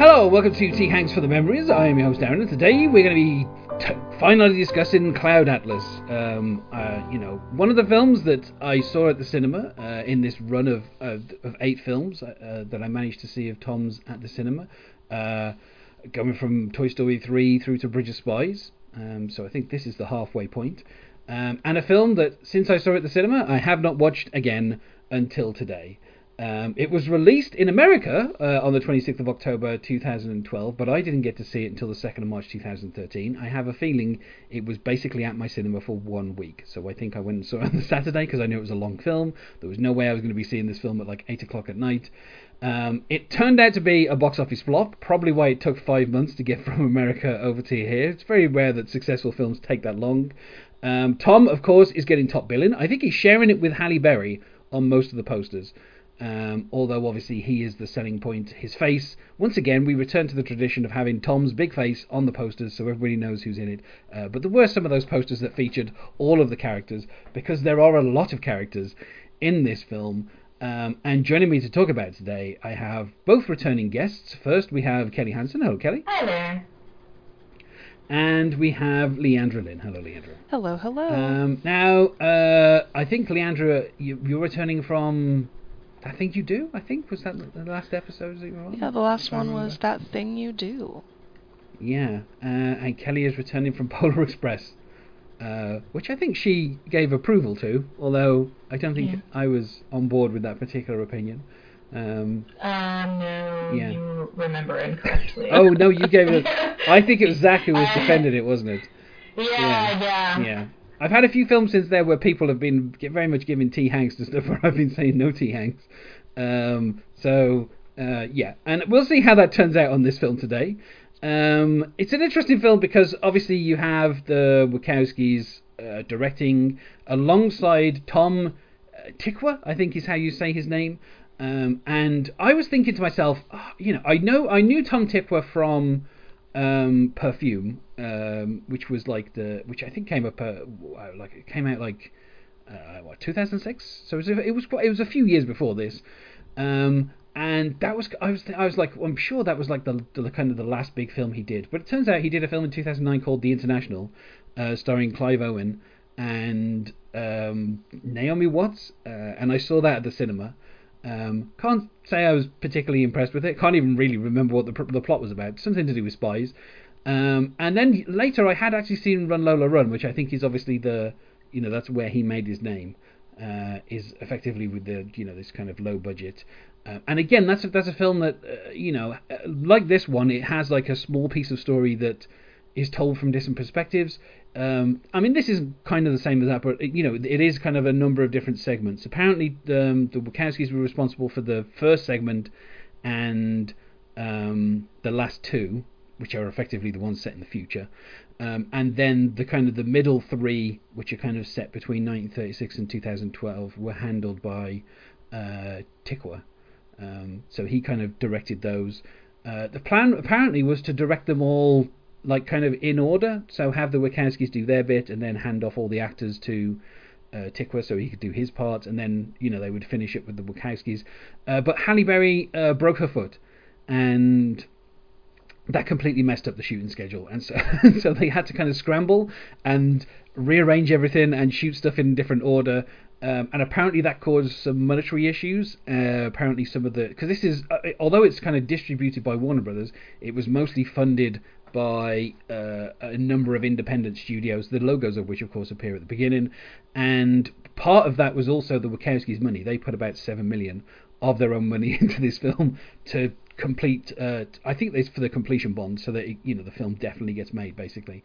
Hello, welcome to T Hanks for the Memories. I am your host Aaron, and today we're going to be t- finally discussing Cloud Atlas. Um, uh, you know, one of the films that I saw at the cinema uh, in this run of, of, of eight films uh, that I managed to see of Tom's at the cinema, uh, going from Toy Story 3 through to Bridge of Spies. Um, so I think this is the halfway point. Um, and a film that, since I saw it at the cinema, I have not watched again until today. Um, it was released in America uh, on the 26th of October 2012, but I didn't get to see it until the 2nd of March 2013. I have a feeling it was basically at my cinema for one week. So I think I went and saw it on the Saturday because I knew it was a long film. There was no way I was going to be seeing this film at like 8 o'clock at night. Um, it turned out to be a box office flop, probably why it took five months to get from America over to here. It's very rare that successful films take that long. Um, Tom, of course, is getting top billing. I think he's sharing it with Halle Berry on most of the posters. Um, although obviously he is the selling point, his face. Once again, we return to the tradition of having Tom's big face on the posters so everybody knows who's in it. Uh, but there were some of those posters that featured all of the characters because there are a lot of characters in this film. Um, and joining me to talk about it today, I have both returning guests. First, we have Kelly Hansen. Hello, Kelly. Hi there. And we have Leandra Lynn. Hello, Leandra. Hello, hello. Um, now, uh, I think Leandra, you, you're returning from I think you do. I think was that the last episode that you were on. yeah, the last one was that thing you do. Yeah, uh, and Kelly is returning from Polar Express, uh, which I think she gave approval to, although I don't think Yeah. I was on board with that particular opinion. Um, Um, no, Yeah. you remember incorrectly. oh no, you gave it. I think it was Zach who was defended it, wasn't it? yeah, yeah. Yeah. I've had a few films since there where people have been very much giving T Hanks to stuff where I've been saying no T Hanks. Um, so uh, yeah, and we'll see how that turns out on this film today. Um, it's an interesting film because obviously you have the Wachowskis uh, directing alongside Tom uh, Tykwer, I think is how you say his name. Um, and I was thinking to myself, "Ah, you know, I know I knew Tom Tykwer from um, Perfume, um, which was like the which I think came up uh, like it came out like uh, what 2006. So it was it was quite, it was a few years before this, um, and that was I was I was like I'm sure that was like the, the kind of the last big film he did. But it turns out he did a film in 2009 called The International, uh, starring Clive Owen and um, Naomi Watts, uh, and I saw that at the cinema. Um, can't say I was particularly impressed with it. Can't even really remember what the, the plot was about. Something to do with spies. Um, and then later, I had actually seen Run Lola Run, which I think is obviously the, you know, that's where he made his name. Uh, is effectively with the, you know, this kind of low budget. Uh, and again, that's a, that's a film that, uh, you know, uh, like this one, it has like a small piece of story that is told from different perspectives. Um, I mean, this is kind of the same as that, but you know, it is kind of a number of different segments. Apparently, um, the Wachowskis were responsible for the first segment and um, the last two, which are effectively the ones set in the future, um, and then the kind of the middle three, which are kind of set between 1936 and 2012, were handled by uh, Tykwer. Um, so he kind of directed those. Uh, the plan apparently was to direct them all like kind of in order. So have the Wachowskis do their bit and then hand off all the actors to uh, Tykwer so he could do his part, and then you know they would finish it with the Wachowskis. Uh, but Halle Berry uh, broke her foot, and that completely messed up the shooting schedule, and so so they had to kind of scramble and rearrange everything and shoot stuff in different order. Um, and apparently that caused some monetary issues. Uh, apparently some of the because this is uh, although it's kind of distributed by Warner Brothers, it was mostly funded by uh, a number of independent studios, the logos of which, of course, appear at the beginning. And part of that was also the Wachowskis' money. They put about seven million of their own money into this film to complete. Uh, I think it's for the completion bond, so that it, you know the film definitely gets made, basically.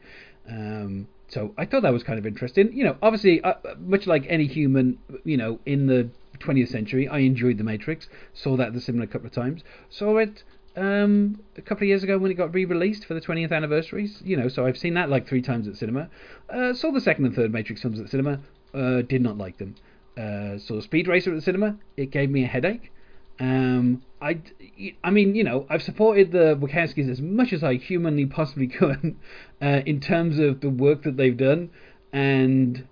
Um, so I thought that was kind of interesting. You know, obviously, uh, much like any human, you know, in the 20th century, I enjoyed The Matrix. Saw that the similar couple of times. Saw it um, a couple of years ago when it got re-released for the 20th anniversary. You know, so I've seen that like three times at cinema. Uh, saw the second and third Matrix films at cinema. Uh, did not like them. Uh, saw Speed Racer at the cinema. It gave me a headache. Um, I, I mean, you know, I've supported the Wachowskis as much as I humanly possibly could uh, in terms of the work that they've done, and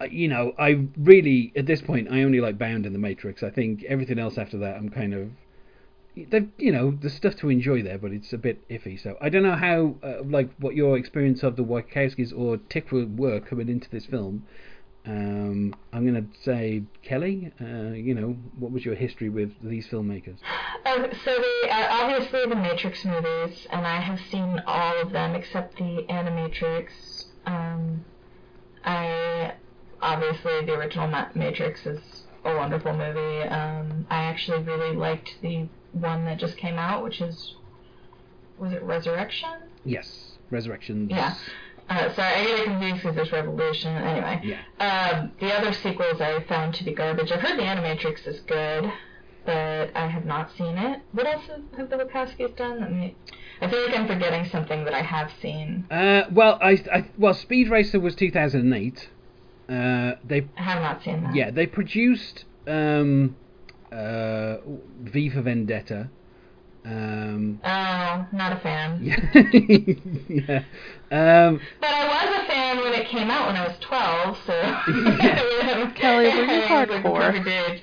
uh, you know, I really at this point I only like Bound and The Matrix. I think everything else after that I'm kind of, they've you know there's stuff to enjoy there, but it's a bit iffy. So I don't know how uh, like what your experience of the Wachowskis or Tykwer were coming into this film. Um, I'm gonna say Kelly. Uh, you know, what was your history with these filmmakers? Um, so they are obviously the Matrix movies, and I have seen all of them except the Animatrix. Um, I obviously the original Ma- Matrix is a wonderful movie. Um, I actually really liked the one that just came out, which is was it Resurrection? Yes, Resurrection. Yeah. Uh, sorry, I get it confused because there's Revolution. Anyway, Yeah. um, the other sequels I found to be garbage. I've heard the Animatrix is good, but I have not seen it. What else have, have the Wachowskis done? Let me. I feel like I'm forgetting something that I have seen. Uh, well, I, I well, Speed Racer was 2008. Uh, they I have not seen that. yeah they produced um, uh, V for Vendetta. Um, Oh, not a fan. yeah. yeah. Um, But I was a fan when it came out when I was 12, so. Kelly, were you I was hardcore? perfect.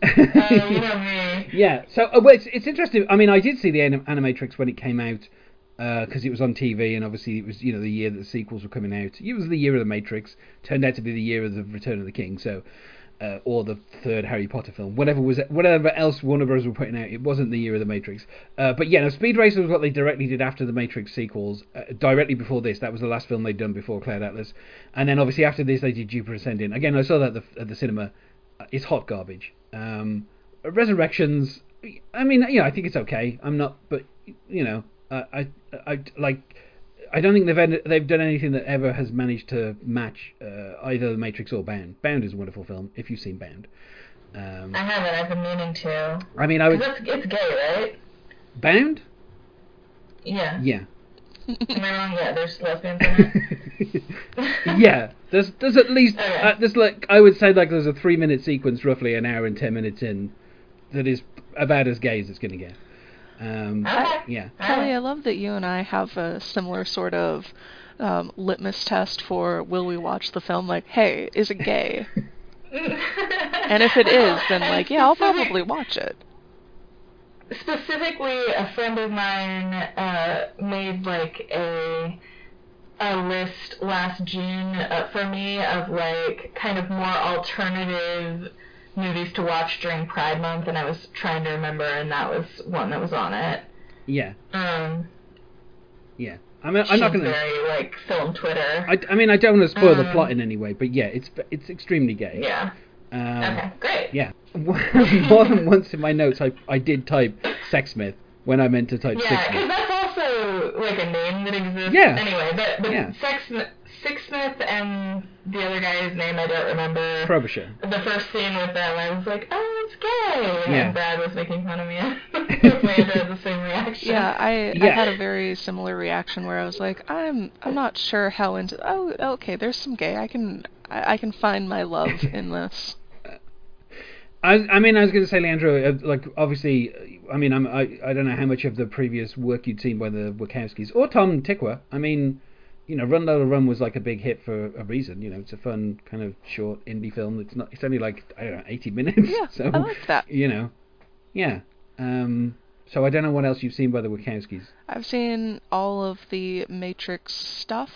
Uh, you know me. Yeah, so uh, well, it's, it's interesting. I mean, I did see the anim- Animatrix when it came out because it was on TV, and obviously it was you know the year that the sequels were coming out. It was the year of the Matrix. Turned out to be the year of the Return of the King. So. Uh, or the third Harry Potter film, whatever was whatever else Warner Bros were putting out, it wasn't the year of the Matrix. Uh, but yeah, no, Speed Racer was what they directly did after the Matrix sequels. Uh, directly before this, that was the last film they'd done before Cloud Atlas, and then obviously after this they did Jupiter Ascending. Again, I saw that at the, at the cinema. Uh, It's hot garbage. Um, Resurrections. I mean, know, I think it's okay. I'm not, but you know, uh, I, I like. I don't think they've ed- they've done anything that ever has managed to match uh, either The Matrix or Bound. Bound is a wonderful film if you've seen Bound. Um, I haven't. I've been meaning to. I mean, I would it's, it's gay, right? Bound. Yeah. Yeah. Am I wrong? Yeah, there's lesbians in it. yeah, there's there's at least Okay. uh, there's like I would say like there's a three minute sequence roughly an hour and ten minutes in that is about as gay as it's gonna get. Um, Okay. yeah. Kelly, I love that you and I have a similar sort of um, litmus test for will we watch the film? Like, hey, is it gay? And if it is, then like, yeah, I'll probably watch it. specifically a friend of mine uh, made like a a list last June uh, for me of like kind of more alternative movies to watch during Pride Month, and I was trying to remember, and that was one that was on it. Yeah. Um, Yeah. I mean, I'm not gonna. very like film Twitter. I, I mean, I don't want to spoil the Um, plot in any way, but yeah, it's it's extremely gay. yeah. Um, Okay. Great. Yeah. More than once in my notes, I I did type Sexsmith when I meant to type Yeah, Sexsmith. because that's also like a name that exists. Yeah. Anyway, but, but Yeah. Sex, Sixsmith and the other guy's name I don't remember. Frobisher. the first scene with them, I was like, oh, it's gay. Yeah. And Brad was making fun of me. Amanda had the same reaction. Yeah, I, I had a very similar reaction where I was like, I'm I'm not sure how into. Oh, okay, there's some gay. I can I, I can find my love in this. I, I mean, I was going to say, Leandra, uh, like, obviously, uh, I mean, I'm, I, I don't know how much of the previous work you'd seen by the Wachowskis or Tom Tykwer. I mean, you know, Run Lola Run was like a big hit for a reason. You know, it's a fun kind of short indie film. It's not, it's only like I don't know, 80 minutes. Yeah, so I like that. you know, yeah. Um, so I don't know what else you've seen by the Wachowskis. I've seen all of the Matrix stuff.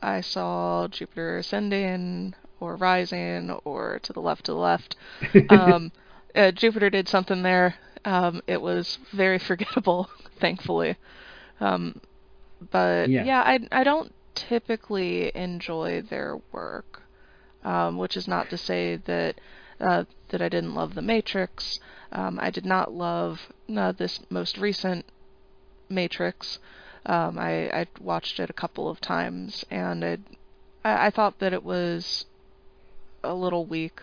I saw Jupiter Ascending or Rising or To the Left, to the Left. Um, uh, Jupiter did something there. Um, it was very forgettable, thankfully. Um, but Yeah. yeah, I I don't typically enjoy their work, um, which is not to say that uh, that I didn't love The Matrix. Um, I did not love uh, this most recent Matrix. Um, I, I watched it a couple of times, and it, I, I thought that it was a little weak.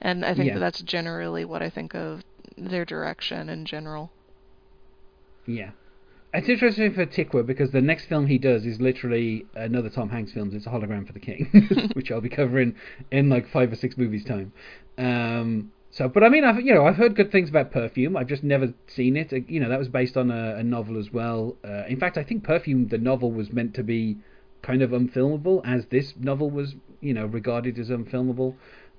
And I think Yeah. that that's generally what I think of their direction in general. Yeah. It's interesting for Tykwer because the next film he does is literally another Tom Hanks film. It's a hologram for the king, which I'll be covering in like five or six movies time. Um, so, but I mean, I've you know I've heard good things about Perfume. I've just never seen it. Uh, You know that was based on a, a novel as well. Uh, in fact, I think Perfume, the novel, was meant to be kind of unfilmable, as this novel was you know regarded as unfilmable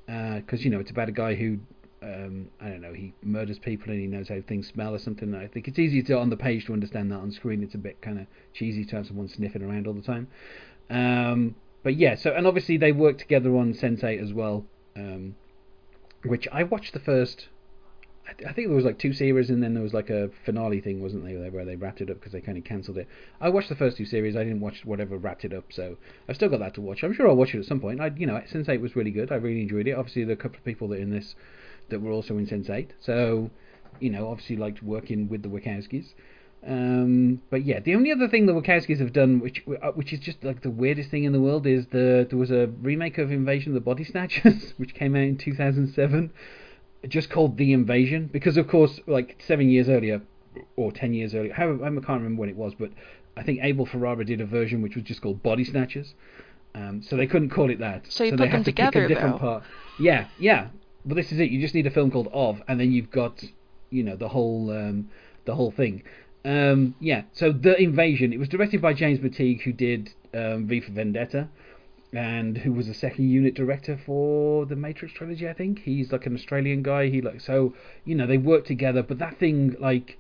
because you know it's about a guy who um, I don't know, he murders people and he knows how things smell or something. I think it's easy to on the page to understand that. On screen, it's a bit kind of cheesy to have someone sniffing around all the time. Um, but yeah, so and obviously they work together on Sense8 as well, um, which I watched the first. I, th- I think there was like two series and then there was like a finale thing, wasn't there, where they wrapped it up because they kind of cancelled it. I watched the first two series. I didn't watch whatever wrapped it up, so I've still got that to watch. I'm sure I'll watch it at some point. I, you know, Sense8 was really good. I really enjoyed it. Obviously, there are a couple of people that are in this that were also in Sense8, so you know, obviously liked working with the Wachowskis. Um, but yeah, the only other thing the Wachowskis have done, which uh, which is just like the weirdest thing in the world, is the there was a remake of Invasion of the Body Snatchers, which came out in 2007, just called The Invasion, because of course, like seven years earlier or ten years earlier, I can't remember when it was, but I think Abel Ferrara did a version which was just called Body Snatchers. Um, so they couldn't call it that. So you they put had them to together, pick a different though. part. Yeah, yeah. But this is it. You just need a film called Of, and then you've got, you know, the whole um, the whole thing. Um, yeah. So the invasion. It was directed by James McTeigue, who did um, V for Vendetta, and who was a second unit director for the Matrix trilogy. I think he's like an Australian guy. He like so you know they worked together. But that thing like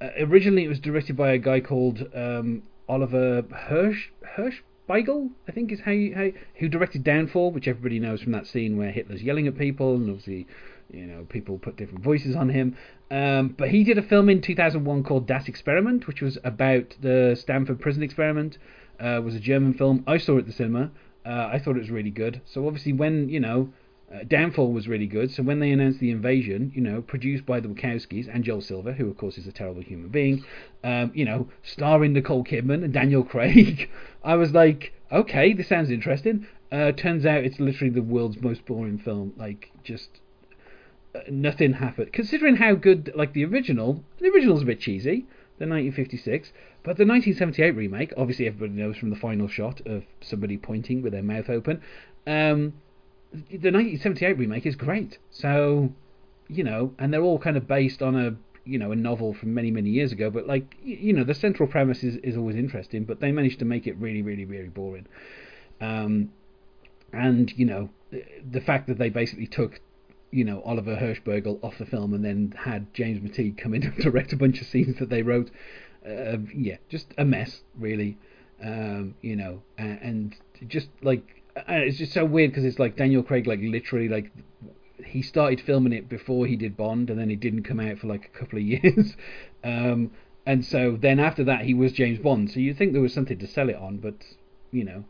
uh, originally it was directed by a guy called um, Oliver Hirsch Hirsch. Beigel, I think is how, you, how who directed Downfall, which everybody knows from that scene where Hitler's yelling at people, and obviously, you know, people put different voices on him. Um, but he did a film in 2001 called Das Experiment, which was about the Stanford prison experiment. Uh, was a German film. I saw it at the cinema. Uh, I thought it was really good. So obviously, when you know, uh, Downfall was really good. So when they announced the invasion, you know, produced by the Wachowskis and Joel Silver, who of course is a terrible human being, um, you know, starring Nicole Kidman and Daniel Craig, I was like, okay, this sounds interesting. Uh, turns out it's literally the world's most boring film. Like, just uh, nothing happened. Considering how good, like the original, the original's a bit cheesy, the 1956, but the 1978 remake, obviously everybody knows from the final shot of somebody pointing with their mouth open. Um, the 1978 remake is great. So, you know, and they're all kind of based on a you know a novel from many many years ago. But like you know, the central premise is, is always interesting, but they managed to make it really really really boring. Um, and you know, the, fact that they basically took you know Oliver Hirschbiegel off the film and then had James McTeigue come in and direct a bunch of scenes that they wrote. Uh, yeah, just a mess really. Um, you know, and, and just like it's just so weird because it's like Daniel Craig like literally like he started filming it before he did Bond, and then it didn't come out for like a couple of years. um, and so then after that, he was James Bond. So you'd think there was something to sell it on, but you know,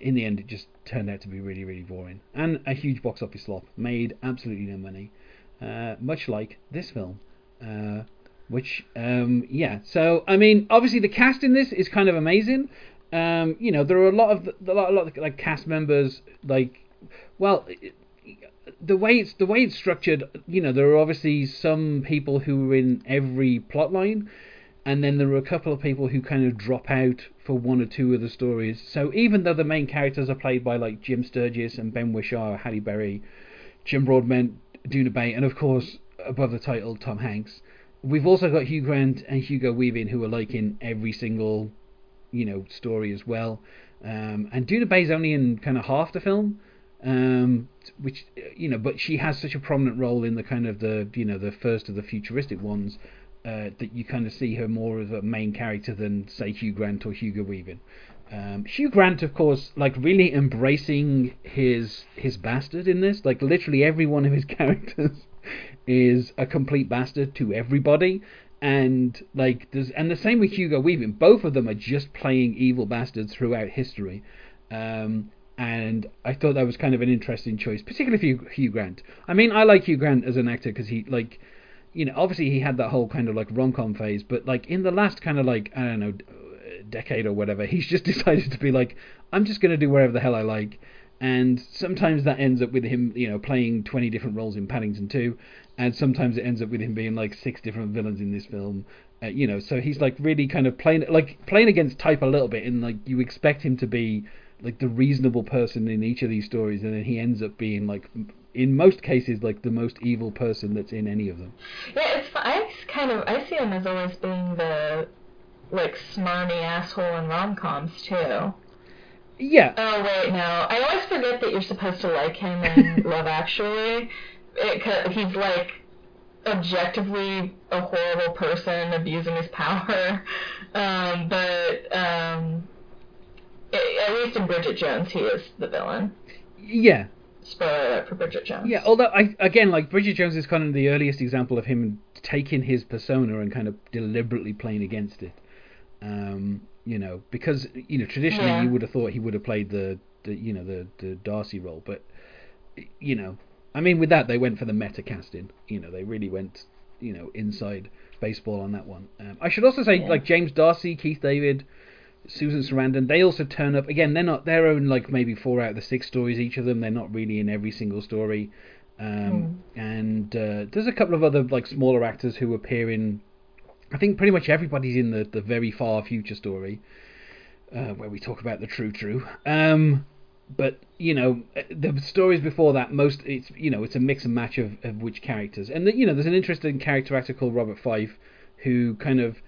in the end, it just turned out to be really, really boring and a huge box office flop. Made absolutely no money, uh, much like this film. Uh, which, um, yeah. So I mean, obviously the cast in this is kind of amazing. Um, you know, there are a lot of a lot, a lot of like cast members like, well, the way it's the way it's structured, you know, there are obviously some people who are in every plot line, and then there are a couple of people who kind of drop out for one or two of the stories. So even though the main characters are played by like Jim Sturgis and Ben Whishaw, Halle Berry, Jim Broadbent, Doona Bae, and of course above the title Tom Hanks, we've also got Hugh Grant and Hugo Weaving who are like in every single, you know, story as well. Um, and Doona Bae's only in kind of half the film um, which you know, but she has such a prominent role in the kind of the you know the first of the futuristic ones uh, that you kind of see her more as a main character than say Hugh Grant or Hugo Weaving. Um, Hugh Grant, of course, like really embracing his his bastard in this. Like literally every one of his characters is a complete bastard to everybody. And like there's and the same with Hugo Weaving. Both of them are just playing evil bastards throughout history. Um, and I thought that was kind of an interesting choice, particularly for Hugh, Hugh Grant. I mean, I like Hugh Grant as an actor because he like, you know, obviously he had that whole kind of like rom com phase, but like in the last kind of like I don't know decade or whatever, he's just decided to be like, I'm just gonna do whatever the hell I like. And sometimes that ends up with him, you know, playing 20 different roles in Paddington 2, and sometimes it ends up with him being like six different villains in this film. Uh, you know, so he's like really kind of playing like playing against type a little bit, and like you expect him to be like the reasonable person in each of these stories, and then he ends up being like, in most cases, like the most evil person that's in any of them. Yeah, it's I kind of I see him as always being the like smarmy asshole in rom coms too. Yeah. Oh wait, no. I always forget that you're supposed to like him in Love Actually. It, he's like objectively a horrible person abusing his power. Um, but um, a- at least in Bridget Jones, he is the villain. Yeah, Spoiler alert for Bridget Jones. yeah. Although I again like Bridget Jones is kind of the earliest example of him taking his persona and kind of deliberately playing against it. Um, you know, because you know traditionally Yeah. you would have thought he would have played the, the you know the the Darcy role, but you know, I mean with that they went for the meta casting. You know, they really went you know inside baseball on that one. Um, I should also say Yeah. like James Darcy, Keith David. Susan Sarandon, they also turn up again. They're not. They're own like maybe four out of the six stories each of them. They're not really in every single story. Um, And uh, there's a couple of other like smaller actors who appear in. I think pretty much everybody's in the the very far future story, uh, where we talk about the true true. Um, but you know the stories before that, most it's you know it's a mix and match of, of which characters. And the, you know there's an interesting character actor called Robert Fyfe, who kind of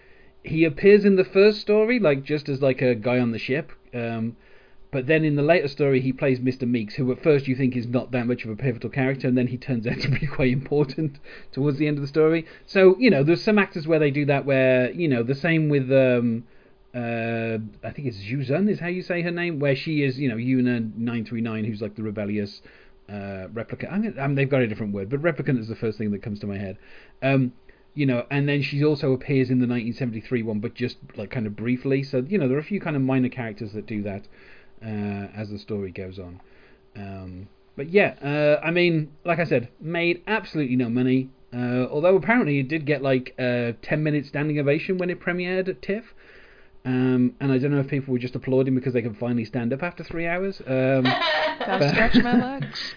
he appears in the first story like just as like a guy on the ship. Um, but then in the later story, he plays Mr. Meeks, who at first you think is not that much of a pivotal character, and then he turns out to be quite important towards the end of the story. So you know, there's some actors where they do that. Where you know, the same with um, uh, I think it's Zhou Xun is how you say her name, where she is you know Yoona nine three nine, who's like the rebellious uh, replicant. I mean, they've got a different word, but replicant is the first thing that comes to my head. Um, you know, and then she also appears in the 1973 one, but just like kind of briefly. So you know, there are a few kind of minor characters that do that uh, as the story goes on. Um, but yeah, uh, I mean, like I said, made absolutely no money. Uh, although apparently it did get like a 10 minute standing ovation when it premiered at TIFF. Um, and I don't know if people were just applauding because they could finally stand up after three hours. Um, Gotta stretch my legs.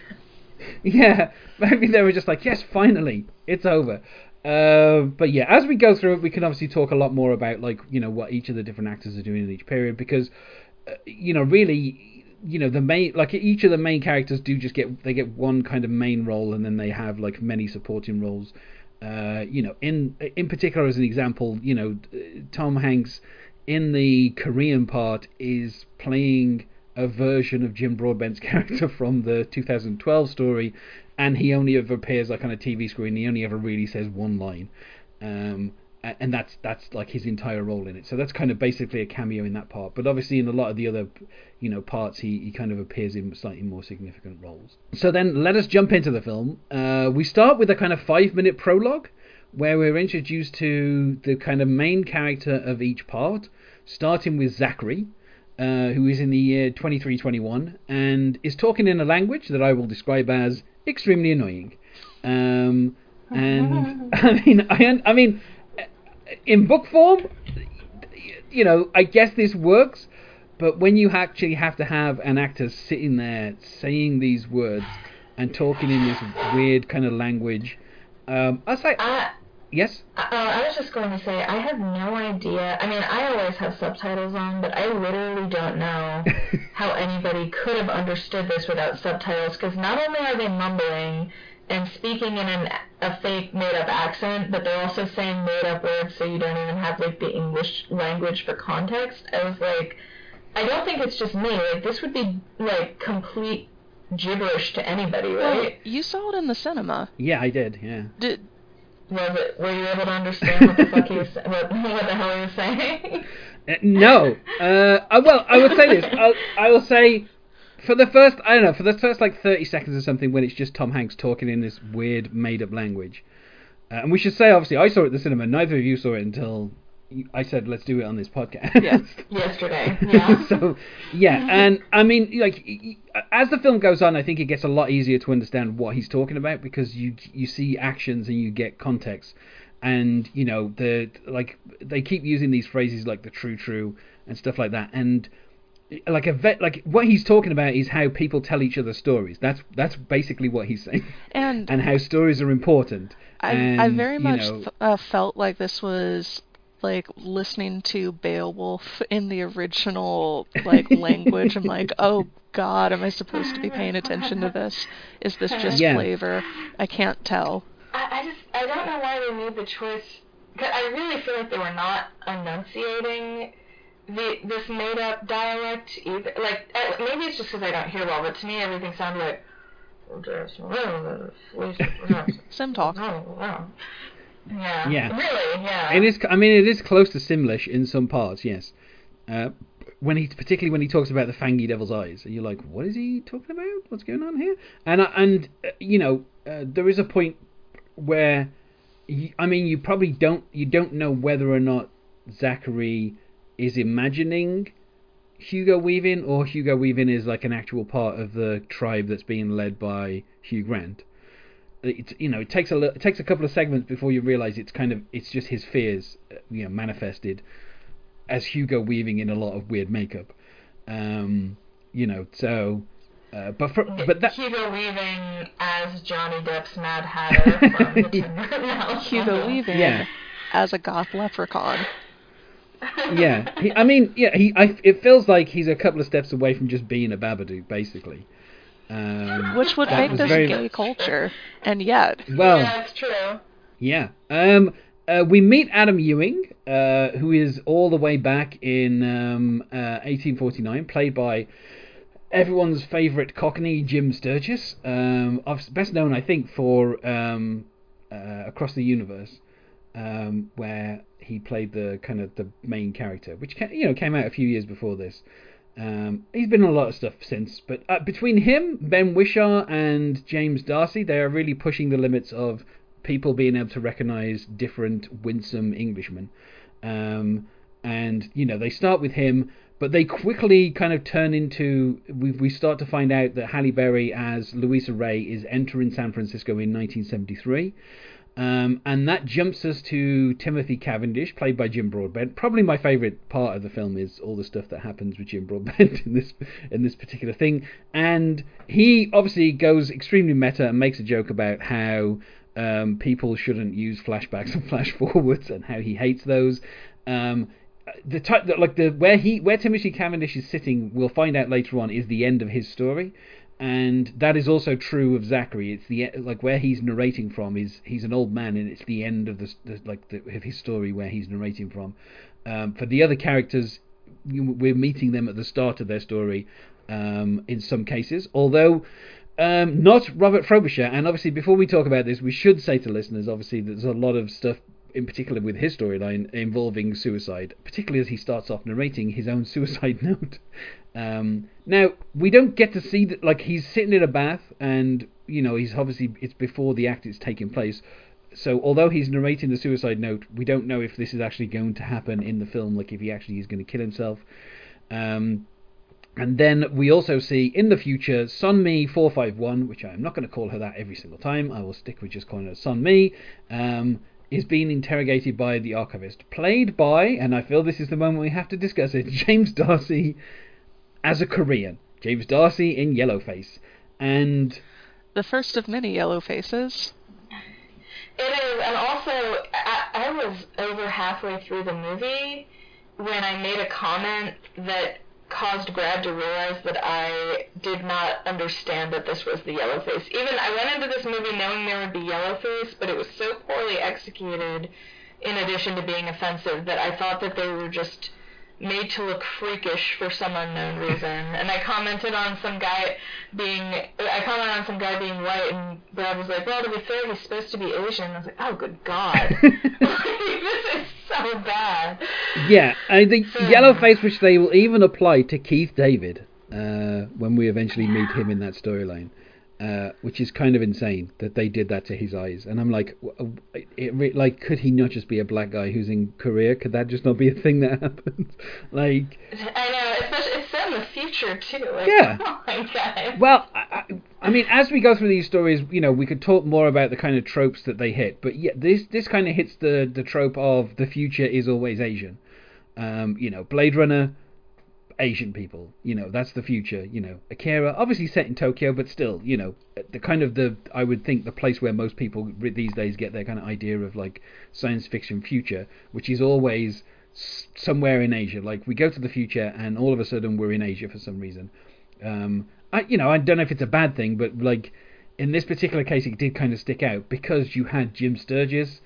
yeah, maybe they were just like, yes, finally, it's over. Uh, but yeah, as we go through it, we can obviously talk a lot more about like you know what each of the different actors are doing in each period because uh, you know really you know the main like each of the main characters do just get they get one kind of main role and then they have like many supporting roles. Uh, you know, in in particular as an example, you know, Tom Hanks in the Korean part is playing a version of Jim Broadbent's character from the 2012 story, and he only ever appears like on a TV screen. He only ever really says one line, um, and that's that's like his entire role in it. So that's kind of basically a cameo in that part. But obviously in a lot of the other, you know, parts, he, he kind of appears in slightly more significant roles. So then let us jump into the film. Uh, we start with a kind of five minute prologue. Where we're introduced to the kind of main character of each part, starting with Zachary, uh, who is in the year 2321 and is talking in a language that I will describe as extremely annoying. Um, and I mean, I, I mean, in book form, you know, I guess this works, but when you actually have to have an actor sitting there saying these words and talking in this weird kind of language, um, I was like, yes, uh, I was just going to say, I have no idea. I mean, I always have subtitles on, but I literally don't know how anybody could have understood this without subtitles, because not only are they mumbling and speaking in an, a fake made-up accent, but they're also saying made-up words, so you don't even have, like, the English language for context. I was like, I don't think it's just me. Like, this would be, like, complete gibberish to anybody, Well, right? you saw it in the cinema. yeah, I did, yeah. Did Was it? Were you able to understand what the fuck he was, what, what the hell he was saying? Uh, no. Uh, I, well, I would say this. I'll, I will say, for the first, I don't know, for the first like 30 seconds or something, when it's just Tom Hanks talking in this weird, made up language. Uh, and we should say, obviously, I saw it at the cinema. Neither of you saw it until I said, let's do it on this podcast. Yes. Yesterday, yeah. so, yeah. And, I mean, like, as the film goes on, I think it gets a lot easier to understand what he's talking about because you you see actions and you get context and you know the like they keep using these phrases like the true true and stuff like that and like a vet like what he's talking about is how people tell each other stories that's that's basically what he's saying and and how stories are important I, and, I very you much know, f- uh, felt like this was like listening to Beowulf in the original like language. I'm like, oh God, am I supposed to be paying attention to this? Is this just Yeah. flavor? I can't tell. I, I just I don't know why they made the choice. 'cause I really feel like they were not enunciating the this made up dialect either. Like uh, maybe it's just because I don't hear well, but to me everything sounded like Sim talk. Yeah. Yeah. Really, yeah. It is. I mean, it is close to Simlish in some parts. Yes. Uh, when he, particularly when he talks about the fangy devil's eyes, and you're like, what is he talking about? What's going on here? And uh, and uh, you know, uh, there is a point where, you, I mean, you probably don't you don't know whether or not Zachary is imagining Hugo Weaving or Hugo Weaving is like an actual part of the tribe that's being led by Hugh Grant. It's you know it takes a it takes a couple of segments before you realize it's kind of it's just his fears uh, you know manifested as Hugo Weaving in a lot of weird makeup. Um, you know so. Uh, but for, but that Hugo Weaving as Johnny Depp's Mad Hatter from the Tim Burton house. Hugo Weaving Yeah. as a goth leprechaun. yeah, he, I mean, yeah, he. I, it feels like he's a couple of steps away from just being a Babadook, basically. Um, Which would make this very- gay culture. And yet, Well, yeah, it's true. yeah. Um, uh, we meet Adam Ewing, uh, who is all the way back in um, uh, 1849, played by everyone's favourite Cockney Jim Sturgis, um, of- best known, I think, for um, uh, Across the Universe, um, where he played the kind of the main character, which you know came out a few years before this. Um, he's been in a lot of stuff since, but uh, between him, Ben Whishaw, and James Darcy, they are really pushing the limits of people being able to recognise different winsome Englishmen. Um, and you know they start with him, but they quickly kind of turn into we we start to find out that Halle Berry as Luisa Rey is entering San Francisco in 1973. Um, and that jumps us to Timothy Cavendish, played by Jim Broadbent. Probably my favourite part of the film is all the stuff that happens with Jim Broadbent in this in this particular thing. And he obviously goes extremely meta and makes a joke about how um, people shouldn't use flashbacks and flash forwards and how he hates those. Um, the type that like the where he where Timothy Cavendish is sitting, we'll find out later on, is the end of his story and that is also true of Zachary. It's the like where he's narrating from is he's an old man, and it's the end of the, the like the, of his story where he's narrating from. Um, for the other characters, we're meeting them at the start of their story, um, in some cases, although. Um, not Robert Frobisher, and obviously before we talk about this, we should say to listeners, obviously, there's a lot of stuff in particular with his storyline involving suicide, particularly as he starts off narrating his own suicide note. Um, now we don't get to see that like he's sitting in a bath, and you know he's obviously it's before the act is taking place. So although he's narrating the suicide note, we don't know if this is actually going to happen in the film, like if he actually is going to kill himself. Um, and then we also see in the future Sonmi 451, which I'm not going to call her that every single time. I will stick with just calling her Sonmi. Um, is being interrogated by the archivist, played by, and I feel this is the moment we have to discuss it, James Darcy as a Korean. James Darcy in Yellowface. And the first of many yellow faces. It is, and also I, I was over halfway through the movie when I made a comment that caused Brad to realize that I did not understand that this was the yellow face. Even I went into this movie knowing there would be yellow face, but it was so poorly executed in addition to being offensive that I thought that they were just made to look freakish for some unknown reason. And I commented on some guy being I commented on some guy being white and Brad was like, Well to be fair, he's supposed to be Asian. I was like, Oh good God. this is so bad. yeah, I think So- Yellowface, which they will even apply to Keith David uh, when we eventually meet him in that storyline. Uh, which is kind of insane that they did that to his eyes, and I'm like, it, re- like, could he not just be a black guy who's in Korea? Could that just not be a thing that happens? like, I know, especially it's set in the future too. Like, Yeah. Oh my god. Well, I, I, mean, as we go through these stories, you know, we could talk more about the kind of tropes that they hit. But yeah, this this kind of hits the the trope of the future is always Asian. Um, you know, Blade Runner, Asian people. You know, that's the future. You know, Akira, obviously set in Tokyo, but still, you know, the kind of the I would think the place where most people these days get their kind of idea of like science fiction future, which is always somewhere in Asia. Like we go to the future, and all of a sudden we're in Asia for some reason. Um, I, you know, I don't know if it's a bad thing, but like in this particular case, it did kind of stick out because you had Jim Sturgis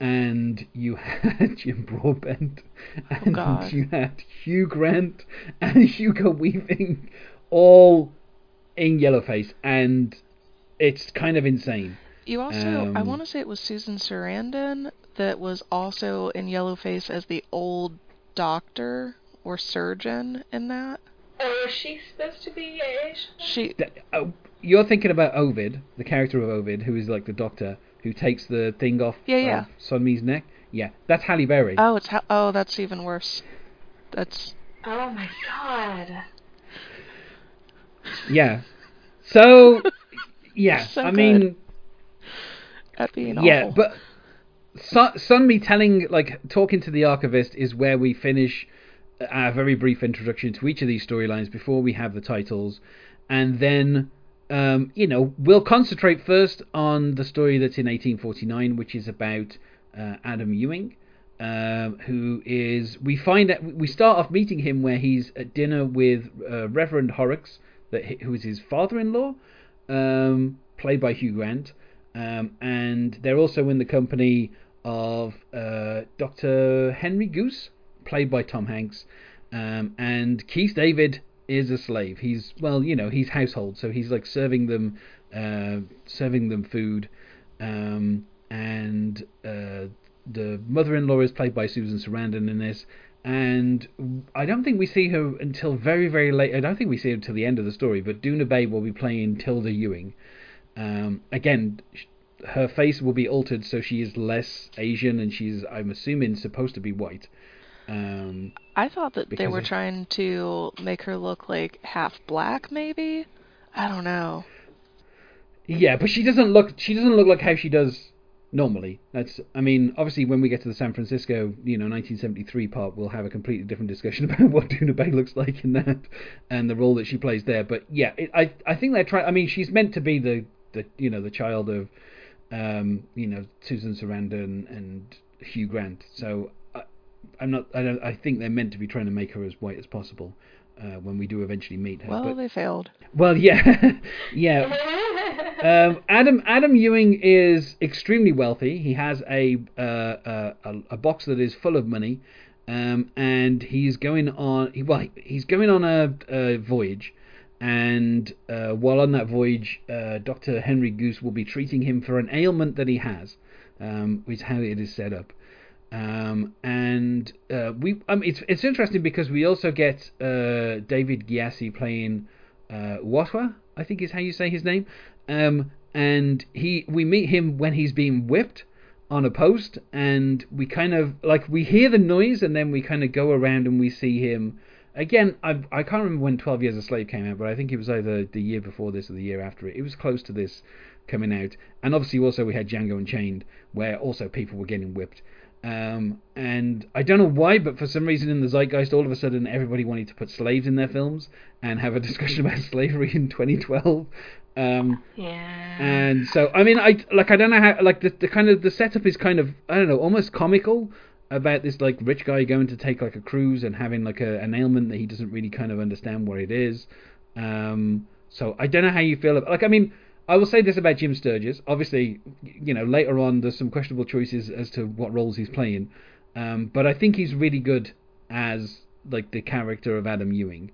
and you had Jim Broadbent and God. you had Hugh Grant and Hugo Weaving all in Yellowface, and it's kind of insane. You also, I Um, want to say it was Susan Sarandon that was also in Yellowface as the old doctor or surgeon in that. Oh, is she supposed to be Asian? She, Th- oh, you're thinking about Ovid, the character of Ovid, who is like the doctor who takes the thing off Yeah, yeah. Um, of Sonmi's neck. Yeah, that's Halle Berry. oh, it's ha- oh, that's even worse. That's Oh my god. Yeah. So, yeah, So I good. mean, at being yeah, awful. but Sun, Sonmi telling, like, talking to the archivist is where we finish a very brief introduction to each of these storylines before we have the titles, and then, um, you know, we'll concentrate first on the story that's in 1849, which is about uh, Adam Ewing. Um, who is we find that we start off meeting him where he's at dinner with uh, Reverend Horrox, that who is his father-in-law, um, played by Hugh Grant, um, and they're also in the company of uh, Dr. Henry Goose, played by Tom Hanks, um, and Keith David is a slave. He's well, you know, he's household, so he's like serving them, uh, serving them food, um, and uh, the mother-in-law is played by Susan Sarandon in this. And I don't think we see her until very, very late. I don't think we see her until the end of the story. But Doona Bae will be playing Tilda Ewing, um, again, her face will be altered so she is less Asian and she's, I'm assuming, supposed to be white. Um, I thought that they were of- trying to make her look like half black, maybe. I don't know. yeah, but she doesn't look. She doesn't look like how she does normally. That's. I mean, obviously, when we get to the San Francisco, you know, 1973 part, we'll have a completely different discussion about what Doona Bae looks like in that and the role that she plays there. But yeah, it, I I think they're trying. I mean, she's meant to be the the you know the child of, um, you know, Susan Sarandon and Hugh Grant. So I, I'm not. I don't. I think they're meant to be trying to make her as white as possible. Uh, when we do eventually meet her, Well, but they failed. well, yeah, yeah. Um, Adam Adam Ewing is extremely wealthy. He has a uh, uh, a, a box that is full of money, um, and he's going on. He, well, he's going on a, a voyage, and uh, while on that voyage, uh, Doctor Henry Goose will be treating him for an ailment that he has, um, which is how it is set up. Um, and uh, we, um, it's it's interesting because we also get uh, David Gyasi playing uh, Watwa, I think is how you say his name. Um, and he, we meet him when he's being whipped on a post, and we kind of like we hear the noise, and then we kind of go around and we see him. Again, I I can't remember when Twelve Years a Slave came out, but I think it was either the year before this or the year after it. It was close to this coming out, and obviously also we had Django Unchained, where also people were getting whipped. Um, and I don't know why, but for some reason in the zeitgeist, all of a sudden everybody wanted to put slaves in their films and have a discussion about slavery in 2012. Um, yeah. and so, I mean, I like I don't know how like the, the kind of the setup is kind of I don't know almost comical about this like rich guy going to take like a cruise and having like a, an ailment that he doesn't really kind of understand what it is. Um, so I don't know how you feel about like I mean. I will say this about Jim Sturgis. Obviously, you know, later on there's some questionable choices as to what roles he's playing, um, but I think he's really good as like the character of Adam Ewing.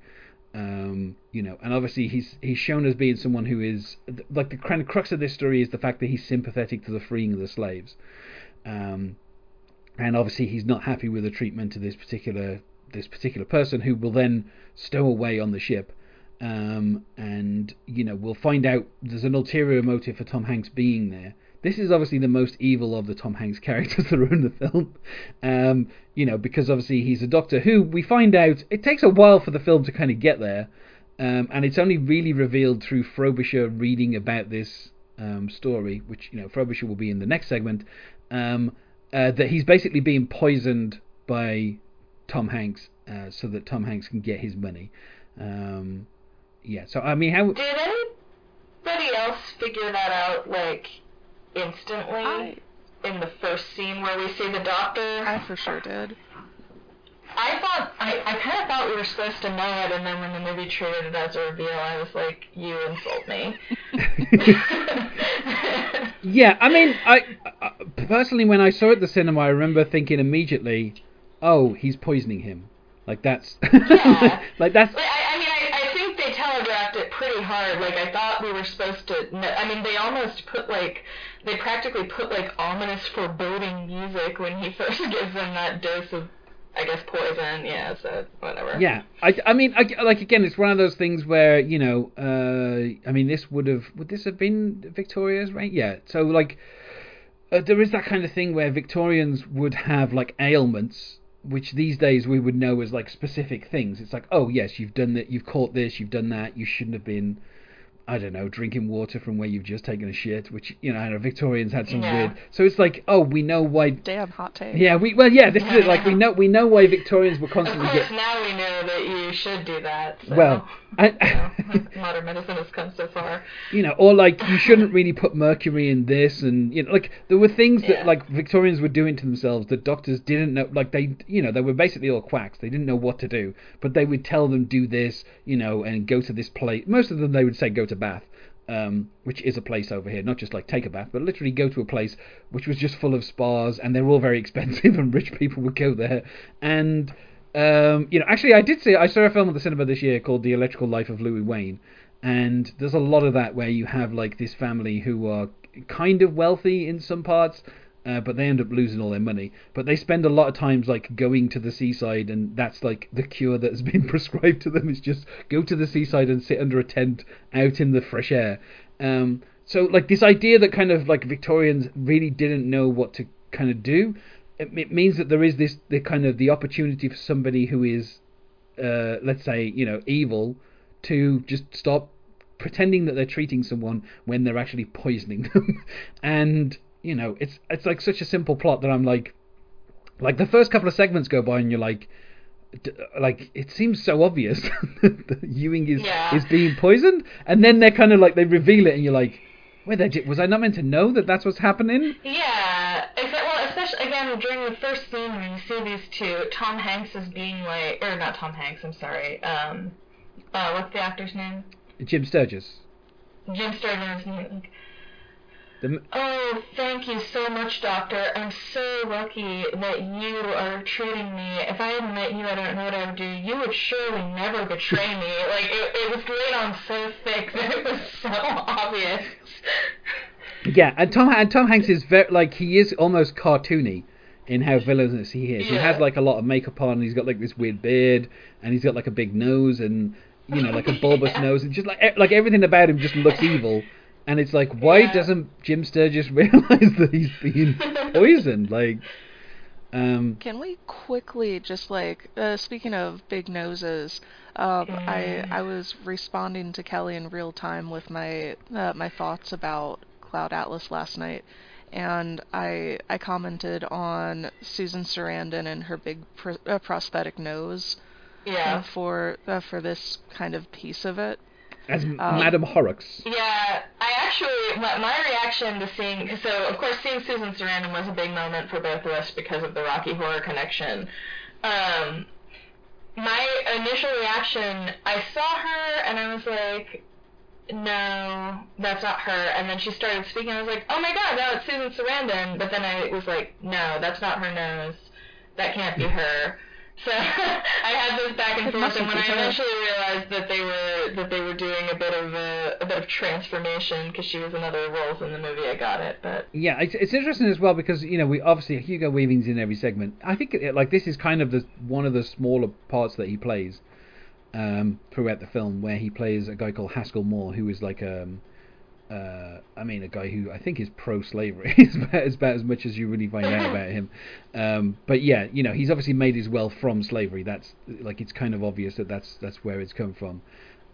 Um, you know, and obviously he's he's shown as being someone who is like the crux of this story is the fact that he's sympathetic to the freeing of the slaves, um, and obviously he's not happy with the treatment of this particular this particular person who will then stow away on the ship. Um, and you know we'll find out there's an ulterior motive for Tom Hanks being there. This is obviously the most evil of the Tom Hanks characters that are in the film, um, you know, because obviously he's a doctor who we find out it takes a while for the film to kind of get there, um, and it's only really revealed through Frobisher reading about this um, story, which you know Frobisher will be in the next segment, um, uh, that he's basically being poisoned by Tom Hanks uh, so that Tom Hanks can get his money. Um, yeah, so I mean, how? Did anybody else figure that out like instantly I in the first scene where we see the doctor? I for sure did. I thought I, I kind of thought we were supposed to know it, and then when the movie treated it as a reveal, I was like, "You insult me." Yeah, I mean, I, I personally when I saw it at the cinema, I remember thinking immediately, "Oh, he's poisoning him." Like that's Yeah. like that's I, I mean, I, I think they telegraphed it pretty hard. Like I thought we were supposed to. kn- I mean, they almost put like they practically put like ominous foreboding music when he first gives them that dose of, I guess, poison. Yeah. So whatever. Yeah, I, I mean, I, like again, it's one of those things where you know, uh, I mean, this would have would this have been Victoria's reign? Yeah, so like, uh, there is that kind of thing where Victorians would have like ailments, which these days we would know as like specific things. It's like, oh yes, you've done that, you've caught this, you've done that, you shouldn't have been. I don't know, drinking water from where you've just taken a shit, which you know, I know Victorians had some Yeah. weird. So it's like, oh, we know why. Damn hot take. Yeah, we well, yeah, this is it. Like we know, we know why Victorians were constantly. Of constantly course, get. now we know that you should do that. So, Well, I, you know, modern medicine has come so far. you know, or like you shouldn't really put mercury in this, and you know, like there were things that Yeah. like Victorians were doing to themselves that doctors didn't know. Like they, you know, they were basically all quacks. They didn't know what to do, but they would tell them do this, you know, and go to this place. Most of them they would say go to Bath. Um, which is a place over here, not just like take a bath, but literally go to a place which was just full of spas, and they're all very expensive, and rich people would go there. And um, you know, actually, I did see I saw a film at the cinema this year called The Electrical Life of Louis Wain, and there's a lot of that where you have like this family who are kind of wealthy in some parts, uh, but they end up losing all their money. But they spend a lot of times like going to the seaside, and that's like the cure that has been prescribed to them is just go to the seaside and sit under a tent out in the fresh air. Um, so like this idea that kind of like Victorians really didn't know what to kind of do, it, it means that there is this the kind of the opportunity for somebody who is, uh, let's say you know evil, to just stop pretending that they're treating someone when they're actually poisoning them, and you know it's it's like such a simple plot that I'm like, like the first couple of segments go by and you're like. d- Like it seems so obvious that Ewing is Yeah. is being poisoned, and then they're kind of like they reveal it, and you're like, wait, was I not meant to know that that's what's happening? Yeah, except, well, especially again during the first scene when you see these two, Tom Hanks is being like, or not Tom Hanks, I'm sorry. Um, uh, what's the actor's name? Jim Sturgess. Jim like, The, Oh, thank you so much, Doctor. I'm so lucky that you are treating me. If I hadn't met you, I don't know what I would do. You would surely never betray me. Like, it, it was laid on so thick that it was so obvious. Yeah, and Tom and Tom Hanks is very like he is almost cartoony in how villainous he is. He has like a lot of makeup on, and he's got like this weird beard, and he's got like a big nose, and you know like a bulbous Yeah. nose, and just like like everything about him just looks evil. And it's like, why Yeah. doesn't Jim Sturgess realize that he's being poisoned? Like, um, Can we quickly just like uh, speaking of big noses? Um, I Mm. I was responding to Kelly in real time with my uh, my thoughts about Cloud Atlas last night, and I I commented on Susan Sarandon and her big pr- uh, prosthetic nose uh, Yeah. for uh, for this kind of piece of it. As Madam Horrox. Yeah, I actually, my, my reaction to seeing, so of course seeing Susan Sarandon was a big moment for both of us because of the Rocky Horror connection. Um, my initial reaction, I saw her and I was like, no, that's not her. And then she started speaking, I was like, oh my god, no, it's Susan Sarandon. But then I was like, no, that's not her nose. That can't be her. So I had this back and forth, and when I eventually realized that they were that they were doing a bit of a, a bit of transformation because she was in other roles in the movie, I got it. But Yeah, it's, it's interesting as well because you know we obviously Hugo Weaving's in every segment. I think it, like this is kind of the one of the smaller parts that he plays um, throughout the film, where he plays a guy called Haskell Moore, who is like um, uh, I mean, a guy who I think is pro-slavery. is about, is about as much as you really find out about him. Um, but yeah, you know, he's obviously made his wealth from slavery. That's like it's kind of obvious that that's that's where it's come from.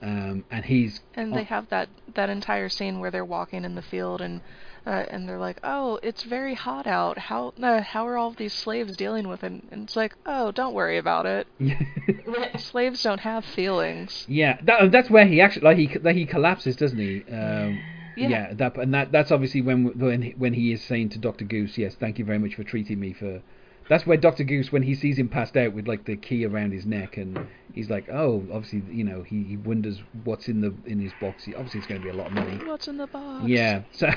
Um, and he's And they have that that entire scene where they're walking in the field and uh, and they're like, "Oh, it's very hot out. How uh, how are all these slaves dealing with it?" And it's like, "Oh, don't worry about it. Slaves don't have feelings." Yeah, that, that's where he actually like he that he collapses, doesn't he? Um, Yeah. yeah. that and that that's obviously when when he- when he is saying to Doctor Goose, yes, thank you very much for treating me for that's where Doctor Goose, when he sees him passed out with like the key around his neck, and he's like, oh, obviously, you know, he, he wonders what's in the in his box. He, obviously, it's going to be a lot of money. What's in the box? Yeah. So,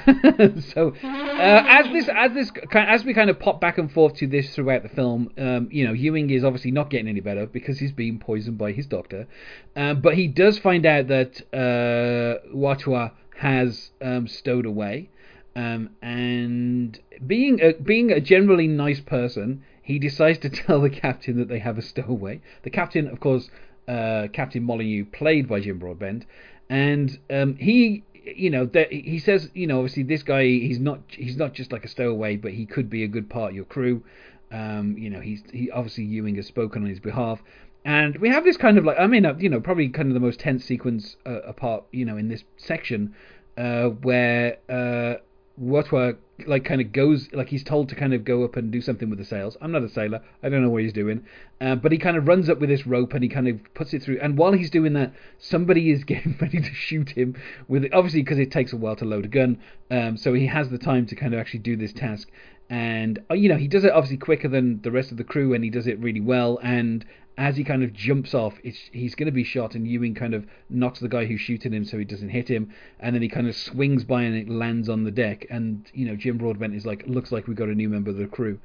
so uh, as this as this as we kind of pop back and forth to this throughout the film, um, you know, Ewing is obviously not getting any better because he's being poisoned by his doctor, um, but he does find out that uh, Autua has um, stowed away, um, and being a, being a generally nice person, he decides to tell the captain that they have a stowaway. The captain, of course, uh, Captain Molyneux, played by Jim Broadbent, and um, he you know that he says you know obviously this guy he's not he's not just like a stowaway but he could be a good part of your crew. Um you know he's he obviously Ewing has spoken on his behalf and we have this kind of like I mean uh, you know probably kind of the most tense sequence uh, apart you know in this section uh where uh Autua like kind of goes like he's told to kind of go up and do something with the sails. I'm not a sailor. I don't know what he's doing. Uh, but he kind of runs up with this rope and he kind of puts it through. And while he's doing that, somebody is getting ready to shoot him with it. Obviously, because it takes a while to load a gun. Um, so he has the time to kind of actually do this task. And uh, you know he does it obviously quicker than the rest of the crew, and he does it really well. And as he kind of jumps off, he's going to be shot, and Ewing kind of knocks the guy who's shooting him so he doesn't hit him, and then he kind of swings by and it lands on the deck, and you know Jim Broadbent is like, looks like we got a new member of the crew,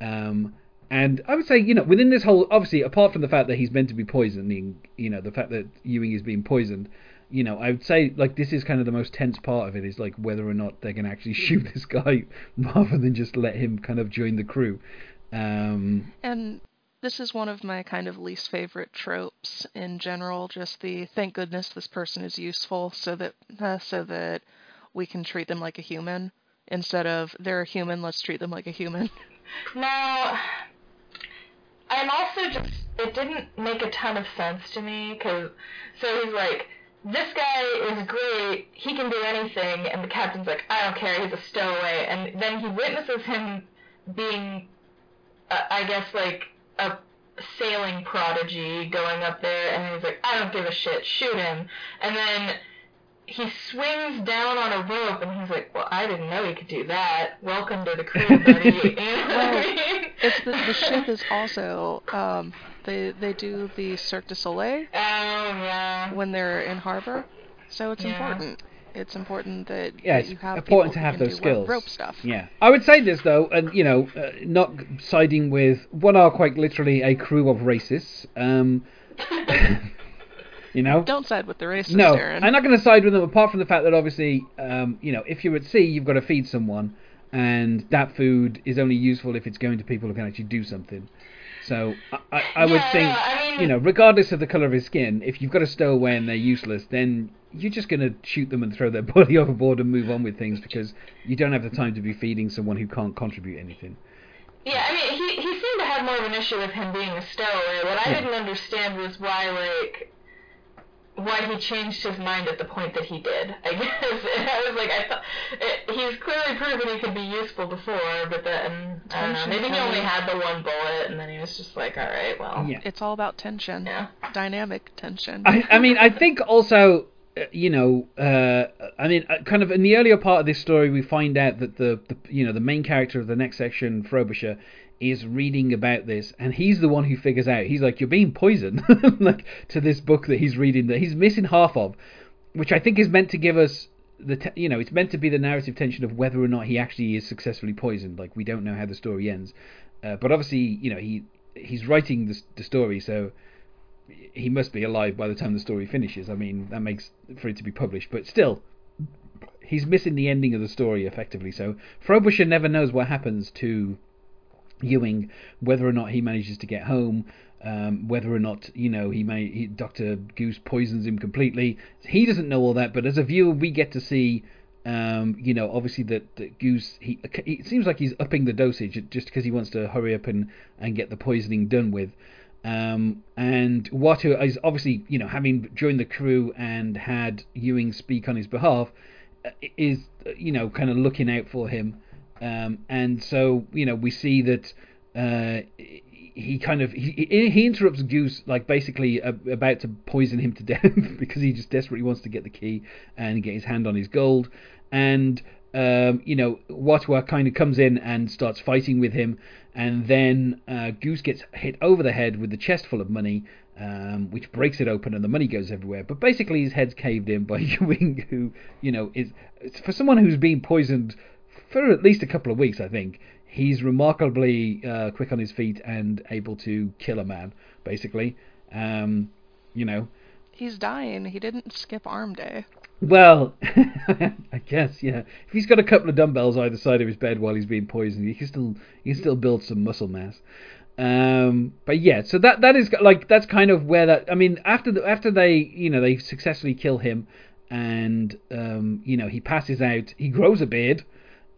um, and I would say you know within this whole, obviously apart from the fact that he's meant to be poisoning, you know the fact that Ewing is being poisoned, you know I would say like this is kind of the most tense part of it is like whether or not they're going to actually shoot this guy rather than just let him kind of join the crew. Um, And this is one of my kind of least favorite tropes in general. Just the thank goodness this person is useful, so that uh, so that we can treat them like a human instead of they're a human. Let's treat them like a human. Now, I'm also just, it didn't make a ton of sense to me, because, so he's like, this guy is great, he can do anything, and the captain's like, I don't care, he's a stowaway, and then he witnesses him being, uh, I guess, like, a sailing prodigy going up there, and he's like, I don't give a shit, shoot him, and then he swings down on a rope and he's like, Well, I didn't know he could do that. Welcome to the crew, buddy. You know what I mean? It's the, the ship is also um, they they do the Cirque du Soleil Oh yeah. when they're in harbor, so it's Yeah. important. It's important that, yeah, it's you have important to have those skills. rope stuff. Yeah, I would say this though, and you know, uh, not siding with what are quite literally a crew of racists. Um, you know, Don't side with the racists, no, Darren. I'm not going to side with them. Apart from the fact that obviously, um, you know, if you're at sea, you've got to feed someone, and that food is only useful if it's going to people who can actually do something. So I, I, I would Yeah, think, I mean- you know, regardless of the color of his skin, if you've got a stowaway and they're useless, then you're just going to shoot them and throw their body overboard and move on with things because you don't have the time to be feeding someone who can't contribute anything. Yeah, I mean, he he seemed to have more of an issue with him being a stowaway. What I Yeah. didn't understand was why, like, why he changed his mind at the point that he did. I guess and I was like, I thought it, he's clearly proven he could be useful before, but then I don't know, maybe he only had the one bullet, and then he was just like, all right, well, Yeah. It's all about tension, yeah. dynamic tension. I, I mean, I think also, uh, you know, uh, I mean, uh, kind of in the earlier part of this story, we find out that the, the you know, the main character of the next section, Frobisher, is reading about this, and he's the one who figures out. He's like, "You're being poisoned," like to this book that he's reading that he's missing half of, which I think is meant to give us the, te- you know, it's meant to be the narrative tension of whether or not he actually is successfully poisoned. Like we don't know how the story ends, uh, but obviously, you know, he he's writing the, the story, so he must be alive by the time the story finishes. I mean, that makes for it to be published, but still, he's missing the ending of the story effectively. So Frobisher never knows what happens to Ewing, whether or not he manages to get home, um, whether or not you know he may he, Doctor Goose poisons him completely. He doesn't know all that, but as a viewer, we get to see. Um, you know, obviously that, that Goose, he, it seems like he's upping the dosage just because he wants to hurry up and, and get the poisoning done with. Um, and Autua is obviously, you know, having joined the crew and had Ewing speak on his behalf, uh, is, uh, you know, kind of looking out for him. Um, and so, you know, we see that uh, he kind of he, he interrupts Goose like basically uh, about to poison him to death because he just desperately wants to get the key and get his hand on his gold. And um, you know, Autua kind of comes in and starts fighting with him, and then uh, Goose gets hit over the head with the chest full of money, um, which breaks it open, and the money goes everywhere. But basically, his head's caved in by Ewing, who, you know, is for someone who's been poisoned for at least a couple of weeks, I think. He's remarkably uh, quick on his feet and able to kill a man, basically. Um, you know, He's dying. He didn't skip arm day. well, I guess yeah. If he's got a couple of dumbbells either side of his bed while he's being poisoned, he can still he can still build some muscle mass. Um, but yeah, so that that is like that's kind of where that. I mean, after the, after they you know they successfully kill him, and um, you know he passes out. He grows a beard.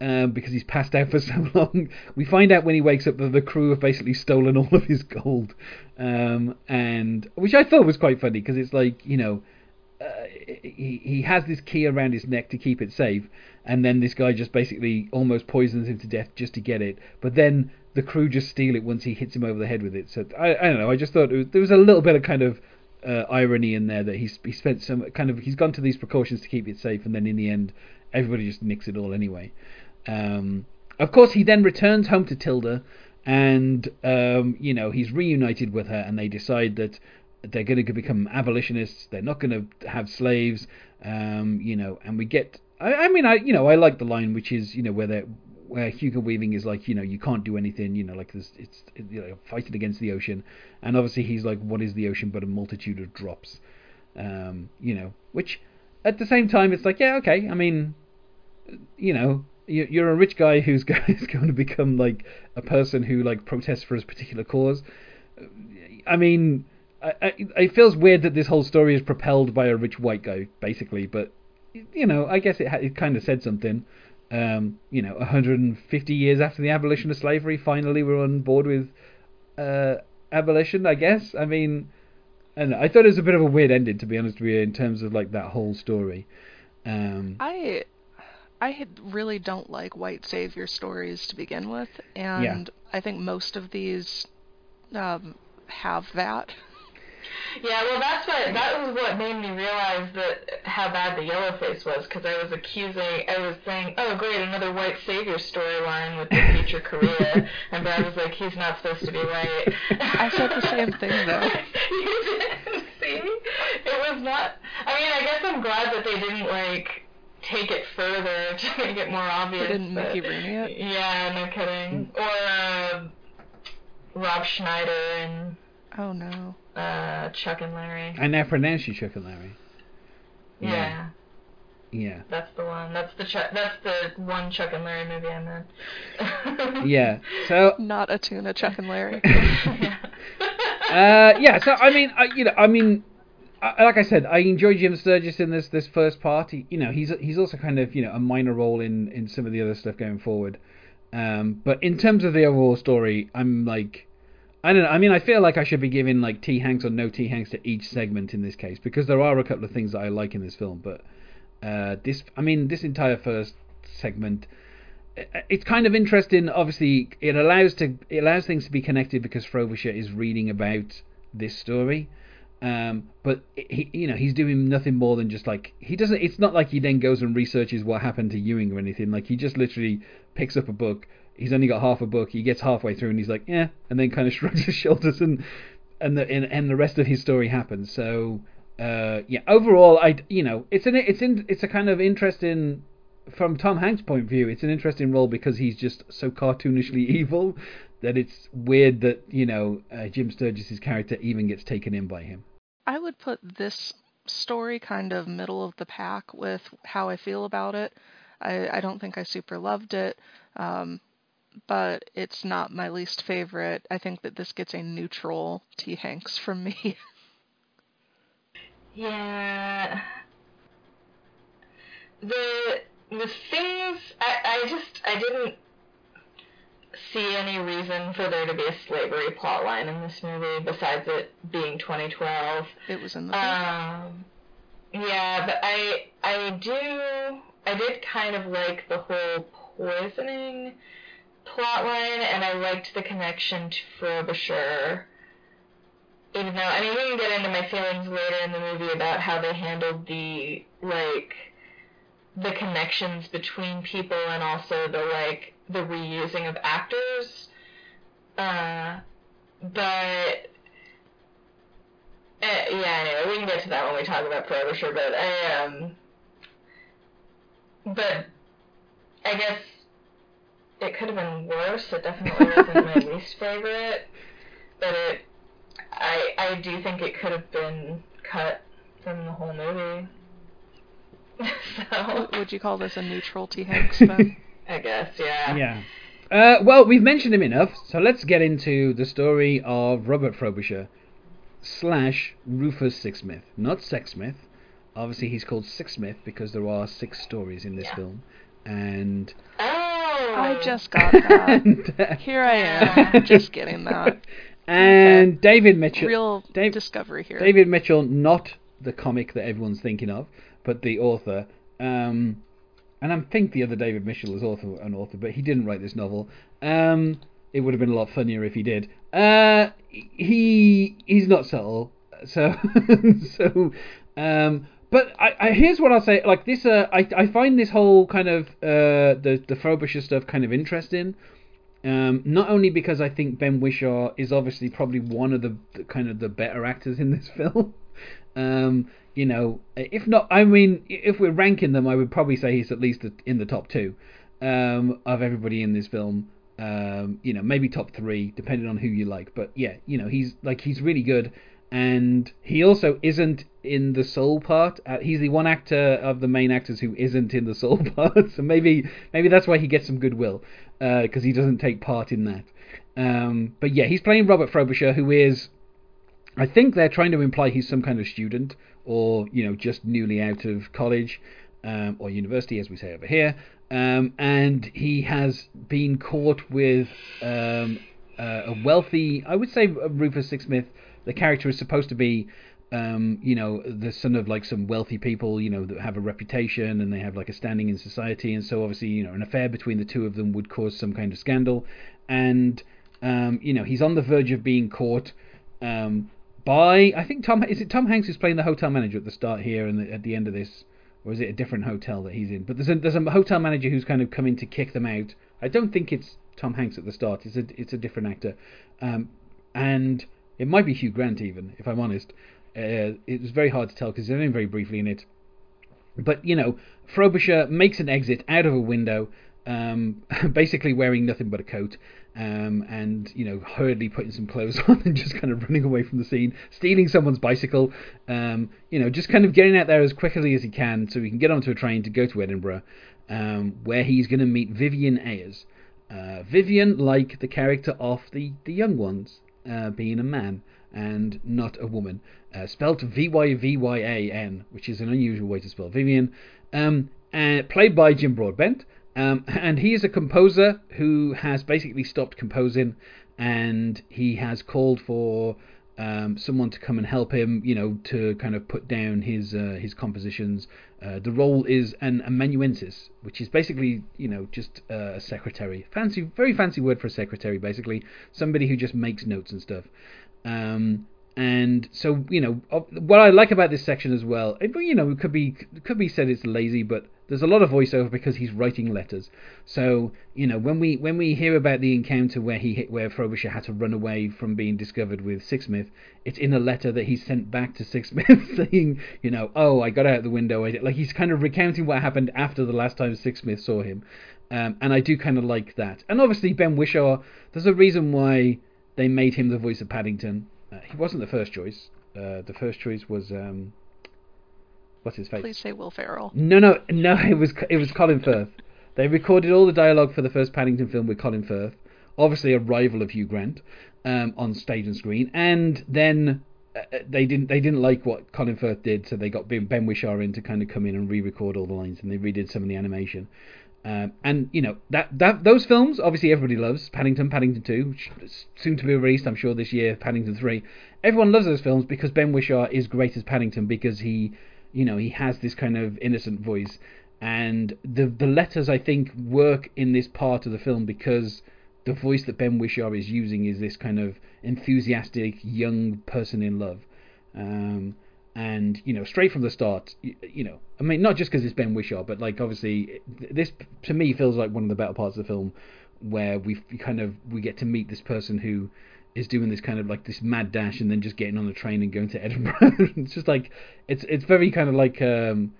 Um, because he's passed out for so long, we find out when he wakes up that the crew have basically stolen all of his gold, um, and which I thought was quite funny because it's like you know uh, he he has this key around his neck to keep it safe, and then this guy just basically almost poisons him to death just to get it. But then the crew just steal it once he hits him over the head with it. So I, I don't know. I just thought was, there was a little bit of kind of uh, irony in there that he's he spent some kind of he's gone to these precautions to keep it safe, and then in the end everybody just nicks it all anyway. Um, of course, he then returns home to Tilda, and um, you know he's reunited with her, and they decide that they're going to become abolitionists. They're not going to have slaves. Um, you know, and we get. I, I mean, I you know I like the line which is you know where they where Hugo Weaving is like you know you can't do anything. You know, like this it's you know fighting against the ocean, and obviously he's like what is the ocean but a multitude of drops. Um, you know, which at the same time it's like yeah okay. I mean, you know you're a rich guy who's going to become like a person who like protests for his particular cause. I mean, I, I, it feels weird that this whole story is propelled by a rich white guy, basically. But you know, I guess it it kind of said something. Um, you know, 150 years after the abolition of slavery, finally we're on board with uh, abolition. I guess. I mean, know, I thought it was a bit of a weird ending, to be honest with you, in terms of like that whole story. Um, I I really don't like white savior stories to begin with, and Yeah. I think most of these um, have that. Yeah, well, that's what that was what made me realize that how bad the yellow face was because I was accusing, I was saying, oh great, another white savior storyline with the future Korea, and Brad was like, he's not supposed to be white. I said the same thing, though. you didn't see? It was not. I mean, I guess I'm glad that they didn't like take it further to make it more obvious. didn't but- Mickey Rooney it? Yeah, no kidding. Or uh, Rob Schneider and Oh no. uh, Chuck and Larry. I now pronounce you Chuck and Larry. Yeah. Yeah. Yeah. That's the one. That's the Chuck. That's the one Chuck and Larry movie I meant. Yeah. So Not a tuna, Chuck and Larry. yeah. uh, yeah, so I mean, I, you know, I mean, I, like I said, I enjoy Jim Sturgess in this this first part. He, you know, he's he's also kind of you know a minor role in in some of the other stuff going forward. Um, but in terms of the overall story, I'm like, I don't know. I mean, I feel like I should be giving like T Hanks or no T Hanks to each segment in this case because there are a couple of things that I like in this film. But uh, this, I mean, this entire first segment it's kind of interesting. Obviously, it allows to it allows things to be connected because Frobisher is reading about this story. Um, but he, you know, he's doing nothing more than just like he doesn't. It's not like he then goes and researches what happened to Ewing or anything. Like he just literally picks up a book. He's only got half a book. He gets halfway through and he's like, yeah, and then kind of shrugs his shoulders and and the and, and the rest of his story happens. So uh, yeah, overall, I you know, it's an it's in it's a kind of interesting from Tom Hanks' point of view, it's an interesting role because he's just so cartoonishly evil that it's weird that you know uh, Jim Sturgess's character even gets taken in by him. I would put this story kind of middle of the pack with how I feel about it. I, I don't think I super loved it, um, but it's not my least favorite. I think that this gets a neutral T. Hanks from me. Yeah. The the things I I just I didn't see any reason for there to be a slavery plotline in this movie besides it being 2012. it was in the. Um, yeah, but I I do I did kind of like the whole poisoning plotline, and I liked the connection to Frobisher. Even though I mean, we can get into my feelings later in the movie about how they handled the like the connections between people and also the like the reusing of actors. Uh, but uh, yeah, anyway, we can get to that when we talk about Frobisher. But I um, but I guess it could have been worse. It definitely wasn't my least favorite, but it I I do think it could have been cut from the whole movie. so Would you call this a neutral T Hanks then? I guess yeah. Yeah. Uh, well, we've mentioned him enough, so let's get into the story of Robert Frobisher slash Rufus Sixsmith, not Sexsmith. Obviously, he's called Sixsmith because there are six stories in this Yeah. film, and Oh. I just got that. and, uh, Here I am, just getting that. and David Mitchell. Real Dave- discovery here. David Mitchell, not the comic that everyone's thinking of, but the author. Um, and I think the other David Mitchell is also an author, but he didn't write this novel. Um, it would have been a lot funnier if he did. Uh, he he's not subtle, so so. Um, but I, I here's what I'll say. Like this, uh, I I find this whole kind of uh the the Frobisher stuff kind of interesting. Um, not only because I think Ben Whishaw is obviously probably one of the, the kind of the better actors in this film. Um, you know, if not, I mean, if we're ranking them, I would probably say he's at least in the top two um, of everybody in this film. Um, you know, maybe top three, depending on who you like. But yeah, you know, he's like he's really good, and he also isn't in the soul part. Uh, he's the one actor of the main actors who isn't in the soul part. So maybe maybe that's why he gets some goodwill because he doesn't take part in that. Um, but yeah, he's playing Robert Frobisher, who is I think they're trying to imply he's some kind of student or, you know, just newly out of college um, or university, as we say over here. Um, and he has been caught with um, uh, a wealthy, I would say uh, Rufus Sixsmith, the character is supposed to be, um, you know, the son of like some wealthy people, you know, that have a reputation and they have like a standing in society. And so obviously, you know, an affair between the two of them would cause some kind of scandal. And, um, you know, he's on the verge of being caught. Um, by I think Tom is it Tom Hanks is playing the hotel manager at the start here and at the end of this, or is it a different hotel that he's in? But there's a there's a hotel manager who's kind of coming to kick them out. I don't think it's Tom Hanks at the start. It's a it's a different actor, um, and it might be Hugh Grant even if I'm honest. Uh, it was very hard to tell because he's only very briefly in it. But you know, Frobisher makes an exit out of a window, um, basically wearing nothing but a coat, um, and you know, hurriedly putting some clothes on and just kind of running away from the scene, stealing someone's bicycle, um, you know, just kind of getting out there as quickly as he can so he can get onto a train to go to Edinburgh, um, where he's going to meet Vyvyan Ayrs. Uh, Vivian, like the character of the the young ones, uh, being a man and not a woman, uh, spelt V Y V Y A N, which is an unusual way to spell Vivian. Um, uh, played by Jim Broadbent, um, and he is a composer who has basically stopped composing, and he has called for um, someone to come and help him, you know, to kind of put down his uh, his compositions. Uh, the role is an amanuensis, which is basically, you know, just uh, a secretary. Fancy, very fancy word for a secretary, basically. Somebody who just makes notes and stuff. Um, and so, you know, uh, what I like about this section as well, it, you know, it could be could be said it's lazy, but there's a lot of voiceover because he's writing letters. So, you know, when we when we hear about the encounter where he hit, where Frobisher had to run away from being discovered with Sixsmith, it's in a letter that he sent back to Sixsmith saying, you know, oh, I got out the window. Like he's kind of recounting what happened after the last time Sixsmith saw him, um, and I do kind of like that. And obviously Ben Whishaw, there's a reason why they made him the voice of Paddington. Uh, he wasn't the first choice. Uh, the first choice was um, what's his face? Please say Will Ferrell. No, no, no. It was it was Colin Firth. They recorded all the dialogue for the first Paddington film with Colin Firth, obviously a rival of Hugh Grant, um, on stage and screen. And then uh, they didn't they didn't like what Colin Firth did, so they got Ben Ben in to kind of come in and re-record all the lines, and they redid some of the animation. Um, and you know that that those films obviously everybody loves Paddington, Paddington Two, which soon to be released, I'm sure this year. Paddington Three, everyone loves those films because Ben Whishaw is great as Paddington because he, you know, he has this kind of innocent voice, and the the letters I think work in this part of the film because the voice that Ben Whishaw is using is this kind of enthusiastic young person in love. Um, and you know straight from the start you, you know i mean not just because it's ben whishaw but like obviously this to me feels like one of the better parts of the film where we kind of we get to meet this person who is doing this kind of like this mad dash and then just getting on the train and going to edinburgh. It's just like it's it's very kind of like um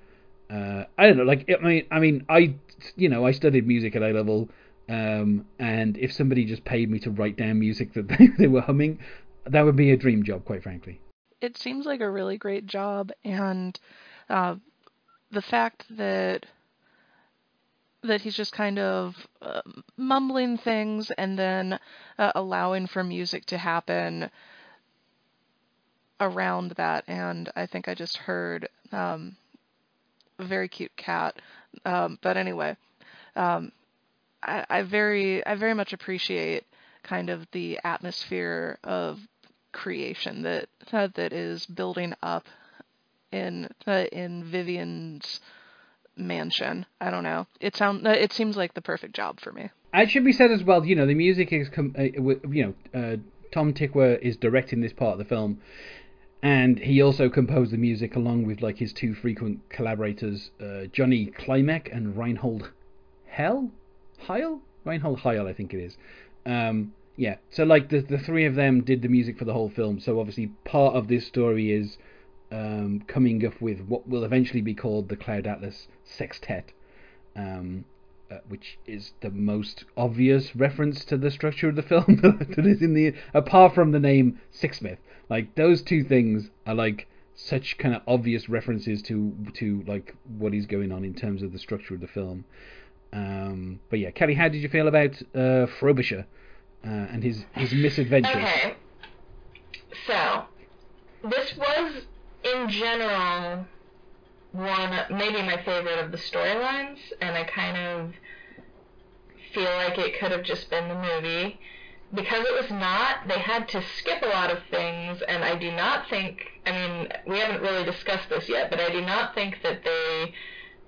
uh i don't know like i mean i mean i you know i studied music at a level um and if somebody just paid me to write down music that they, they were humming that would be a dream job quite frankly it seems like a really great job, and uh, the fact that that he's just kind of uh, mumbling things and then uh, allowing for music to happen around that. And I think I just heard um, a very cute cat. Um, but anyway, um, I, I very I very much appreciate kind of the atmosphere of creation that uh, that is building up in uh, in Vyvyan's mansion. I don't know. It sound uh, it seems like the perfect job for me. It should be said as well. You know, the music is com- uh, you know uh, Tom Tykwer is directing this part of the film, and he also composed the music along with like his two frequent collaborators, uh, Johnny Klimek and Reinhold Hell Heil Reinhold Heil, I think it is. Um, yeah, so like the the three of them did the music for the whole film. So obviously part of this story is um, coming up with what will eventually be called the Cloud Atlas Sextet, um, uh, which is the most obvious reference to the structure of the film that is in the apart from the name Sixsmith. Like those two things are like such kind of obvious references to to like what is going on in terms of the structure of the film. Um, but yeah, Kelly, how did you feel about uh, Frobisher? Uh, and his his misadventures. Okay. So, this was in general one maybe my favorite of the storylines, and I kind of feel like it could have just been the movie. Because it was not, they had to skip a lot of things, and I do not think, I mean, we haven't really discussed this yet, but I do not think that they,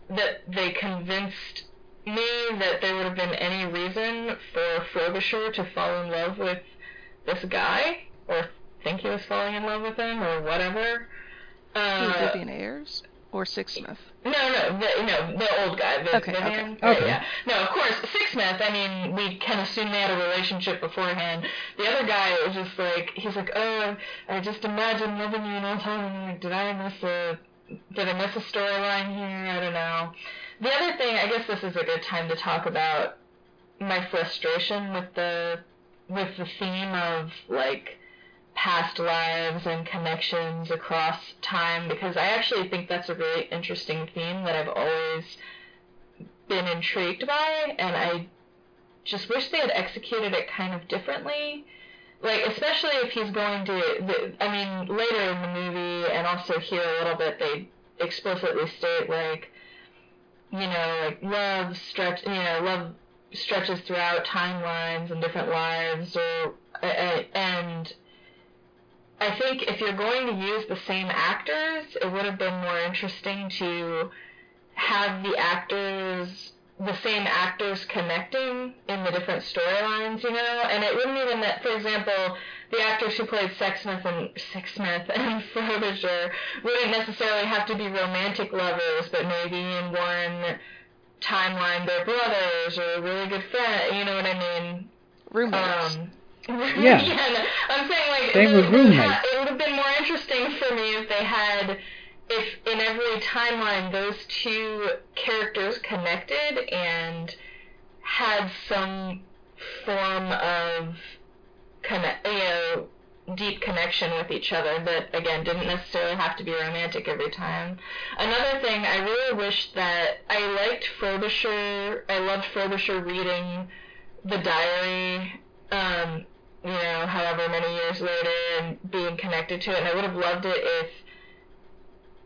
that they convinced me that there would have been any reason for Frobisher to fall in love with this guy, or think he was falling in love with him, or whatever. Uh, Vyvyan Ayrs or Sixsmith? No, no, the, no, the old guy, the okay, Vyvyan. Okay. okay. Yeah, no, of course, Sixsmith. I mean, we can assume they had a relationship beforehand. The other guy was just like, he's like, oh, I just imagine loving you and all the time. And like, did I miss a, did I miss a storyline here? I don't know. The other thing, I guess this is a good time to talk about my frustration with the with the theme of like past lives and connections across time because I actually think that's a really interesting theme that I've always been intrigued by and I just wish they had executed it kind of differently. Like especially if he's going to I mean later in the movie and also here a little bit they explicitly state like you know, like love stretch, you know, love stretches throughout timelines and different lives, or uh, and I think if you're going to use the same actors, it would have been more interesting to have the actors the same actors connecting in the different storylines, you know, and it wouldn't even for example, the actors who played Sexsmith and Sixsmith and Frobisher wouldn't necessarily have to be romantic lovers, but maybe in one timeline they're brothers or really good friends. You know what I mean? Roommates. Um, Yeah. yeah, I'm saying like They were roommates. It would have been more interesting for me if they had, if in every timeline those two characters connected and had some form of connect, you know, deep connection with each other that again didn't necessarily have to be romantic every time. Another thing, I really wish that I liked Frobisher. I loved Frobisher reading the diary. Um, you know, however many years later, and being connected to it. And I would have loved it if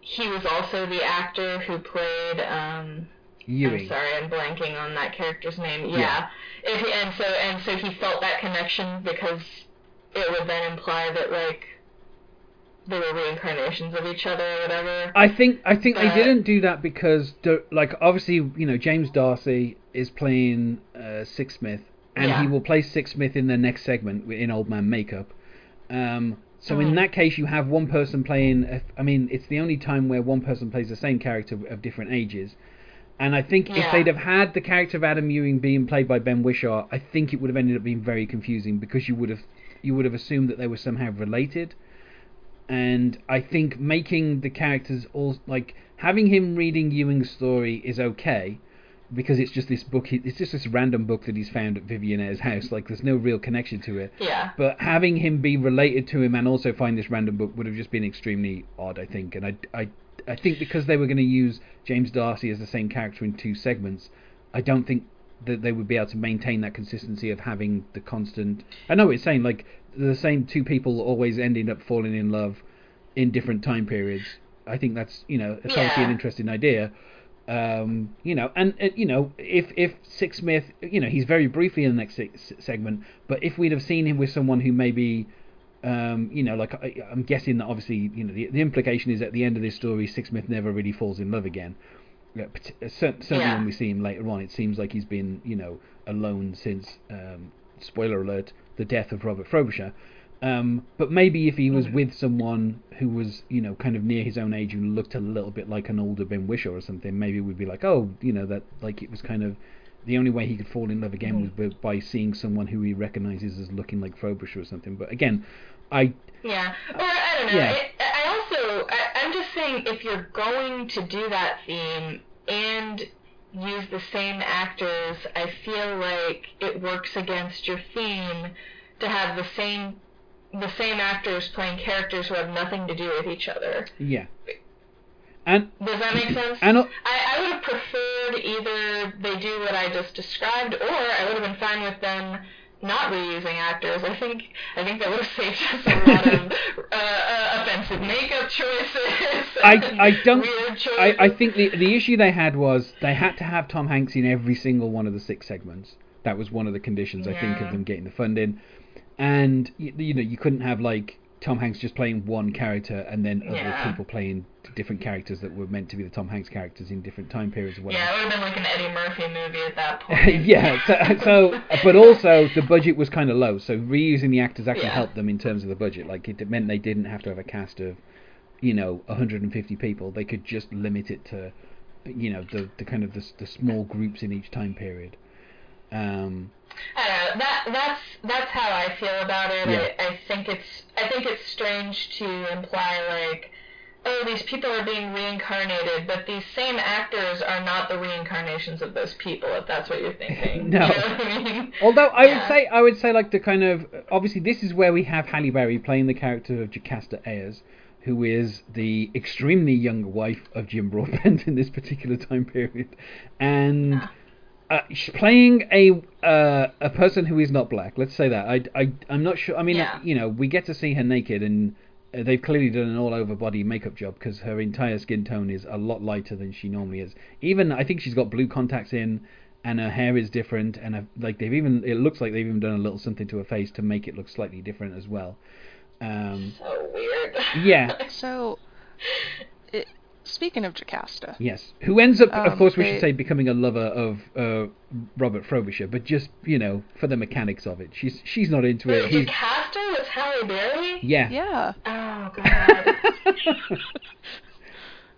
he was also the actor who played. Um, I'm sorry, I'm blanking on that character's name. Yeah. Yeah. If he, and so and so he felt that connection because it would then imply that like they were reincarnations of each other or whatever. I think I think they didn't do that because like obviously you know James D'Arcy is playing uh, Sixsmith and Yeah. he will play Sixsmith in the next segment in Old Man Makeup. Um, So in that case, you have one person playing. a- I mean, it's the only time where one person plays the same character of different ages. And I think if they'd have had the character of Adam Ewing being played by Ben Whishaw, I think it would have ended up being very confusing because you would have you would have assumed that they were somehow related. And I think making the characters all like having him reading Ewing's story is okay because it's just this book. It's just this random book that he's found at Vyvyan Ayrs' house. Like there's no real connection to it. Yeah. But having him be related to him and also find this random book would have just been extremely odd, I think. And I, I, I think because they were going to use James D'Arcy as the same character in two segments, I don't think that they would be able to maintain that consistency of having the constant. I know what it's saying like the same two people always ending up falling in love in different time periods. I think that's you know it's obviously an interesting idea. Um, you know, and uh, you know, if if Sixsmith, you know, he's very briefly in the next se- segment, but if we'd have seen him with someone who maybe, um, you know, like I, I'm guessing that obviously, you know, the, the implication is at the end of this story, Sixsmith never really falls in love again. Yeah, uh, certainly Yeah. when we see him later on, it seems like he's been, you know, alone since, um, spoiler alert, the death of Robert Frobisher. Um, but maybe if he was with someone who was, you know, kind of near his own age and looked a little bit like an older Ben Whishaw or something, maybe we'd be like, oh, you know, that like it was kind of the only way he could fall in love again was by, by seeing someone who he recognizes as looking like Frobisher or something. But again, I Yeah, or I don't know. Yeah. It, I also, I, I'm just saying, if you're going to do that theme and use the same actors, I feel like it works against your theme to have the same the same actors playing characters who have nothing to do with each other. yeah, and Does that make sense? and I, I would have preferred either they do what I just described, or I would have been fine with them not reusing actors. I think I think that would have saved us a lot of uh, uh, offensive makeup choices. I I don't. I, I think the the issue they had was they had to have Tom Hanks in every single one of the six segments. That was one of the conditions I think of them getting the funding, and you, you know you couldn't have like Tom Hanks just playing one character and then other Yeah. people playing different characters that were meant to be the Tom Hanks characters in different time periods or whatever. yeah, it would have been like an Eddie Murphy movie at that point. yeah, so, so but also the budget was kind of low, so reusing the actors actually Yeah. helped them in terms of the budget. Like it meant they didn't have to have a cast of, you know, 150 people. They could just limit it to, you know, the the kind of the, the small groups in each time period. Um, I don't know. That that's that's how I feel about it. Yeah. I, I think it's I think it's strange to imply like, oh, these people are being reincarnated, but these same actors are not the reincarnations of those people. If that's what you're thinking. No. You know I mean? although I would say I would say like the kind of obviously this is where we have Halle Berry playing the character of Jocasta Ayrs, who is the extremely young wife of Jim Broadbent in this particular time period, and. Uh, she's playing a uh, a person who is not black. Let's say that. I I I'm not sure. I mean, Yeah. you know, we get to see her naked, and uh, they've clearly done an all over body makeup job because her entire skin tone is a lot lighter than she normally is. Even I think she's got blue contacts in, and her hair is different, and her, like they've even it looks like they've even done a little something to her face to make it look slightly different as well. Um, So weird. yeah. So, it, speaking of Jocasta, Yes, who ends up, of Um, course, we they- should say, becoming a lover of uh, Robert Frobisher, but just you know for the mechanics of it. She's she's not into it. Wait, He's Jocasta was Halle Berry? yeah. yeah, Oh god.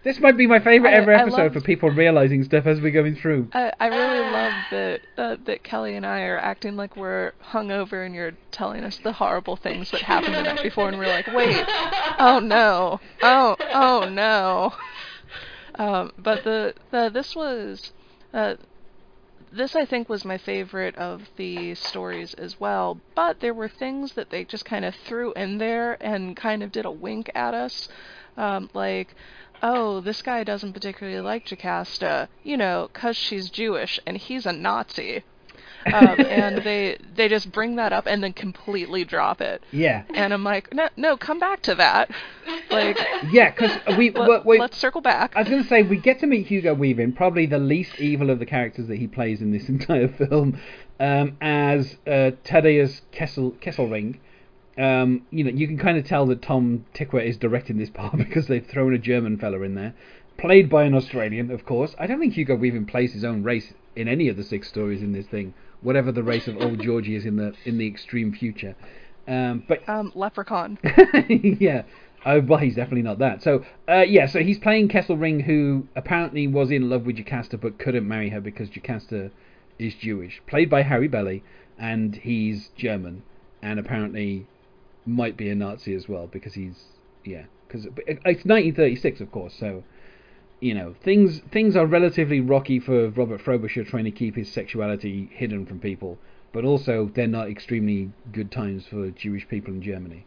this might be my favorite ever I episode love- for people realizing stuff as we're going through. I, I really love that uh, that Kelly and I are acting like we're hungover and you're telling us the horrible things that happened the night before, and we're like, wait, oh no, oh oh no. Um, but the, the this was uh, this I think was my favorite of the stories as well. But there were things that they just kind of threw in there and kind of did a wink at us, um, like. Oh, this guy doesn't particularly like Jocasta, you know, because she's Jewish and he's a Nazi. Um, and they they just bring that up and then completely drop it. Yeah, And I'm like, no, no, come back to that. Like, yeah, because we let, we, us circle back. I was going to say we get to meet Hugo Weaving, probably the least evil of the characters that he plays in this entire film, um, as uh, Thaddeus Kessel Kesselring. Um, you know, you can kind of tell that Tom Tykwer is directing this part because they've thrown a German fella in there, played by an Australian, of course. I don't think Hugo Weaving plays his own race in any of the six stories in this thing, whatever the race of Old Georgie is in the in the extreme future. Um, but Um, Leprechaun. yeah. Oh, well, he's definitely not that. So, uh, yeah, so he's playing Kesselring, who apparently was in love with Jocasta but couldn't marry her because Jocasta is Jewish. Played by Harry Belly, and he's German, and apparently might be a Nazi as well because he's yeah because it's 1936 of course so you know things things are relatively rocky for Robert Frobisher trying to keep his sexuality hidden from people but also they're not extremely good times for Jewish people in Germany.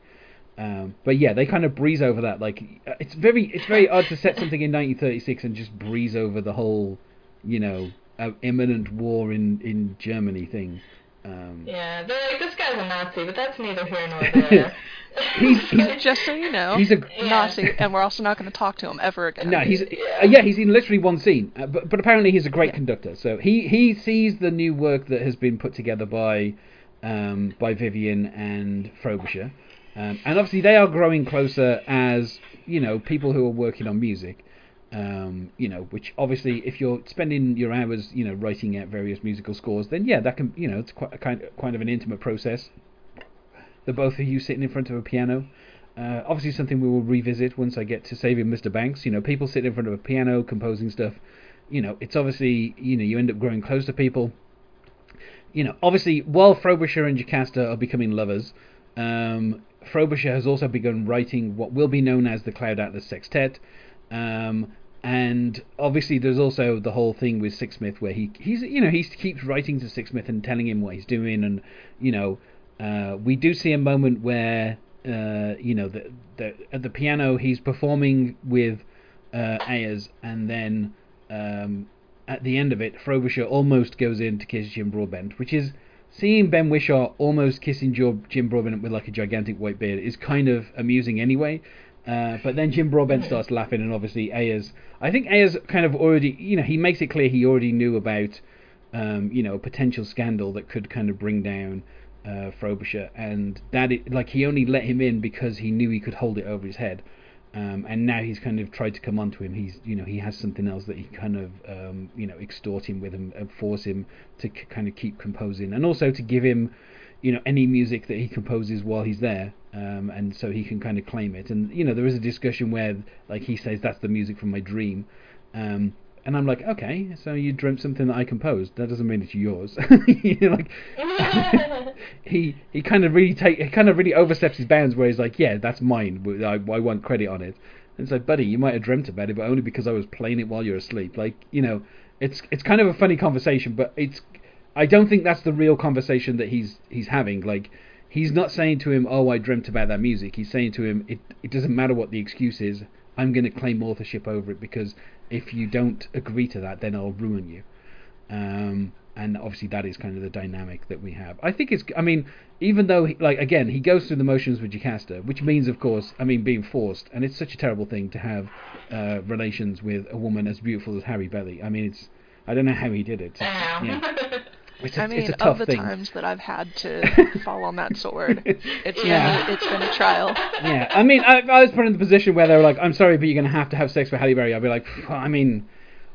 Um, but yeah they kind of breeze over that like it's very it's very odd to set something in 1936 and just breeze over the whole you know uh, imminent war in in Germany thing um, Yeah, they're like, this guy's a Nazi, but that's neither here nor there. He's- he's- Just so you know, He's a- Yeah. Nazi, and we're also not going to talk to him ever again. No, he's uh, yeah, he's in literally one scene, uh, but but apparently he's a great conductor. So he he sees the new work that has been put together by um, by Vyvyan and Frobisher, um, and obviously they are growing closer as you know people who are working on music. Um, you know, which obviously, if you're spending your hours, you know, writing out various musical scores, then yeah, that can, you know, it's quite a kind kind of an intimate process. The both of you sitting in front of a piano, uh, obviously, something we will revisit once I get to Saving Mr. Banks. You know, people sitting in front of a piano composing stuff. You know, it's obviously you know you end up growing close to people. You know, obviously, while Frobisher and Jocasta are becoming lovers, um, Frobisher has also begun writing what will be known as the Cloud Atlas Sextet. Um, and obviously, there's also the whole thing with Sixsmith where he he's you know he keeps writing to Sixsmith and telling him what he's doing, and you know uh, we do see a moment where uh, you know the, the at the piano he's performing with uh, Ayrs, and then um, at the end of it, Frobisher almost goes in to kiss Jim Broadbent, which is seeing Ben Whishaw almost kissing Jim Broadbent with like a gigantic white beard is kind of amusing anyway. Uh, but then Jim Broadbent starts laughing, and obviously Ayrs. I think Ayrs kind of already, you know, he makes it clear he already knew about, um, you know, a potential scandal that could kind of bring down uh, Frobisher, and that it, like he only let him in because he knew he could hold it over his head. Um, and now he's kind of tried to come onto him. He's, you know, he has something else that he kind of, um, you know, extort him with him and force him to k- kind of keep composing, and also to give him, you know, any music that he composes while he's there, um, and so he can kind of claim it. And you know, there is a discussion where, like, he says that's the music from my dream, um, and I'm like, okay, so you dreamt something that I composed. That doesn't mean it's yours. like, he he kind of really take he kind of really oversteps his bounds where he's like, yeah, that's mine. I, I want credit on it. And it's like, buddy, you might have dreamt about it, but only because I was playing it while you're asleep. Like, you know, it's it's kind of a funny conversation, but it's I don't think that's the real conversation that he's he's having. Like, he's not saying to him, oh, I dreamt about that music. He's saying to him, it it doesn't matter what the excuse is. I'm going to claim authorship over it because if you don't agree to that, then I'll ruin you. Um, and obviously that is kind of the dynamic that we have. I think it's. I mean, even though he, like again he goes through the motions with Jocasta, which means of course, I mean being forced, and it's such a terrible thing to have uh, relations with a woman as beautiful as Halle Berry. I mean, it's. I don't know how he did it. Yeah. It's a, I mean, it's a of the thing. times that I've had to fall on that sword, it's Yeah. been it's been a trial. yeah, I mean, I, I was put in the position where they were like, "I'm sorry, but you're going to have to have sex with Halle Berry." I'd be like, "I mean,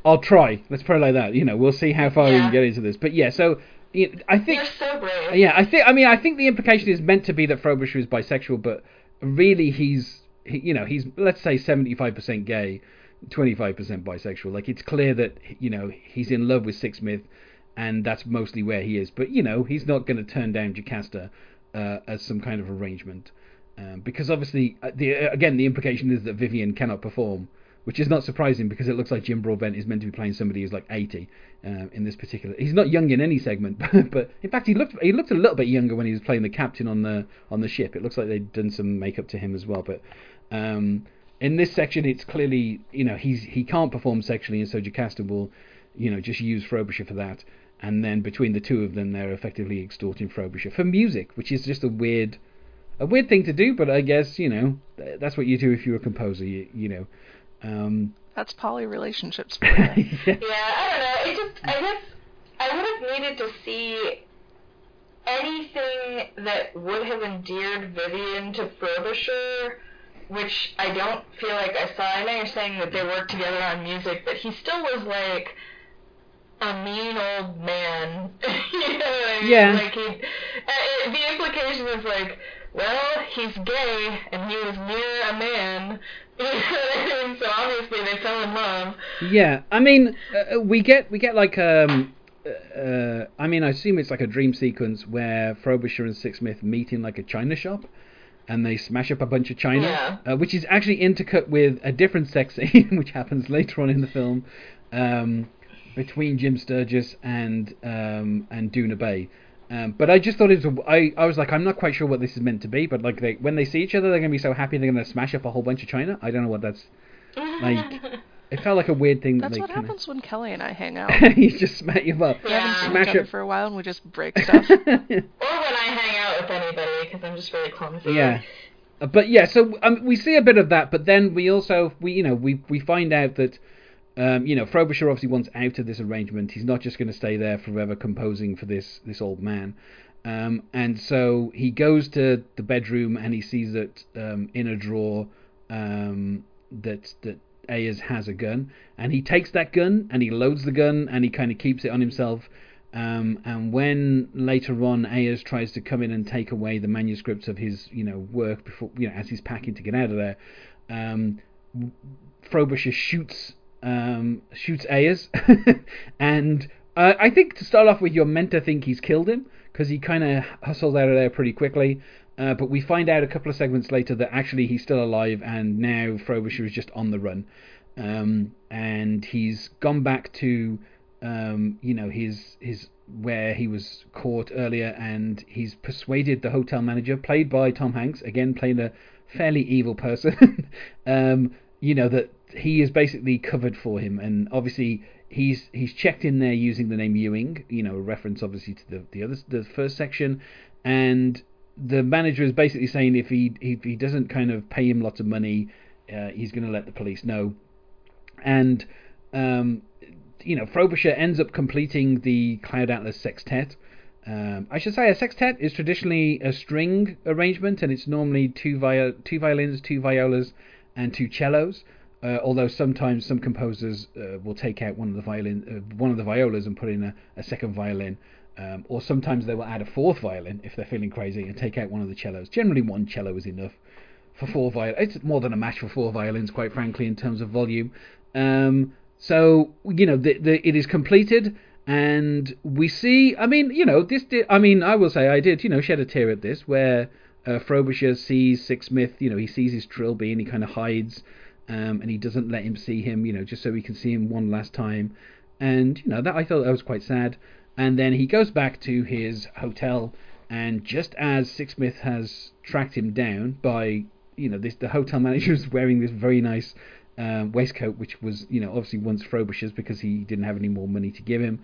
I'll try. Let's put it like that. You know, we'll see how far we can get into this." But yeah, so you know, I think You're so brave. Yeah, I think. I mean, I think the implication is meant to be that Frobisher is bisexual, but really he's, he, you know, he's let's say seventy-five percent gay, twenty-five percent bisexual. Like it's clear that you know he's in love with Sixsmith, and that's mostly where he is. But you know, he's not going to turn down Jocasta uh, as some kind of arrangement, um, because obviously, uh, the uh, again, the implication is that Vyvyan cannot perform. Which is not surprising because it looks like Jim Broadbent is meant to be playing somebody who's like 80 um, in this particular. He's not young in any segment, but, but in fact he looked he looked a little bit younger when he was playing the captain on the on the ship. It looks like they'd done some makeup to him as well. But um, in this section, it's clearly you know he's he can't perform sexually, and so Jocasta will you know just use Frobisher for that. And then between the two of them, they're effectively extorting Frobisher for music, which is just a weird a weird thing to do. But I guess you know that's what you do if you're a composer. You, you know. Um, That's poly relationships yeah. Yeah, I don't know. It just, I guess, I would have needed to see anything that would have endeared Vyvyan to Frobisher, which I don't feel like I saw. I know you're saying that they worked together on music, but he still was like a mean old man. you know what I mean? Yeah. Like he, uh, the implication is like well, he's gay and he was near a man. You know what I mean? So obviously they fell in love. Yeah, I mean, uh, we get we get like um, uh, I mean, I assume it's like a dream sequence where Frobisher and Sixsmith meet in like a china shop, and they smash up a bunch of china, Yeah. uh, which is actually intercut with a different sex scene, which happens later on in the film, um, between Jim Sturgess and um, and Doona Bae. Um, but I just thought it was. A, I, I was like, I'm not quite sure what this is meant to be. But like, they, when they see each other, they're gonna be so happy they're gonna smash up a whole bunch of china. I don't know what that's. Like, It felt like a weird thing That's that they what kinda, happens when Kelly and I hang out. you just smack you up. We haven't Yeah. seen Smash each other it. for a while, and we just break stuff. Or when I hang out with anybody because I'm just really clumsy. yeah. Uh, But yeah, so um, we see a bit of that, but then we also we you know we we find out that um, you know Frobisher obviously wants out of this arrangement. He's not just going to stay there forever composing for this this old man. Um, and so he goes to the bedroom and he sees that um, in a drawer um, that that Ayrs has a gun, and he takes that gun and he loads the gun and he kind of keeps it on himself. Um, and when later on Ayrs tries to come in and take away the manuscripts of his you know work before you know as he's packing to get out of there, um, Frobisher shoots um, shoots Ayrs, and uh, I think to start off with, you're meant to think he's killed him because he kind of hustles out of there pretty quickly. Uh, but we find out a couple of segments later that actually he's still alive, and now Frobisher is just on the run, um, and he's gone back to um, you know his his where he was caught earlier, and he's persuaded the hotel manager, played by Tom Hanks, again playing a fairly evil person, um, you know that he is basically covered for him, and obviously he's he's checked in there using the name Ewing, you know, a reference obviously to the the other the first section, and the manager is basically saying if he if he doesn't kind of pay him lots of money, uh, he's going to let the police know, and um, you know Frobisher ends up completing the Cloud Atlas sextet. Um, I should say a sextet is traditionally a string arrangement, and it's normally two vi- two violins, two violas, and two cellos. Uh, although sometimes some composers uh, will take out one of the violin, uh, one of the violas, and put in a, a second violin. Um, or sometimes they will add a fourth violin if they're feeling crazy and take out one of the cellos. Generally, one cello is enough for four violins. It's more than a match for four violins, quite frankly, in terms of volume. Um, so you know, the, the, it is completed, and we see. I mean, you know, this. Did, I mean, I will say I did. You know, shed a tear at this, where uh, Frobisher sees Sixsmith. You know, he sees his trilby and he kind of hides, um, and he doesn't let him see him. You know, just so he can see him one last time. And you know, that I thought that was quite sad. And then he goes back to his hotel, and just as Sixsmith has tracked him down by, you know, this the hotel manager is wearing this very nice um, waistcoat, which was, you know, obviously once Frobisher's because he didn't have any more money to give him.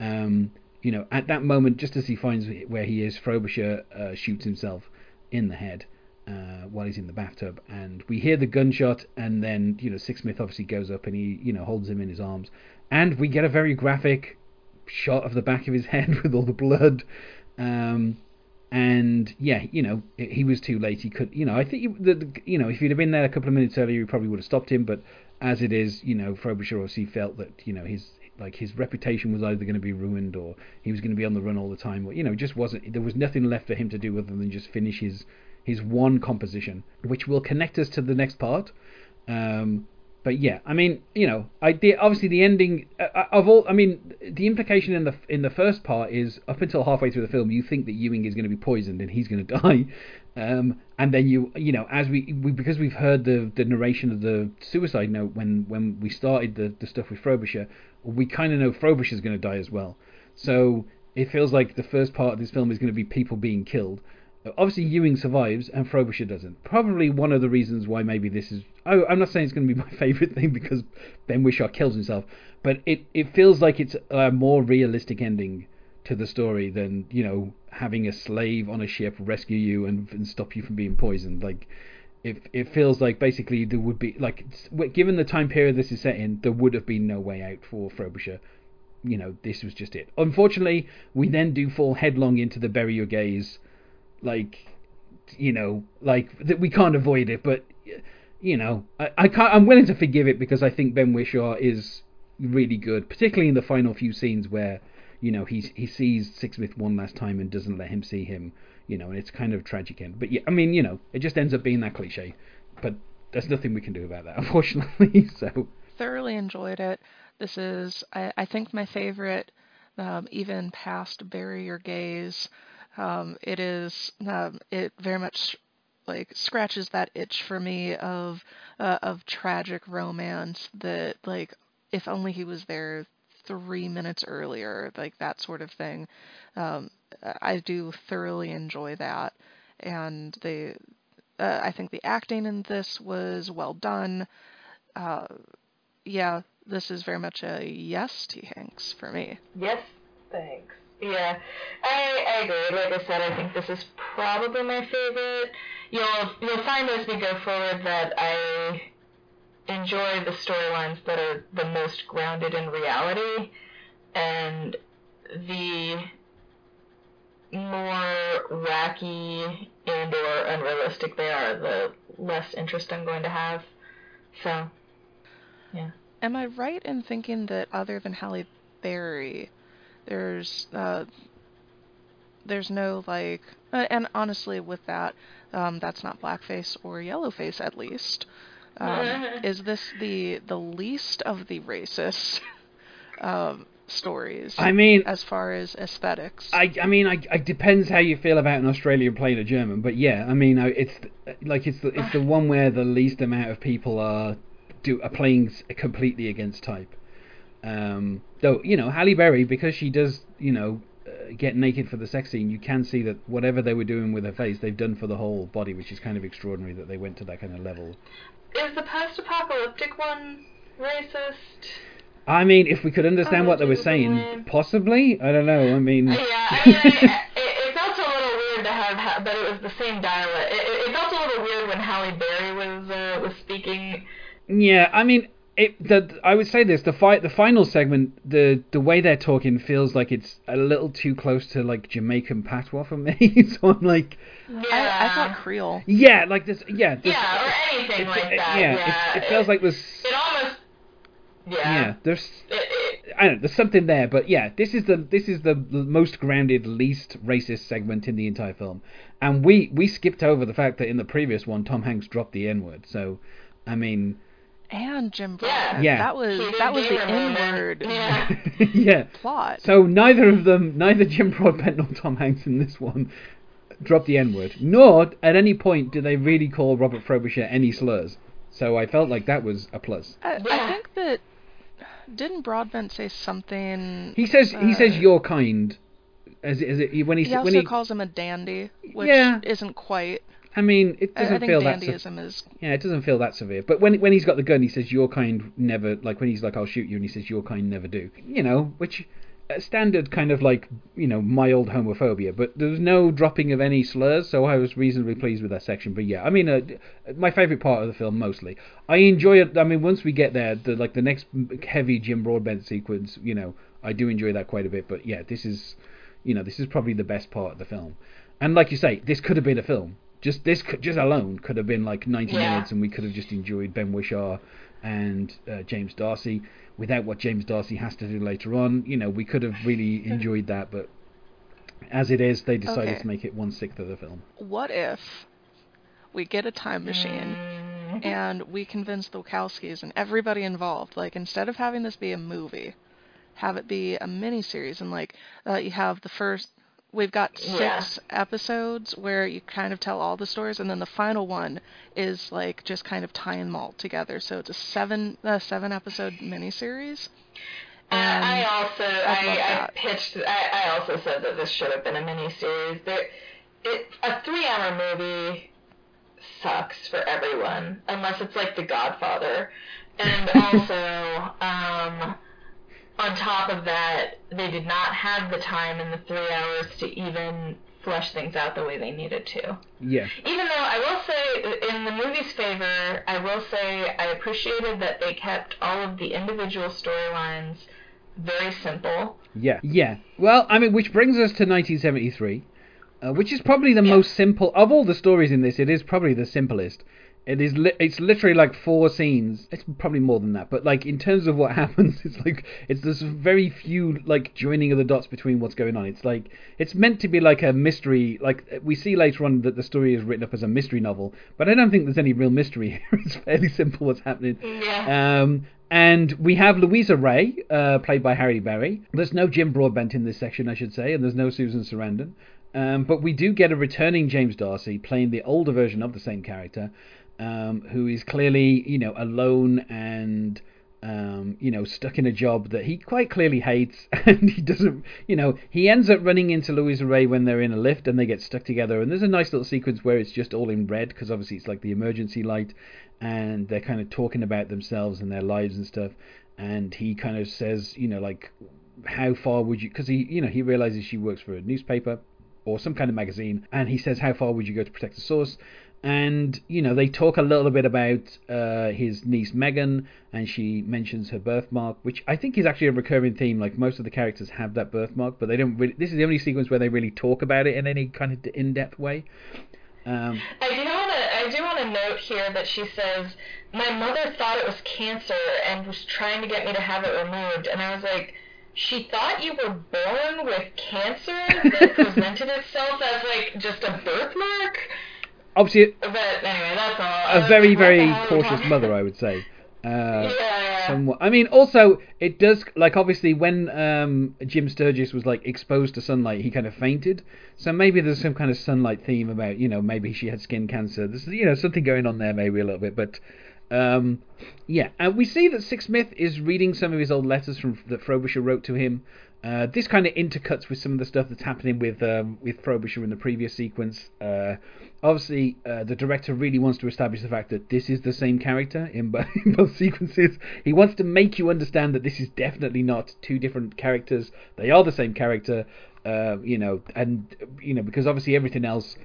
Um, you know, at that moment, just as he finds where he is, Frobisher uh, shoots himself in the head uh, while he's in the bathtub, and we hear the gunshot, and then you know, Sixsmith obviously goes up and he, you know, holds him in his arms, and we get a very graphic shot of the back of his head with all the blood. Um, and yeah, you know, he was too late. He could, you know, I think the, you know, if he'd have been there a couple of minutes earlier, he probably would have stopped him. But as it is, you know, Frobisher obviously felt that you know his like his reputation was either going to be ruined or he was going to be on the run all the time. Or, you know, just wasn't. There was nothing left for him to do other than just finish his his one composition, which will connect us to the next part. Um, but yeah, I mean, you know, I obviously the ending uh, of all. I mean, the implication in the in the first part is up until halfway through the film, you think that Ewing is going to be poisoned and he's going to die, um, and then you you know as we, we because we've heard the the narration of the suicide note when when we started the the stuff with Frobisher, we kind of know Frobisher's going to die as well. So it feels like the first part of this film is going to be people being killed. Obviously, Ewing survives and Frobisher doesn't. Probably one of the reasons why maybe this is. Oh, I'm not saying it's going to be my favourite thing because Ben Whishaw kills himself, but it, it feels like it's a more realistic ending to the story than you know having a slave on a ship rescue you and, and stop you from being poisoned. Like it it feels like basically there would be like given the time period this is set in, there would have been no way out for Frobisher. You know, this was just it. Unfortunately, we then do fall headlong into the bury your gays like you know like that we can't avoid it but you know I, I can't i'm willing to forgive it because i think ben whishaw is really good particularly in the final few scenes where you know he's he sees Sixsmith one last time and doesn't let him see him. You know, and it's kind of tragic end. But yeah, I mean, you know, it just ends up being that cliche. But there's nothing we can do about that, unfortunately. so thoroughly enjoyed it. This is, I, I think, my favorite, um, even past Your Gays. Um, it is, um, it very much like scratches that itch for me of uh, of tragic romance that like if only he was there three minutes earlier, like that sort of thing. Um, I do thoroughly enjoy that, and they, uh, I think the acting in this was well done. Uh, yeah, this is very much a yes, T. Hanks, for me. Yes, thanks. Yeah, I, I agree. Like I said, I think this is probably my favorite. You'll you'll find as we go forward that I enjoy the storylines that are the most grounded in reality, and the more wacky and or unrealistic they are, the less interest I'm going to have. So, yeah. Am I right in thinking that other than Halle Berry, there's uh, there's no like, uh, and honestly, with that, um, that's not blackface or yellowface at least. Um, is this the the least of the racist um, stories? I mean, as far as aesthetics, I I mean, I, it depends how you feel about an Australian playing a German, but yeah, I mean, it's like it's the it's the one where the least amount of people are do are playing completely against type. Um, though you know Halle Berry because she does you know uh, get naked for the sex scene, you can see that whatever they were doing with her face, they've done for the whole body, which is kind of extraordinary that they went to that kind of level. Is the post-apocalyptic one racist? I mean, if we could understand what they were saying, possibly. I don't know. I mean, yeah, I mean, it, it felt a little weird to have, but it was the same dialect. It, it felt a little weird when Halle Berry was uh, was speaking. Yeah, I mean, it, the, I would say this: the fight, the final segment, the the way they're talking feels like it's a little too close to like Jamaican patois for me. so I'm like, yeah, I, I thought Creole. Yeah, like this. Yeah, this, yeah, or anything like it, that. Yeah, yeah. It, it, feels like this. It almost. Yeah. Yeah, there's. I don't know. There's something there, but yeah, this is the this is the most grounded, least racist segment in the entire film, and we we skipped over the fact that in the previous one Tom Hanks dropped the N word. So, I mean and Jim Broadbent. Yeah. That was that was the N word yeah. yeah. plot. So neither of them, neither Jim Broadbent nor Tom Hanks in this one, dropped the N word. Nor at any point did they really call Robert Frobisher any slurs. So I felt like that was a plus. I, Yeah. I think that didn't Broadbent say something? He says he uh, says you're kind. As it, as it, when he, He also when he calls him a dandy, which Yeah. isn't quite. I mean it doesn't I think feel that se- is yeah it doesn't feel that severe. But when when he's got the gun, he says your kind never like when he's like I'll shoot you, and he says your kind never do. You know, which a standard kind of like you know mild homophobia, but there was no dropping of any slurs, so I was reasonably pleased with that section. But yeah, I mean, uh, my favorite part of the film mostly. I enjoy it. I mean, once we get there, the like the next heavy Jim Broadbent sequence, you know, I do enjoy that quite a bit. But yeah, this is, you know, this is probably the best part of the film. And like you say, this could have been a film. Just this, could, just alone, could have been like 90 Yeah. minutes, and we could have just enjoyed Ben Whishaw and uh, James D'Arcy without what James D'Arcy has to do later on. You know, we could have really enjoyed that, but as it is, they decided Okay. to make it one sixth of the film. what if we get a time machine and we convince the Wachowskis and everybody involved, like instead of having this be a movie, have it be a miniseries, and like uh, you have the first. We've got six Yeah. episodes where you kind of tell all the stories, and then the final one is like just kind of tying them all together. So it's a seven uh, seven episode miniseries. And I, I also I, I pitched I, I also said that this should have been a miniseries. There, it a three hour movie sucks for everyone unless it's like The Godfather, and also um, on top of that, they did not have the time in the three hours to even flesh things out the way they needed to. Yeah, Even though I will say, in the movie's favor, I will say I appreciated that they kept all of the individual storylines very simple. yeah, yeah. Well, I mean, which brings us to 1973, uh, which is probably the Yeah. most simple of all the stories in this. It is probably the simplest It is. Li- it's literally like four scenes. It's probably more than that, but like in terms of what happens, it's like it's there's very few like joining of the dots between what's going on. It's like it's meant to be like a mystery. Like we see later on that the story is written up as a mystery novel, but I don't think there's any real mystery here. it's fairly simple what's happening. Yeah. Um, and we have Luisa Rey, uh, played by Halle Berry. There's no Jim Broadbent in this section, I should say, and there's no Susan Sarandon. Um, but we do get a returning James D'Arcy playing the older version of the same character, um, who is clearly, you know, alone and, um, you know, stuck in a job that he quite clearly hates, and he doesn't, you know, he ends up running into Luisa Rey when they're in a lift and they get stuck together. And there's a nice little sequence where it's just all in red because obviously it's like the emergency light, and they're kind of talking about themselves and their lives and stuff. And he kind of says, you know, like, how far would you? Because he, you know, he realizes she works for a newspaper or some kind of magazine, and he says, "How far would you go to protect the source?" And you know, they talk a little bit about uh, his niece Megan, and she mentions her birthmark, which I think is actually a recurring theme. Like most of the characters have that birthmark, but they don't really. This is the only sequence where they really talk about it in any kind of in-depth way. Um, I do want to. I do want to note here that she says my mother thought it was cancer and was trying to get me to have it removed, and I was like, she thought you were born with cancer that presented itself as like just a birthmark. Obviously, But anyway, that's all. A very, very the hell are we cautious mother, I would say. Uh, Yeah. somewhat. I mean, also it does like obviously when um, Jim Sturgess was like exposed to sunlight, he kind of fainted. So maybe there's some kind of sunlight theme about you know maybe she had skin cancer. There's you know something going on there maybe a little bit, but. Um, yeah, and we see that Sixsmith is reading some of his old letters from that Frobisher wrote to him. Uh, this kind of intercuts with some of the stuff that's happening with um, with Frobisher in the previous sequence. Uh, obviously, uh, the director really wants to establish the fact that this is the same character in, bo- in both sequences. He wants to make you understand that this is definitely not two different characters. They are the same character. Uh, you know, and you know because obviously everything else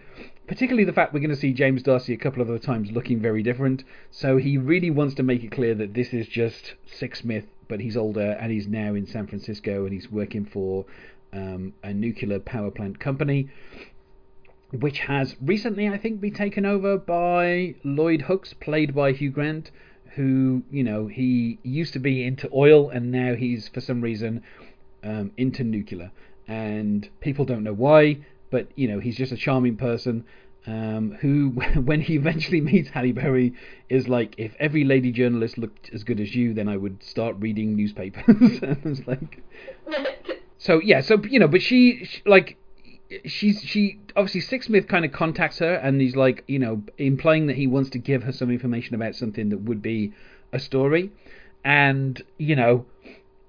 particularly the fact we're going to see James D'Arcy a couple of other times looking very different. So he really wants to make it clear that this is just Sixsmith, but he's older and he's now in San Francisco and he's working for um, a nuclear power plant company, which has recently, I think, been taken over by Lloyd Hooks, played by Hugh Grant. Who you know he used to be into oil and now he's for some reason um, into nuclear, and people don't know why but you know he's just a charming person um, who, when he eventually meets Halle Berry, is like, if every lady journalist looked as good as you, then I would start reading newspapers. and it's like, so yeah, so you know, but she, she like, she's she obviously Sixsmith kind of contacts her, and he's like, you know, implying that he wants to give her some information about something that would be a story, and you know.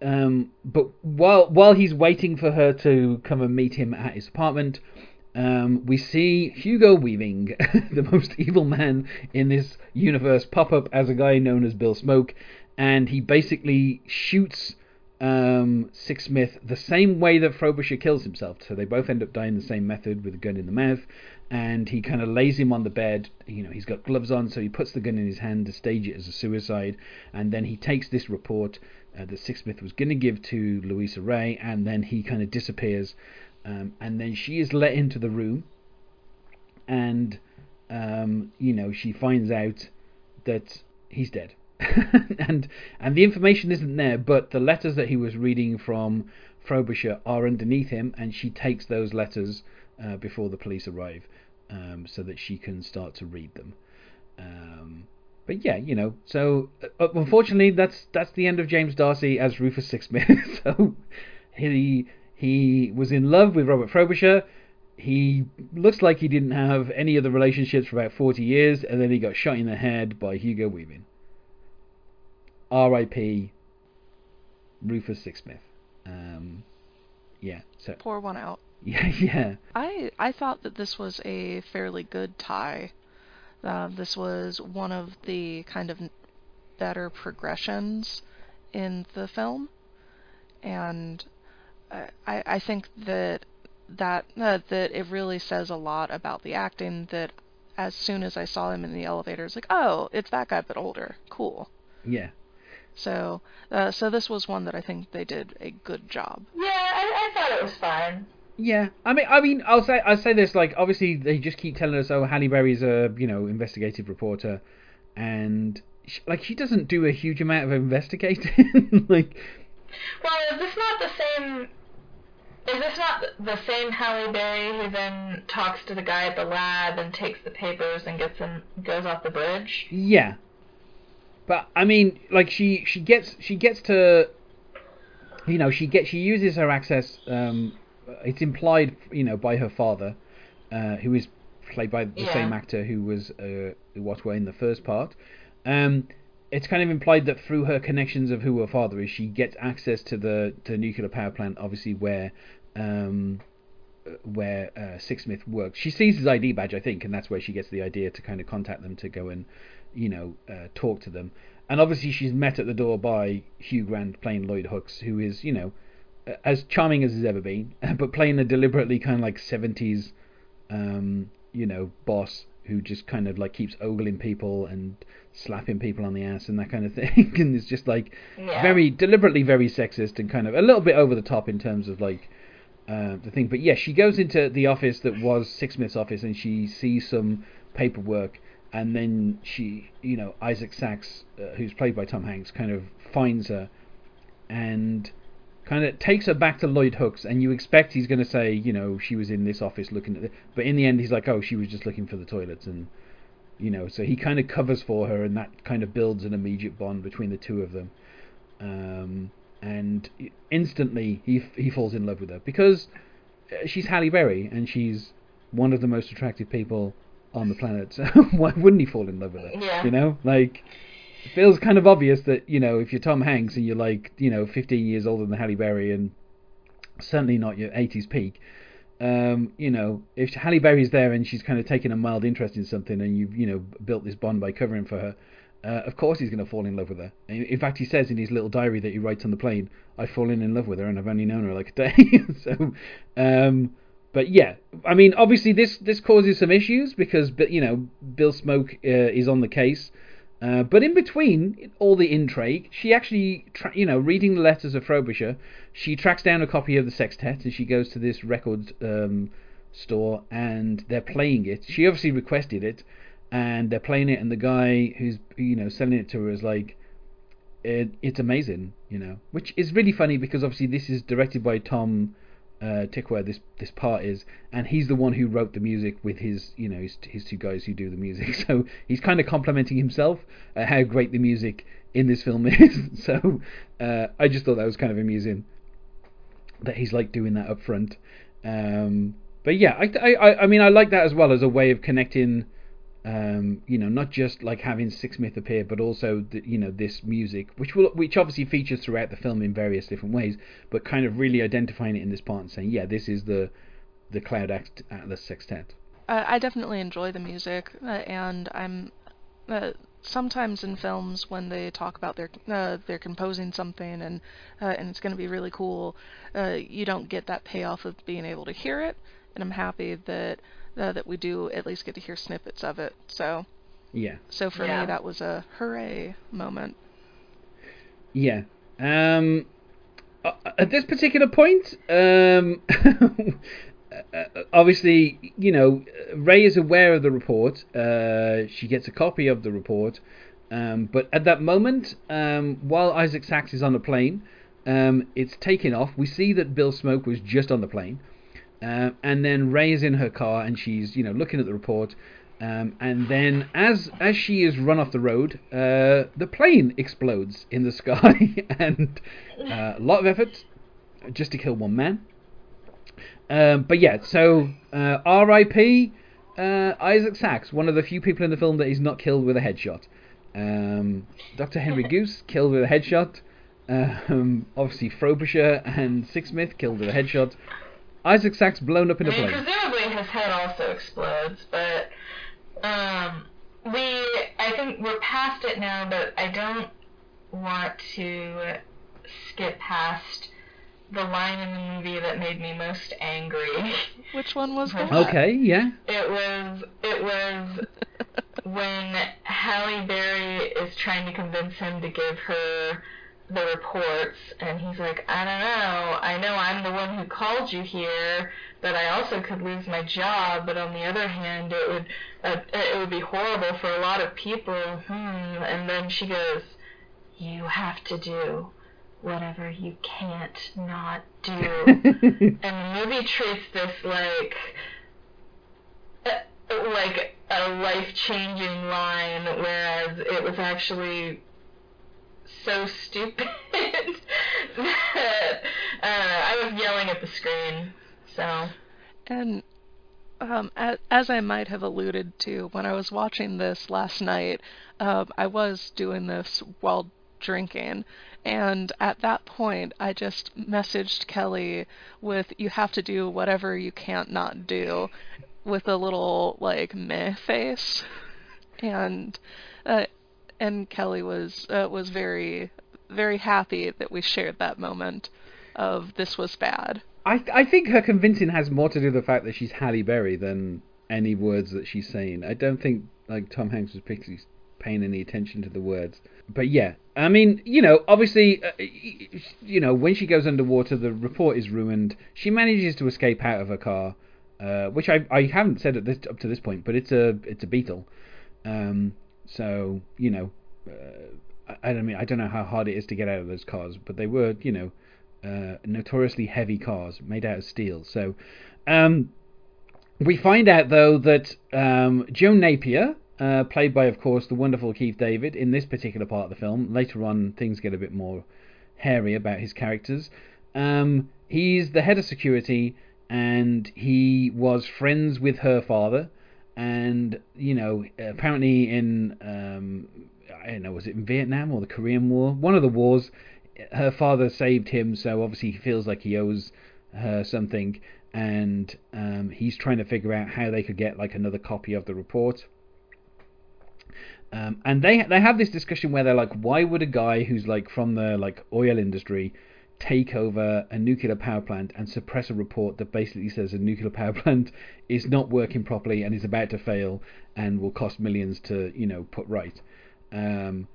Um, but while while he's waiting for her to come and meet him at his apartment, um, we see Hugo Weaving, the most evil man in this universe, pop up as a guy known as Bill Smoke, and he basically shoots um, Sixsmith the same way that Frobisher kills himself. So they both end up dying the same method with a gun in the mouth, and he kind of lays him on the bed. You know, he's got gloves on, so he puts the gun in his hand to stage it as a suicide, and then he takes this report uh, that Sixsmith was going to give to Luisa Rey, and then he kind of disappears. Um, and then she is let into the room, and um, you know she finds out that he's dead, and and the information isn't there, but the letters that he was reading from Frobisher are underneath him, and she takes those letters uh, before the police arrive, um, so that she can start to read them. Um, but yeah, you know, so uh, unfortunately, that's that's the end of James D'Arcy as Rufus Sixsmith. so he he was in love with Robert Frobisher. He looks like he didn't have any other relationships for about 40 years, and then he got shot in the head by Hugo Weaving. R.I.P. Rufus Sixsmith. Um, yeah. So Pour one out. yeah, yeah. I I thought that this was a fairly good tie. Uh, this was one of the kind of better progressions in the film, and I I I think that that uh, that it really says a lot about the acting. That as soon as I saw him in the elevator, it's like, oh, it's that guy but older. Cool. Yeah. So uh, so this was one that I think they did a good job. Yeah, I, I thought it was fine. Yeah, I mean, I mean, I'll say, I'll say this. Like, obviously, they just keep telling us, oh, Halle Berry's a, you know, investigative reporter, and she, like, she doesn't do a huge amount of investigating. like, Well, is this not the same? Is this not the same Halle Berry who then talks to the guy at the lab and takes the papers and gets him goes off the bridge? yeah, but I mean, like, she she gets she gets to, you know, she gets she uses her access. Um, it's implied, you know, by her father, uh, who is played by the Yeah. same actor who was uh, what were in the first part. Um, it's kind of implied that through her connections of who her father is, she gets access to the to nuclear power plant, obviously where um, where uh, Sixsmith works. She sees his ID badge, I think, and that's where she gets the idea to kind of contact them to go and you know uh, talk to them. And obviously, she's met at the door by Hugh Grant playing Lloyd Hooks, who is you know as charming as he's ever been, but playing a deliberately kind of like seventies um, you know, boss who just kind of like keeps ogling people and slapping people on the ass and that kind of thing, and it's just like Yeah. very deliberately very sexist and kind of a little bit over the top in terms of like uh, the thing. But yes, she goes into the office that was Sixsmith's office and she sees some paperwork, and then she, you know, Isaac Sachs, uh, who's played by Tom Hanks, kind of finds her and kind of takes her back to Lloyd Hooks, and you expect he's going to say, you know, she was in this office looking at it, but in the end he's like, oh, she was just looking for the toilets, and you know, so he kind of covers for her, and that kind of builds an immediate bond between the two of them, um, and instantly he he falls in love with her because uh, she's Halle Berry, and she's one of the most attractive people on the planet. So why wouldn't he fall in love with her? Yeah. You know, like it feels kind of obvious that you know if you're Tom Hanks and you're like you know 15 years older than Halle Berry and certainly not your 80s peak. Um, you know, if Halle Berry's there and she's kind of taking a mild interest in something, and you've you know built this bond by covering for her, uh, of course he's going to fall in love with her. In fact, he says in his little diary that he writes on the plane, "I've fallen in love with her, and I've only known her like a day." so, um, but yeah, I mean, obviously this this causes some issues because, you know, Bill Smoke uh, is on the case. Uh, but in between all the intrigue, she actually, tra- you know, reading the letters of Frobisher, she tracks down a copy of the sextet and she goes to this record um, store and they're playing it. She obviously requested it, and they're playing it, and the guy who's you know selling it to her is like, it, "It's amazing," you know, which is really funny because obviously this is directed by Tom uh, Tykwer. This this part is, and he's the one who wrote the music with his you know his, his two guys who do the music. So he's kind of complimenting himself how great the music in this film is. so uh, I just thought that was kind of amusing that he's like doing that up front. Um, but yeah, I, I, I mean, I like that as well as a way of connecting, um, you know, not just like having Sixsmith appear, but also the, you know this music, which will, which obviously features throughout the film in various different ways, but kind of really identifying it in this part and saying, yeah, this is the the Cloud Act Atlas Sextet. I, I definitely enjoy the music, uh, and I'm uh, sometimes in films when they talk about their uh, they're composing something and uh, and it's going to be really cool. Uh, you don't get that payoff of being able to hear it, and I'm happy that uh, that we do at least get to hear snippets of it. So Yeah, so for Yeah. me that was a hooray moment. yeah. Um, uh, at this particular point, um, uh, obviously, you know, Rey is aware of the report. Uh, she gets a copy of the report. Um, but at that moment, um, while Isaac Sachs is on the plane, um, it's taken off. We see that Bill Smoke was just on the plane. Uh, and then Rey is in her car and she's, you know, looking at the report. Um, and then, as as she is run off the road, uh, the plane explodes in the sky, and uh, a lot of effort just to kill one man. Um, but yeah, so uh, R.I.P. Uh, Isaac Sachs, one of the few people in the film that is not killed with a headshot. Um, Dr. Henry Goose killed with a headshot. Um, obviously, Frobisher and Sixsmith killed with a headshot. Isaac Sachs blown up in I a mean, plane. presumably his head also explodes, but um, we I think we're past it now, but I don't want to skip past the line in the movie that made me most angry. Which one was that? Okay, yeah. It was it was when Halle Berry is trying to convince him to give her the reports, and he's like, I don't know. I know I'm the one who called you here, but I also could lose my job. But on the other hand, it would uh, it would be horrible for a lot of people. Hmm. And then she goes, You have to do whatever you can't not do. and the movie treats this like uh, like a life changing line, whereas it was actually so stupid that uh, I was yelling at the screen. So. And um, as, I might have alluded to when I was watching this last night, um, I was doing this while drinking. And at that point, I just messaged Kelly with, You have to do whatever you can't not do, with a little, like, meh face. And uh, and Kelly was uh, was very very happy that we shared that moment of this was bad. I I think her convincing has more to do with the fact that she's Halle Berry than any words that she's saying. I don't think like Tom Hanks was particularly paying any attention to the words. But yeah, I mean, you know, obviously, uh, you know, when she goes underwater, the report is ruined. She manages to escape out of her car, uh, which I I haven't said at this up to this point, but it's a it's a Beetle. Um, so you know, uh, I, I don't mean I don't know how hard it is to get out of those cars, but they were you know uh, notoriously heavy cars made out of steel. So um, we find out though that um, Joe Napier, uh, played by of course the wonderful Keith David, in this particular part of the film. Later on, things get a bit more hairy about his characters. Um, he's the head of security, and he was friends with her father and you know apparently in um, I don't know was it in Vietnam or the Korean War? One of the wars her father saved him so obviously he feels like he owes her something. And um, he's trying to figure out how they could get like another copy of the report. Um, and they they have this discussion where they're like why would a guy who's like from the like oil industry take over a nuclear power plant and suppress a report that basically says a nuclear power plant is not working properly and is about to fail and will cost millions to you know put right. Um,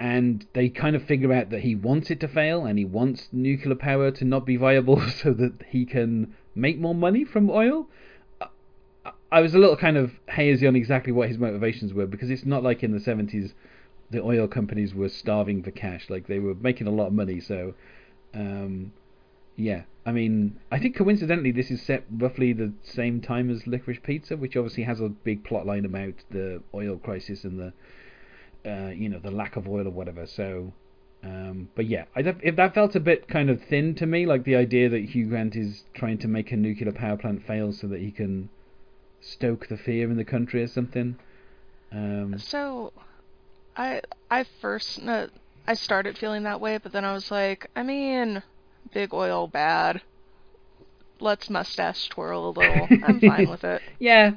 and they kind of figure out that he wants it to fail and he wants nuclear power to not be viable so that he can make more money from oil. I was a little kind of hazy on exactly what his motivations were because it's not like in the 70s the oil companies were starving for cash. Like they were making a lot of money, so um, yeah, I mean, I think coincidentally this is set roughly the same time as Licorice Pizza, which obviously has a big plot line about the oil crisis and the, uh, you know, the lack of oil or whatever. So, um, but yeah, I, if that felt a bit kind of thin to me, like the idea that Hugh Grant is trying to make a nuclear power plant fail so that he can stoke the fear in the country or something. Um, so, I I first I started feeling that way, but then I was like, I mean, big oil bad. Let's mustache twirl a little. I'm fine with it. Yeah.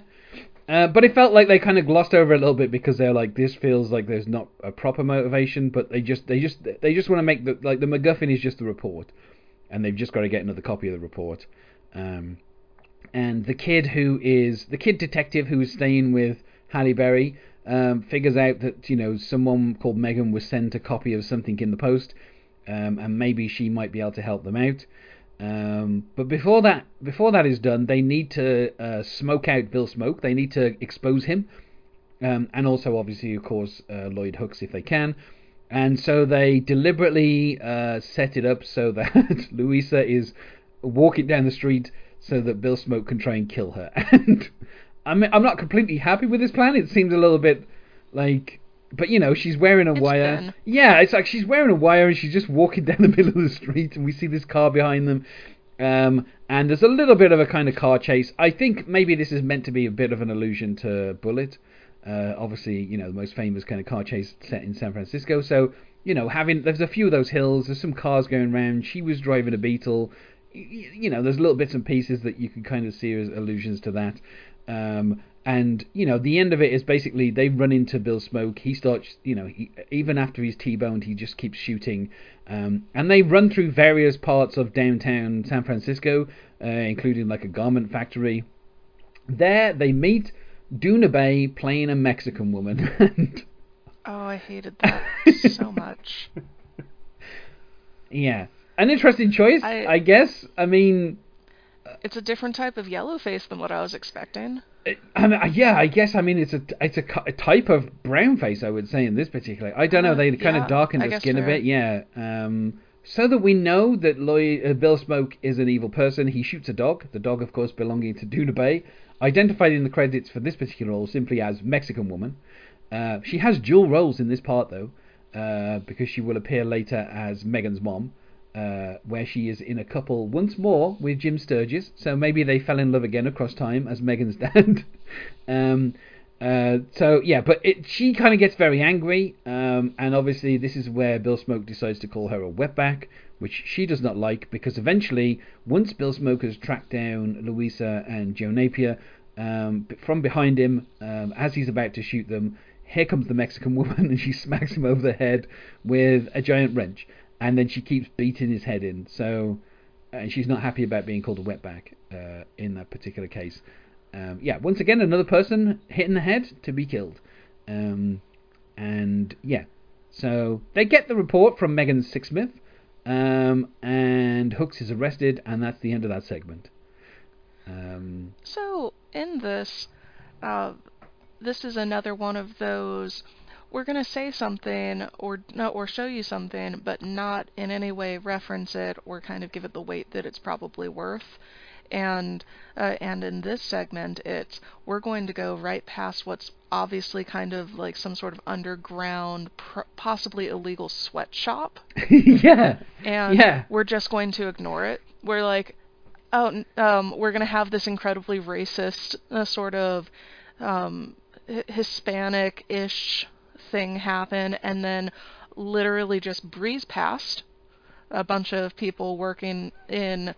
Uh, but it felt like they kind of glossed over a little bit because they're like, this feels like there's not a proper motivation, but they just they just they just want to make the like the MacGuffin is just the report, and they've just got to get another copy of the report. Um, and the kid who is the kid detective who is staying with Halle Berry um, figures out that you know someone called Megan was sent a copy of something in the post, um, and maybe she might be able to help them out. Um, but before that, before that is done, they need to uh, smoke out Bill Smoke. They need to expose him, um, and also obviously, of course, uh, Lloyd Hooks if they can. And so they deliberately uh, set it up so that Luisa is walking down the street so that Bill Smoke can try and kill her. And I'm I'm not completely happy with this plan. It seems a little bit like, but you know, she's wearing a it's wire. Yeah, it's like she's wearing a wire and she's just walking down the middle of the street, and we see this car behind them. Um, and there's a little bit of a kind of car chase. I think maybe this is meant to be a bit of an allusion to Bullitt. Uh, obviously, you know, the most famous kind of car chase set in San Francisco. So, you know, having there's a few of those hills. There's some cars going around. She was driving a Beetle. You know, there's little bits and pieces that you can kind of see as allusions to that. Um, and you know, the end of it is basically they run into Bill Smoke. He starts, you know, he, even after he's T-boned, he just keeps shooting. Um, and they run through various parts of downtown San Francisco, uh, including like a garment factory. There, they meet Doona Bae playing a Mexican woman. and Oh, I hated that so much. Yeah, an interesting choice, I- I, guess. I mean, It's a different type of yellow face than what I was expecting. I mean, yeah, I guess. I mean, it's a it's a, a type of brown face, I would say in this particular. I don't know. Uh, They kind yeah, of darken I the skin a bit, yeah. Um, so that we know that Lloyd, uh, Bill Smoke is an evil person. He shoots a dog. The dog, of course, belonging to Doona Bae, identified in the credits for this particular role simply as Mexican woman. Uh, she has dual roles in this part though, uh, because she will appear later as Megan's mom. Uh, where she is in a couple once more with Jim Sturgess. So maybe they fell in love again across time as Megan's dad. um, uh, so yeah, but it, she kind of gets very angry, um, and obviously this is where Bill Smoke decides to call her a wetback, which she does not like because eventually, once Bill Smoke has tracked down Louisa and Joe Napier um, from behind him um, as he's about to shoot them, here comes the Mexican woman and she smacks him over the head with a giant wrench, and then she keeps beating his head in. So, and she's not happy about being called a wetback uh, in that particular case. Um, yeah, once again, another person hit in the head to be killed. Um, and yeah, so they get the report from Megan Sixsmith, um, and Hooks is arrested, and that's the end of that segment. Um, So in this, uh, this is another one of those. We're gonna say something or no, or show you something, but not in any way reference it or kind of give it the weight that it's probably worth. And uh, and in this segment, it's we're going to go right past what's obviously kind of like some sort of underground, pr- possibly illegal sweatshop yeah, and Yeah. we're just going to ignore it. We're like, oh, um, we're going to have this incredibly racist uh, sort of um, Hispanic-ish thing happen, and then literally just breeze past a bunch of people working in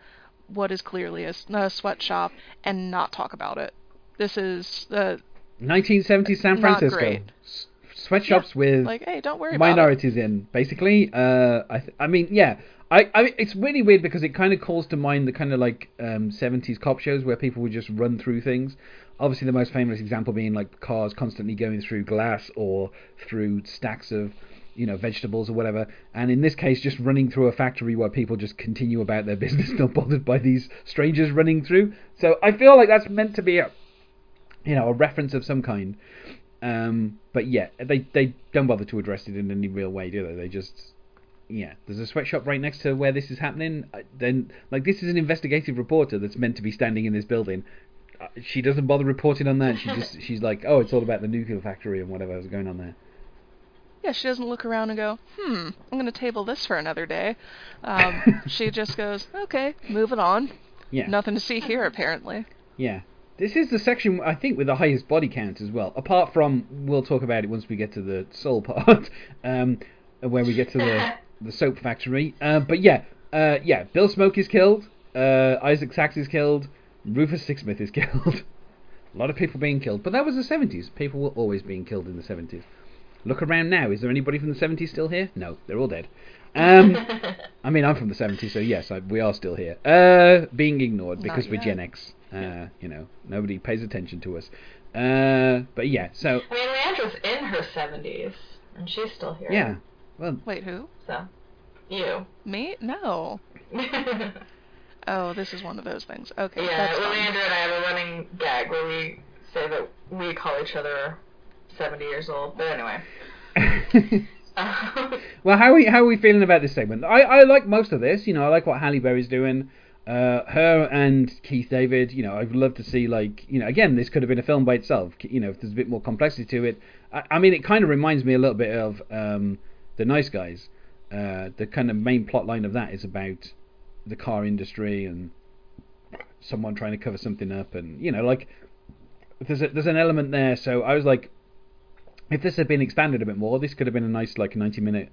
what is clearly a sweatshop and not talk about it. This is uh, 1970s San Francisco. S- Sweatshops with like, hey, don't worry minorities in basically uh i th- i mean yeah I, I mean, it's really weird because it kind of calls to mind the kind of like um, 70s cop shows where people would just run through things. Obviously, the most famous example being like cars constantly going through glass or through stacks of, you know, vegetables or whatever. And in this case, just running through a factory where people just continue about their business, not bothered by these strangers running through. So I feel like that's meant to be a, you know, a reference of some kind. Um, but yeah, they they don't bother to address it in any real way, do they? They just yeah, there's a sweatshop right next to where this is happening. Uh, Then, like, this is an investigative reporter that's meant to be standing in this building. Uh, She doesn't bother reporting on that. She just she's like, oh, it's all about the nuclear factory and whatever was going on there. Yeah, she doesn't look around and go, hmm, I'm going to table this for another day. Um, she just goes, okay, moving on. Yeah, Nothing to see here, apparently. yeah. This is the section I think with the highest body count as well. Apart from, we'll talk about it once we get to the soul part, um, where we get to the the soap factory. Uh, but yeah, uh, yeah. Bill Smoke is killed. Uh, Isaac Sachs is killed. Rufus Sixsmith is killed. A lot of people being killed, but that was the 70s. People were always being killed in the 70s. Look around now. Is there anybody from the 70s still here? No, they're all dead. Um, I mean, I'm from the 70s, so yes, I, we are still here. Uh, being ignored because we're. Gen X. Uh, you know, nobody pays attention to us. Uh, but yeah, so I mean, Leandra's in her 70s, and she's still here. yeah. Well, Wait, who? So, you. Me? No. yeah, Oh, this is one of those things. Okay, well, that's fine. Leandra and I have a running gag where we say that we call each other 70 years old. But anyway. Well, how are we how are we feeling about this segment? I, I like most of this. You know, I like what Halle Berry's doing. Uh, her and Keith David. You know, I'd love to see like you know again this could have been a film by itself. You know, if there's a bit more complexity to it. I, I mean, it kind of reminds me a little bit of um, the Nice Guys. Uh, the kind of main plot line of that is about the car industry and someone trying to cover something up, and you know, like there's a, there's an element there. So I was like, if this had been expanded a bit more, this could have been a nice like 90 minute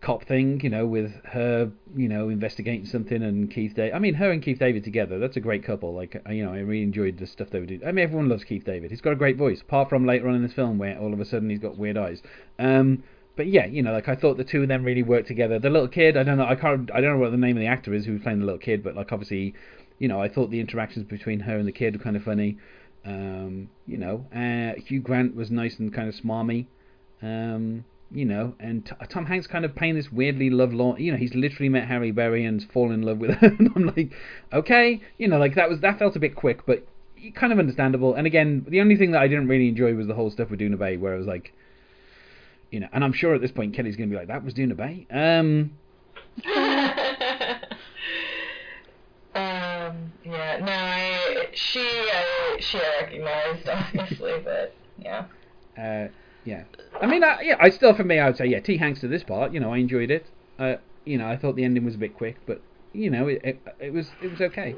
cop thing, you know, with her, you know, investigating something and Keith David. I mean, her and Keith David together, that's a great couple. Like, you know, I really enjoyed the stuff they would do. I mean, everyone loves Keith David. He's got a great voice, apart from later on in this film where all of a sudden he's got weird eyes. Um, but yeah, you know, like I thought the two of them really worked together. The little kid, I don't know, I can't, I don't know what the name of the actor is who's playing the little kid, but like obviously, you know, I thought the interactions between her and the kid were kind of funny. Um, you know, uh, Hugh Grant was nice and kind of smarmy. Um, you know, and t- Tom Hanks kind of playing this weirdly lovelorn. You know, he's literally met Halle Berry and fallen in love with her. and I'm like, okay, you know, like that was that felt a bit quick, but kind of understandable. And again, the only thing that I didn't really enjoy was the whole stuff with Doona Bae, where I was like, you know, and I'm sure at this point Kelly's going to be like, that was Doona Bae. Um, um, yeah, no, I, she, I, she I recognized, obviously, but, yeah. Uh, yeah. I mean, I, yeah, I still, for me, I would say, yeah, T. Hanks to this part, you know, I enjoyed it. Uh, you know, I thought the ending was a bit quick, but, you know, it, it, it was, it was okay.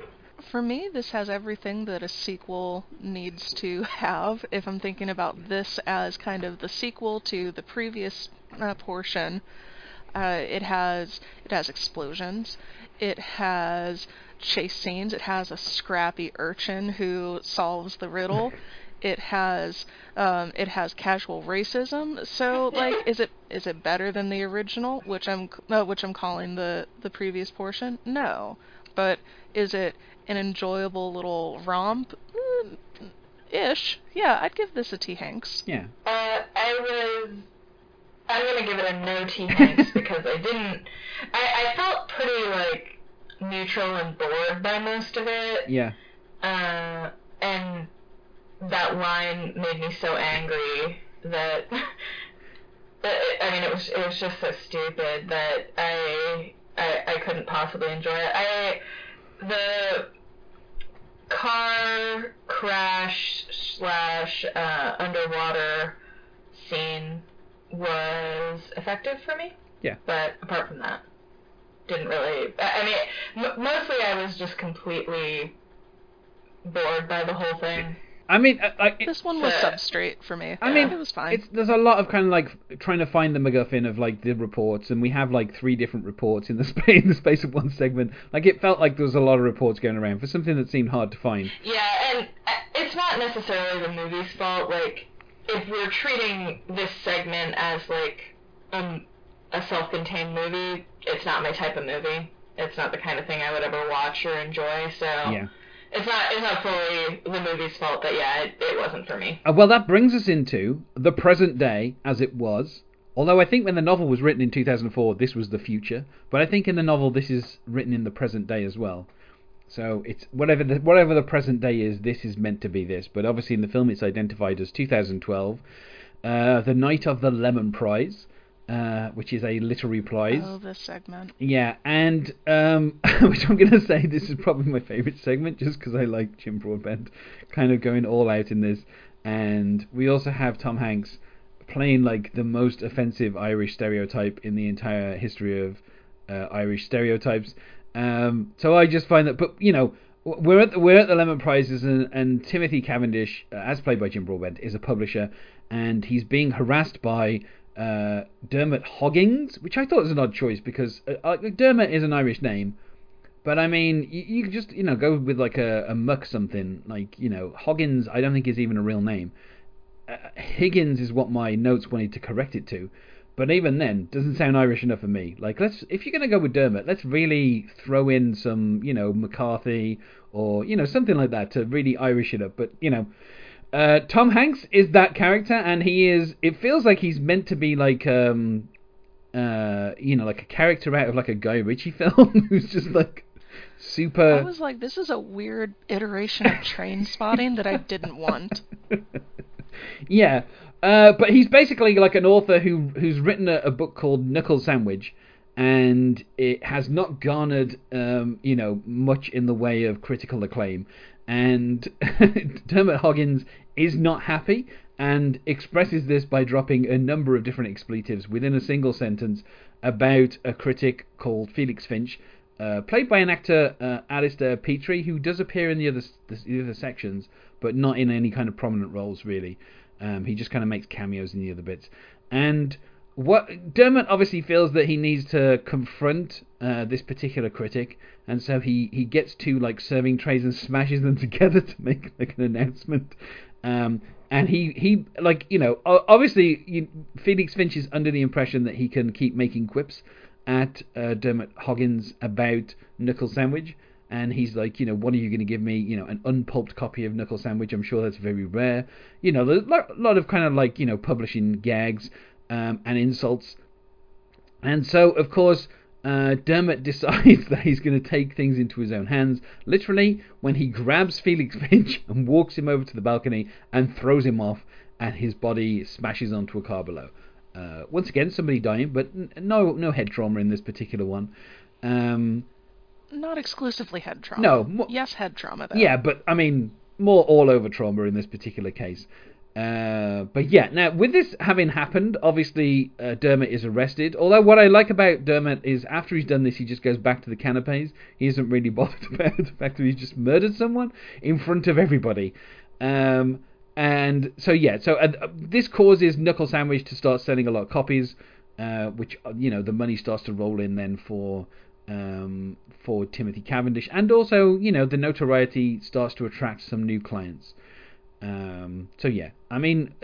For me, this has everything that a sequel needs to have. If I'm thinking about this as kind of the sequel to the previous uh, portion, uh, it has it has explosions, it has chase scenes, it has a scrappy urchin who solves the riddle. it has um, it has casual racism. So like, is it is it better than the original, which I'm uh, which I'm calling the the previous portion? No, but is it an enjoyable little romp? Mm, ish. Yeah, I'd give this a T Hanks. Yeah. Uh, I was. I'm gonna give it a no T Hanks because I didn't. I, I felt pretty like neutral and bored by most of it. Yeah. Uh, and that line made me so angry that. that I mean, it was it was just so stupid that I I, I couldn't possibly enjoy it. I the car crash slash uh, underwater scene was effective for me. Yeah. But apart from that, didn't really. I mean, m- mostly I was just completely bored by the whole thing. I mean, uh, like, it- This one was Uh, substrate for me. I mean, it was fine. It's, there's a lot of kind of like trying to find the MacGuffin of like the reports, and we have like three different reports in the space in the space of one segment. Like it felt like there was a lot of reports going around for something that seemed hard to find. Yeah, and uh, it's not necessarily the movie's fault. Like, if we're treating this segment as like um, a self-contained movie, it's not my type of movie. It's not the kind of thing I would ever watch or enjoy. So Yeah. It's not it's not fully the movie's fault. But yeah, it, it wasn't for me. Uh, well, that brings us into the present day as it was. Although I think when the novel was written in 2004, this was the future. But I think in the novel, this is written in the present day as well. So it's whatever the whatever the present day is, this is meant to be this. But obviously in the film, it's identified as 2012, uh, the night of the Lemon Prize, uh, which is a literary prize. oh, this segment. Yeah, and um, which I'm going to say this is probably my favourite segment just because I like Jim Broadbent kind of going all out in this. And we also have Tom Hanks playing like the most offensive Irish stereotype in the entire history of uh, Irish stereotypes. Um, so I just find that, but you know, we're at the, we're at the Lemon Prizes, and, and Timothy Cavendish, uh, as played by Jim Broadbent, is a publisher, and he's being harassed by uh, Dermot Hoggins, which I thought was an odd choice because uh, Dermot is an Irish name, but I mean, you, you just you know go with like a, a muck something like you know Hoggins. I don't think is even a real name. Uh, Higgins is what my notes wanted to correct it to, but even then, doesn't sound Irish enough for me. Like let's if you're gonna go with Dermot, let's really throw in some you know McCarthy or you know something like that to really Irish it up. But you know. Uh, Tom Hanks is that character, and he is. It feels like he's meant to be like, um, uh, you know, like a character out of like a Guy Ritchie film, who's just like super. I was like, this is a weird iteration of Trainspotting that I didn't want. yeah, uh, but he's basically like an author who who's written a, a book called Knuckle Sandwich, and it has not garnered um, you know much in the way of critical acclaim. And Dermot Hoggins is not happy and expresses this by dropping a number of different expletives within a single sentence about a critic called Felix Finch, uh, played by an actor, uh, Alistair Petrie, who does appear in the other the other sections, but not in any kind of prominent roles really. Um, he just kind of makes cameos in the other bits. And what Dermot obviously feels that he needs to confront uh, this particular critic, and so he, he gets two like serving trays and smashes them together to make like an announcement. Um, and he, he like you know obviously you, Felix Finch is under the impression that he can keep making quips at uh, Dermot Hoggins about Knuckle Sandwich, and he's like, you know, what are you going to give me? You know, an unpulped copy of Knuckle Sandwich. I'm sure that's very rare. You know, there's a lot, of kind of like you know publishing gags. um, and insults. And so, of course, uh, Dermot decides that he's going to take things into his own hands. Literally, when he grabs Felix Finch and walks him over to the balcony and throws him off, and his body smashes onto a car below. Uh, once again, somebody dying, but n- no no head trauma in this particular one. Um, Not exclusively head trauma. No, mo- yes, head trauma though. yeah, but I mean, more all over trauma in this particular case. Uh, but yeah, now with this having happened, obviously uh, Dermot is arrested. Although what I like about Dermot is after he's done this, he just goes back to the canapes. He isn't really bothered about the fact that he's just murdered someone in front of everybody. Um, and so yeah, so uh, this causes Knuckle Sandwich to start selling a lot of copies, uh, which uh, you know the money starts to roll in then for um, for Timothy Cavendish, and also you know the notoriety starts to attract some new clients. Um, so yeah, I mean,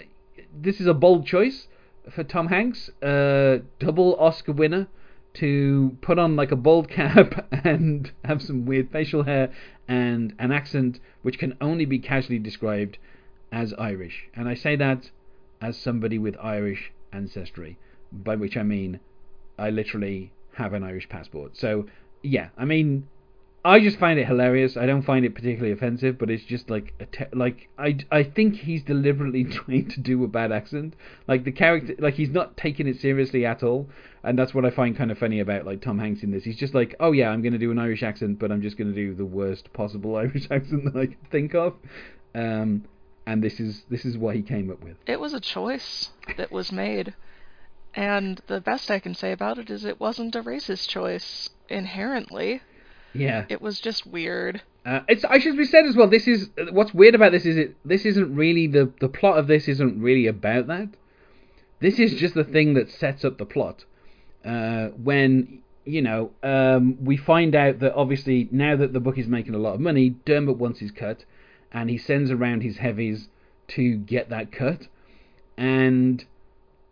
this is a bold choice for Tom Hanks, uh, double Oscar winner, to put on like a bald cap and have some weird facial hair and an accent which can only be casually described as Irish. And I say that as somebody with Irish ancestry, by which I mean I literally have an Irish passport. So yeah, I mean I just find it hilarious. I don't find it particularly offensive, but it's just like te- like I, I think he's deliberately trying to do a bad accent. Like the character, like he's not taking it seriously at all, and that's what I find kind of funny about like Tom Hanks in this. He's just like, oh yeah, I'm to do an Irish accent, but I'm just to do the worst possible Irish accent that I can think of. Um, and this is this is what he came up with. It was a choice that was made. And the best I can say about it is it wasn't a racist choice inherently. Yeah. It was just weird. Uh, it's I should be said as well. This is what's weird about this is it. This isn't really the the plot of this isn't really about that. This is just the thing that sets up the plot. Uh, when you know um, we find out that obviously now that the book is making a lot of money, Dermot wants his cut, and he sends around his heavies to get that cut, and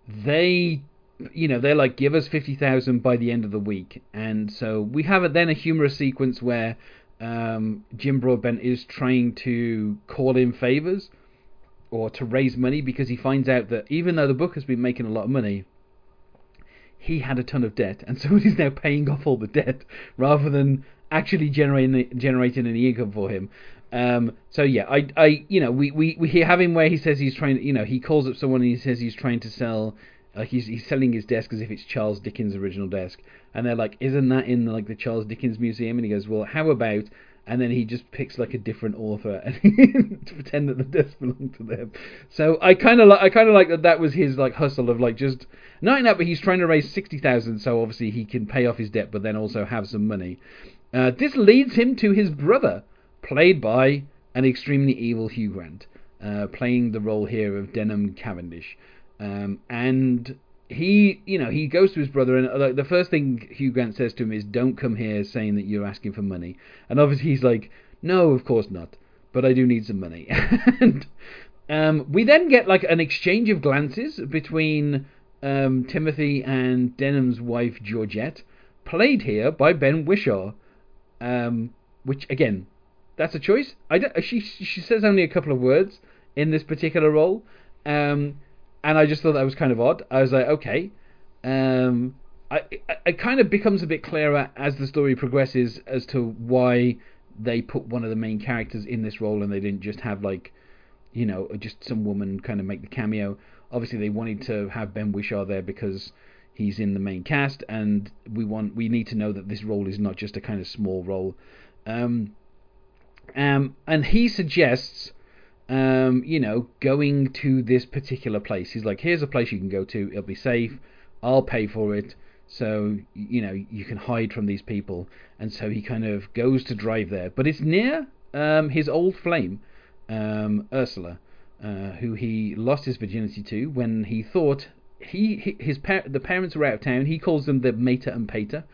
they you know they're like give us 50,000 by the end of the week. And so we have it then a humorous sequence where um, Jim Broadbent is trying to call in favors or to raise money because he finds out that even though the book has been making a lot of money he had a ton of debt. And so he's now paying off all the debt rather than actually generating generating any income for him. Um, so yeah, I, I, you know, we, we, we have him where he says he's trying, you know, he calls up someone and he says he's trying to sell like he's he's selling his desk as if it's Charles Dickens' original desk, and they're like, "Isn't that in like the Charles Dickens Museum?" And he goes, "Well, how about?" And then he just picks like a different author and to pretend that the desk belonged to them. So I kind of like I kind of like that that was his like hustle of like just not that, but he's trying to raise sixty thousand, so obviously he can pay off his debt, but then also have some money. Uh, this leads him to his brother, played by an extremely evil Hugh Grant, uh, playing the role here of Denham Cavendish. Um, and he, you know, he goes to his brother, and like, the first thing Hugh Grant says to him is, "Don't come here saying that you're asking for money." And obviously, he's like, "No, of course not, but I do need some money." and um, we then get like an exchange of glances between um, Timothy and Denham's wife Georgette, played here by Ben Whishaw. um, which again, that's a choice. I don't, she she says only a couple of words in this particular role. Um, and I just thought that was kind of odd. I was like, okay. Um, I, it kind of becomes a bit clearer as the story progresses as to why they put one of the main characters in this role and they didn't just have like, you know, just some woman kind of make the cameo. Obviously, they wanted to have Ben Whishaw there because he's in the main cast, and we want we need to know that this role is not just a kind of small role. Um, um, and he suggests um, you know, going to this particular place. He's like, here's a place you can go to. It'll be safe. I'll pay for it. So, you know, you can hide from these people. And so he kind of goes to drive there. But it's near um, his old flame, um, Ursula, uh, who he lost his virginity to when he thought he his par- the parents were out of town. He calls them the Mater and Pater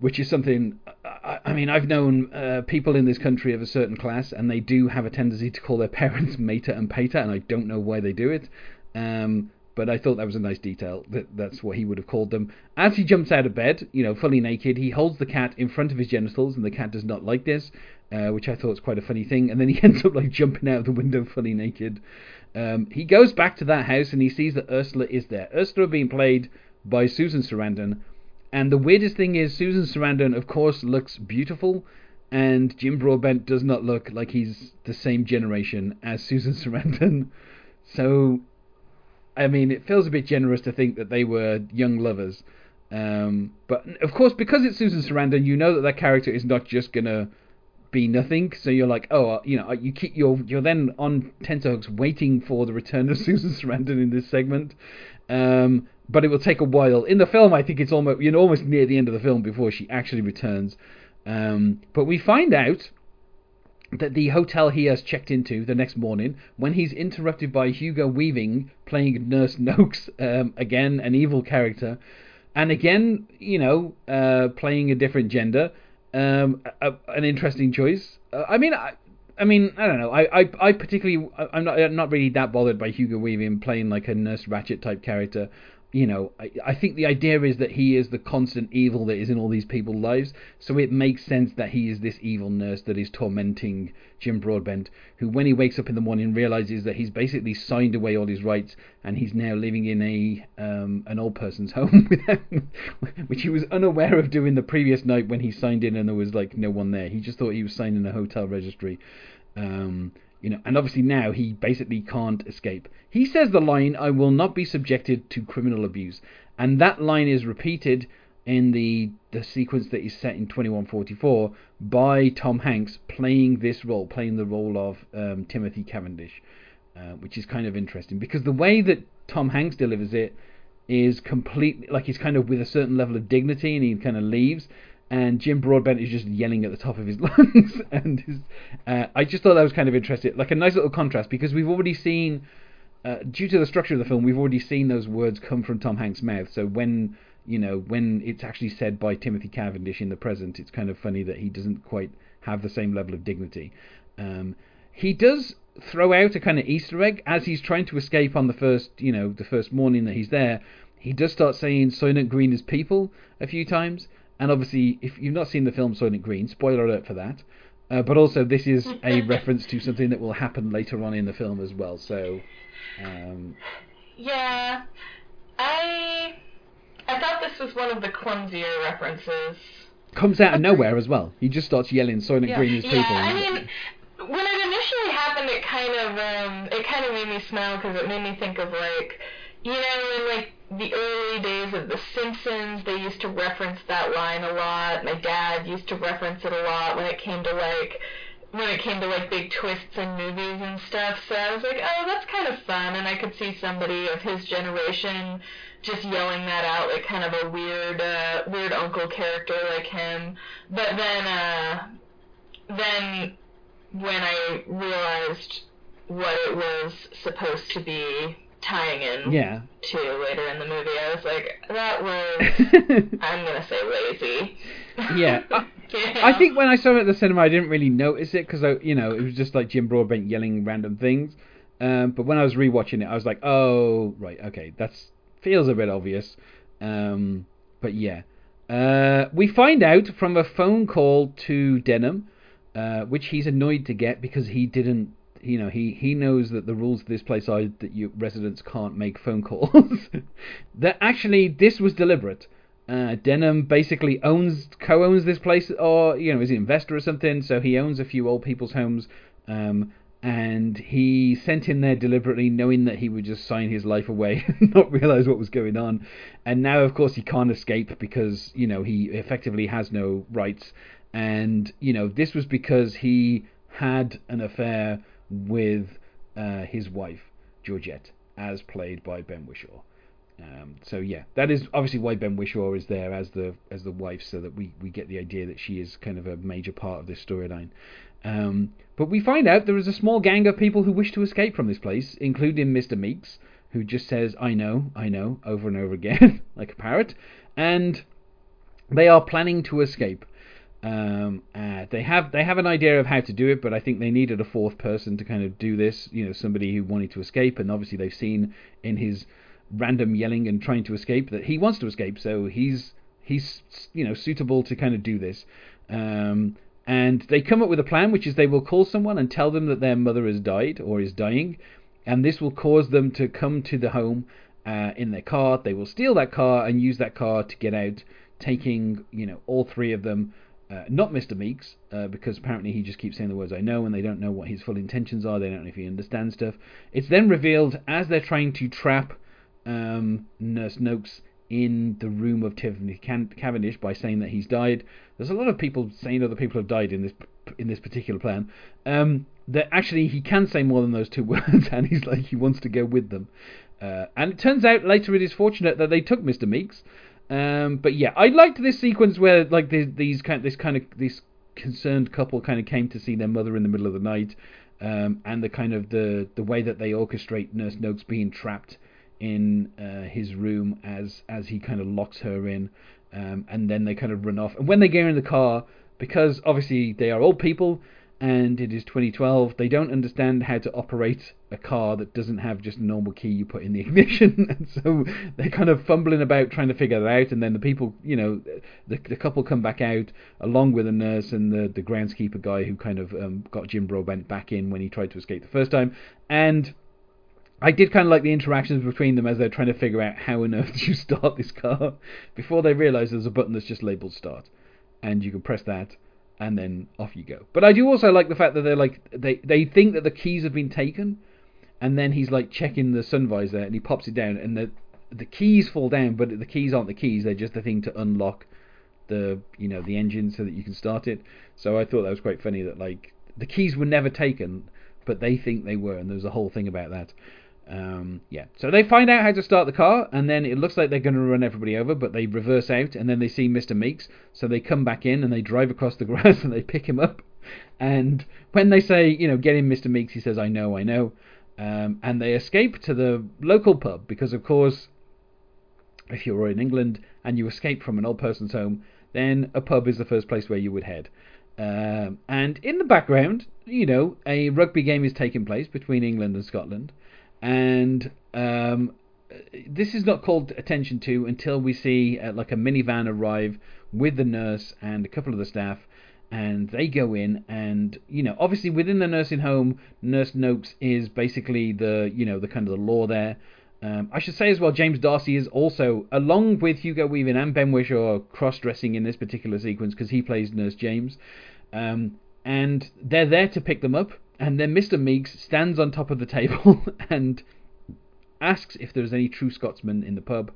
which is something. I, I mean, I've known uh, people in this country of a certain class, and they do have a tendency to call their parents mater and pater, and I don't know why they do it. Um, but I thought that was a nice detail. That that's what he would have called them. As he jumps out of bed, you know, fully naked, he holds the cat in front of his genitals, and the cat does not like this. uh, which I thought was quite a funny thing. And then he ends up like jumping out of the window fully naked. Um, he goes back to that house and he sees that Ursula is there. Ursula being played by Susan Sarandon. And the weirdest thing is, Susan Sarandon, of course, looks beautiful, and Jim Broadbent does not look like he's the same generation as Susan Sarandon. So, I mean, it feels a bit generous to think that they were young lovers. Um, but of course, because it's Susan Sarandon, you know that that character is not just gonna be nothing. So you're like, oh, uh, you know, you keep you're you're then on tenterhooks waiting for the return of Susan Sarandon in this segment. Um, but it will take a while. In the film, I think it's almost you're almost near the end of the film before she actually returns. Um, but we find out that the hotel he has checked into the next morning, when he's interrupted by Hugo Weaving playing Nurse Noakes, um, again an evil character, and again, you know, uh, playing a different gender, um, a, an interesting choice. Uh, I mean, I, I mean, I don't know. I, I, I particularly, I'm not, I'm not really that bothered by Hugo Weaving playing like a Nurse Ratched type character you know, I, I think the idea is that he is the constant evil that is in all these people's lives. So it makes sense that he is this evil nurse that is tormenting Jim Broadbent, who, when he wakes up in the morning, realizes that he's basically signed away all his rights and he's now living in a um, an old person's home, which he was unaware of doing the previous night when he signed in and there was like no one there. He just thought he was signing a hotel registry. Um, you know, and obviously now he basically can't escape. He says the line, "I will not be subjected to criminal abuse," and that line is repeated in the the sequence that is set in 2144 by Tom Hanks playing this role, playing the role of um, Timothy Cavendish, uh, which is kind of interesting because the way that Tom Hanks delivers it is completely like he's kind of with a certain level of dignity and he kind of leaves and Jim Broadbent is just yelling at the top of his lungs. and his, uh, I just thought that was kind of interesting, like a nice little contrast because we've already seen, uh, due to the structure of the film, we've already seen those words come from Tom Hanks' mouth. So when you know when it's actually said by Timothy Cavendish in the present, it's kind of funny that he doesn't quite have the same level of dignity. Um, he does throw out a kind of Easter egg as he's trying to escape on the first, you know, the first morning that he's there. He does start saying Soylent Green is people a few times, and obviously, if you've not seen the film Soylent Green, spoiler alert for that. Uh, but also, this is a reference to something that will happen later on in the film as well. So, um, yeah, I I thought this was one of the clumsier references. Comes out of nowhere as well. He just starts yelling Soylent Yeah. Green is Yeah, people. I mean, when it initially happened, it kind of um, it kind of made me smile because it made me think of like, you know, in like the early days of The Simpsons, they used to reference that line a lot. My dad used to reference it a lot when it came to like when it came to like big twists in movies and stuff. So I was like, oh, that's kind of fun, and I could see somebody of his generation just yelling that out, like kind of a weird, uh, weird uncle character like him. But then, uh, then when I realized what it was supposed to be tying in yeah. to later in the movie, I was like, that was, I'm gonna say lazy. Yeah, I- Yeah. I think when I saw it at the cinema, I didn't really notice it because you know it was just like Jim Broadbent yelling random things. Um, but when I was rewatching it, I was like, oh right, okay, that's feels a bit obvious. Um, but yeah, uh, we find out from a phone call to Denham, uh, which he's annoyed to get because he didn't. You know, he, he knows that the rules of this place are that you residents can't make phone calls. that actually this was deliberate. Uh, Denham basically owns, co-owns this place, or you know, is an investor or something. So he owns a few old people's homes, um, and he sent him there deliberately, knowing that he would just sign his life away and not realize what was going on. And now, of course, he can't escape because you know he effectively has no rights. And you know, this was because he had an affair with uh, his wife Georgette, as played by Ben Whishaw. Um, so yeah, that is obviously why Ben Whishaw is there as the as the wife, so that we, we get the idea that she is kind of a major part of this storyline. Um, but we find out there is a small gang of people who wish to escape from this place, including Mr. Meeks, who just says "I know, I know" over and over again like a parrot, and they are planning to escape. Um, uh, they have they have an idea of how to do it, but I think they needed a fourth person to kind of do this. You know, somebody who wanted to escape, and obviously they've seen in his random yelling and trying to escape that he wants to escape, so he's he's you know suitable to kind of do this. Um, And they come up with a plan, which is they will call someone and tell them that their mother has died or is dying, and this will cause them to come to the home uh, in their car. They will steal that car and use that car to get out, taking you know all three of them. Uh, not Mr. Meeks, uh, because apparently he just keeps saying the words I know and they don't know what his full intentions are. They don't know if he understands stuff. It's then revealed as they're trying to trap um, Nurse Noakes in the room of Tiffany Cavendish by saying that he's died. There's a lot of people saying other people have died in this in this particular plan. Um, that actually he can say more than those two words, and he's like he wants to go with them. Uh, and it turns out later it is fortunate that they took Mr. Meeks. Um, but yeah, I liked this sequence where like the, these kind this kind of this concerned couple kind of came to see their mother in the middle of the night, um, and the kind of the the way that they orchestrate Nurse Noakes being trapped in uh, his room as as he kind of locks her in, um, and then they kind of run off. And when they get in the car, because obviously they are old people and it is 2012, they don't understand how to operate a car that doesn't have just a normal key you put in the ignition, and so they're kind of fumbling about trying to figure that out. And then the people, you know, the, the couple come back out along with the nurse and the the groundskeeper guy who kind of um, got Jim Broadbent back in when he tried to escape the first time, and I did kind of like the interactions between them as they're trying to figure out how on earth you start this car before they realise there's a button that's just labelled start, and you can press that, and then off you go. But I do also like the fact that they're like they they think that the keys have been taken, and then he's like checking the sun visor and he pops it down, and the the keys fall down, but the keys aren't the keys; they're just the thing to unlock the you know the engine so that you can start it. So I thought that was quite funny that like the keys were never taken, but they think they were, and there's a whole thing about that. Um, yeah, so they find out how to start the car, and then it looks like they're going to run everybody over, but they reverse out, and then they see Mr. Meeks, so they come back in and they drive across the grass and they pick him up. And when they say, you know, get in, Mr. Meeks, he says, I know, I know. Um, and they escape to the local pub because, of course, if you're in England and you escape from an old person's home, then a pub is the first place where you would head. Um, and in the background, you know, a rugby game is taking place between England and Scotland and um, this is not called attention to until we see uh, like a minivan arrive with the nurse and a couple of the staff and they go in and you know obviously within the nursing home nurse noakes is basically the you know the kind of the law there um, I should say as well, James D'Arcy is also, along with Hugo Weaving and Ben Whishaw, cross-dressing in this particular sequence because he plays Nurse James, um, and they're there to pick them up and then Mr. Meeks stands on top of the table and asks if there's any true Scotsmen in the pub.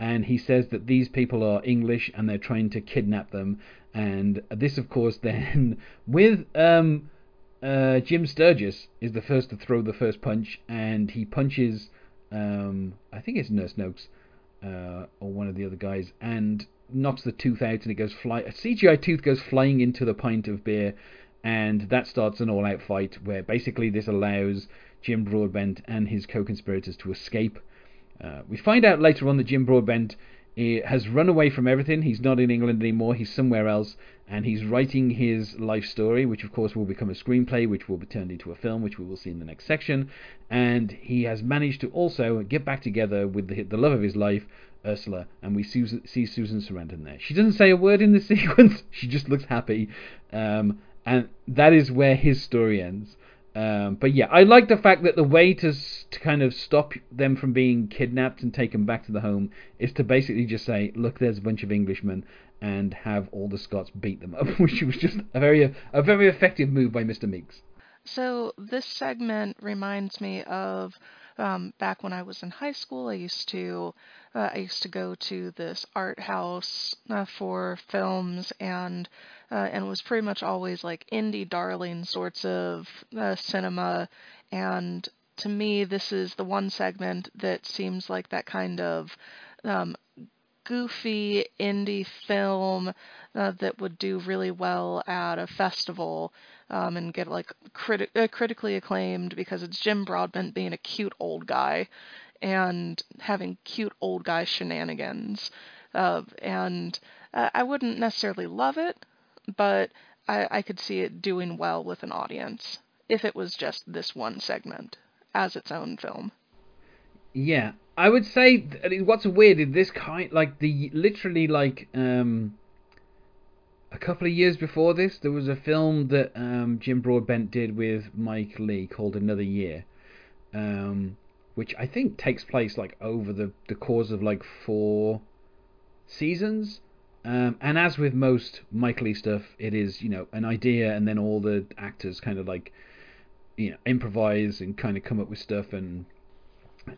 And he says that these people are English and they're trying to kidnap them. And this, of course, then with um, uh, Jim Sturgess is the first to throw the first punch, and he punches, um, I think it's Nurse Noakes uh, or one of the other guys, and knocks the tooth out, and it goes fly. A CGI tooth goes flying into the pint of beer, and that starts an all-out fight where basically this allows Jim Broadbent and his co-conspirators to escape. Uh, we find out later on that Jim Broadbent eh, has run away from everything. He's not in England anymore. He's somewhere else, and he's writing his life story, which of course will become a screenplay, which will be turned into a film, which we will see in the next section. And he has managed to also get back together with the, the love of his life, Ursula, and we see, see Susan Sarandon there. She doesn't say a word in this sequence. She just looks happy. Um, and that is where his story ends. Um, but yeah, I like the fact that the way to to kind of stop them from being kidnapped and taken back to the home is to basically just say, look, there's a bunch of Englishmen, and have all the Scots beat them up, which was just a very a very effective move by Mr. Meeks. So this segment reminds me of um, back when I was in high school. I used to uh, I used to go to this art house uh, for films and uh, and was pretty much always like indie darling sorts of uh, cinema. And to me, this is the one segment that seems like that kind of um, goofy indie film uh, that would do really well at a festival um, and get like criti- uh, critically acclaimed because it's Jim Broadbent being a cute old guy and having cute old guy shenanigans. Uh, and I wouldn't necessarily love it, but I, I could see it doing well with an audience if it was just this one segment as its own film. Yeah, I would say what's weird is this kind like the literally like um a couple of years before this, there was a film that um, Jim Broadbent did with Mike Leigh called Another Year, um, which I think takes place like over the the course of like four seasons. Um, and as with most Mike Leigh stuff, it is you know an idea, and then all the actors kind of like you know improvise and kind of come up with stuff and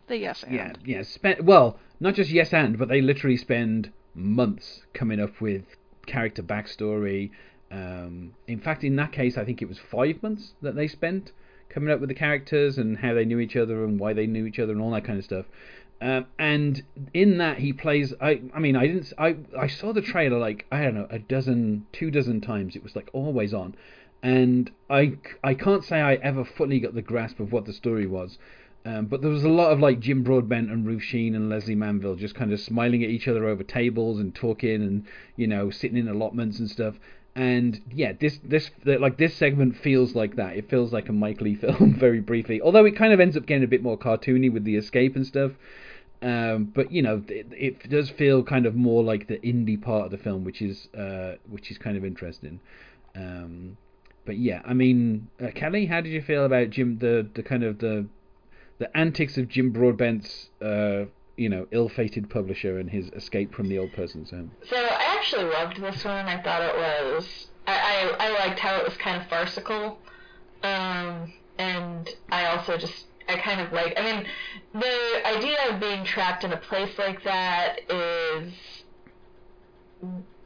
The yes and. yeah yeah spend well not just yes and but they literally spend months coming up with character backstory. Um, in fact, in that case, I think it was five months that they spent coming up with the characters and how they knew each other and why they knew each other and all that kind of stuff. Um, and in that he plays. I I mean I didn't. I I saw the trailer like I don't know a dozen, two dozen times. It was like always on, and I I can't say I ever fully got the grasp of what the story was. Um, but there was a lot of like Jim Broadbent and Ruth Sheen and Lesley Manville just kind of smiling at each other over tables and talking and you know sitting in allotments and stuff. And yeah, this this like this segment feels like that. It feels like a Mike Leigh film very briefly, although it kind of ends up getting a bit more cartoony with the escape and stuff. Um, but you know, it, it does feel kind of more like the indie part of the film, which is uh, which is kind of interesting. Um, but yeah, I mean, uh, Kelly, how did you feel about Jim the the kind of the the antics of Jim Broadbent's uh, you know ill-fated publisher and his escape from the old person's home? So I actually loved this one. I thought it was. I, I, I liked how it was kind of farcical. Um, and I also just. I kind of like. I mean, the idea of being trapped in a place like that is.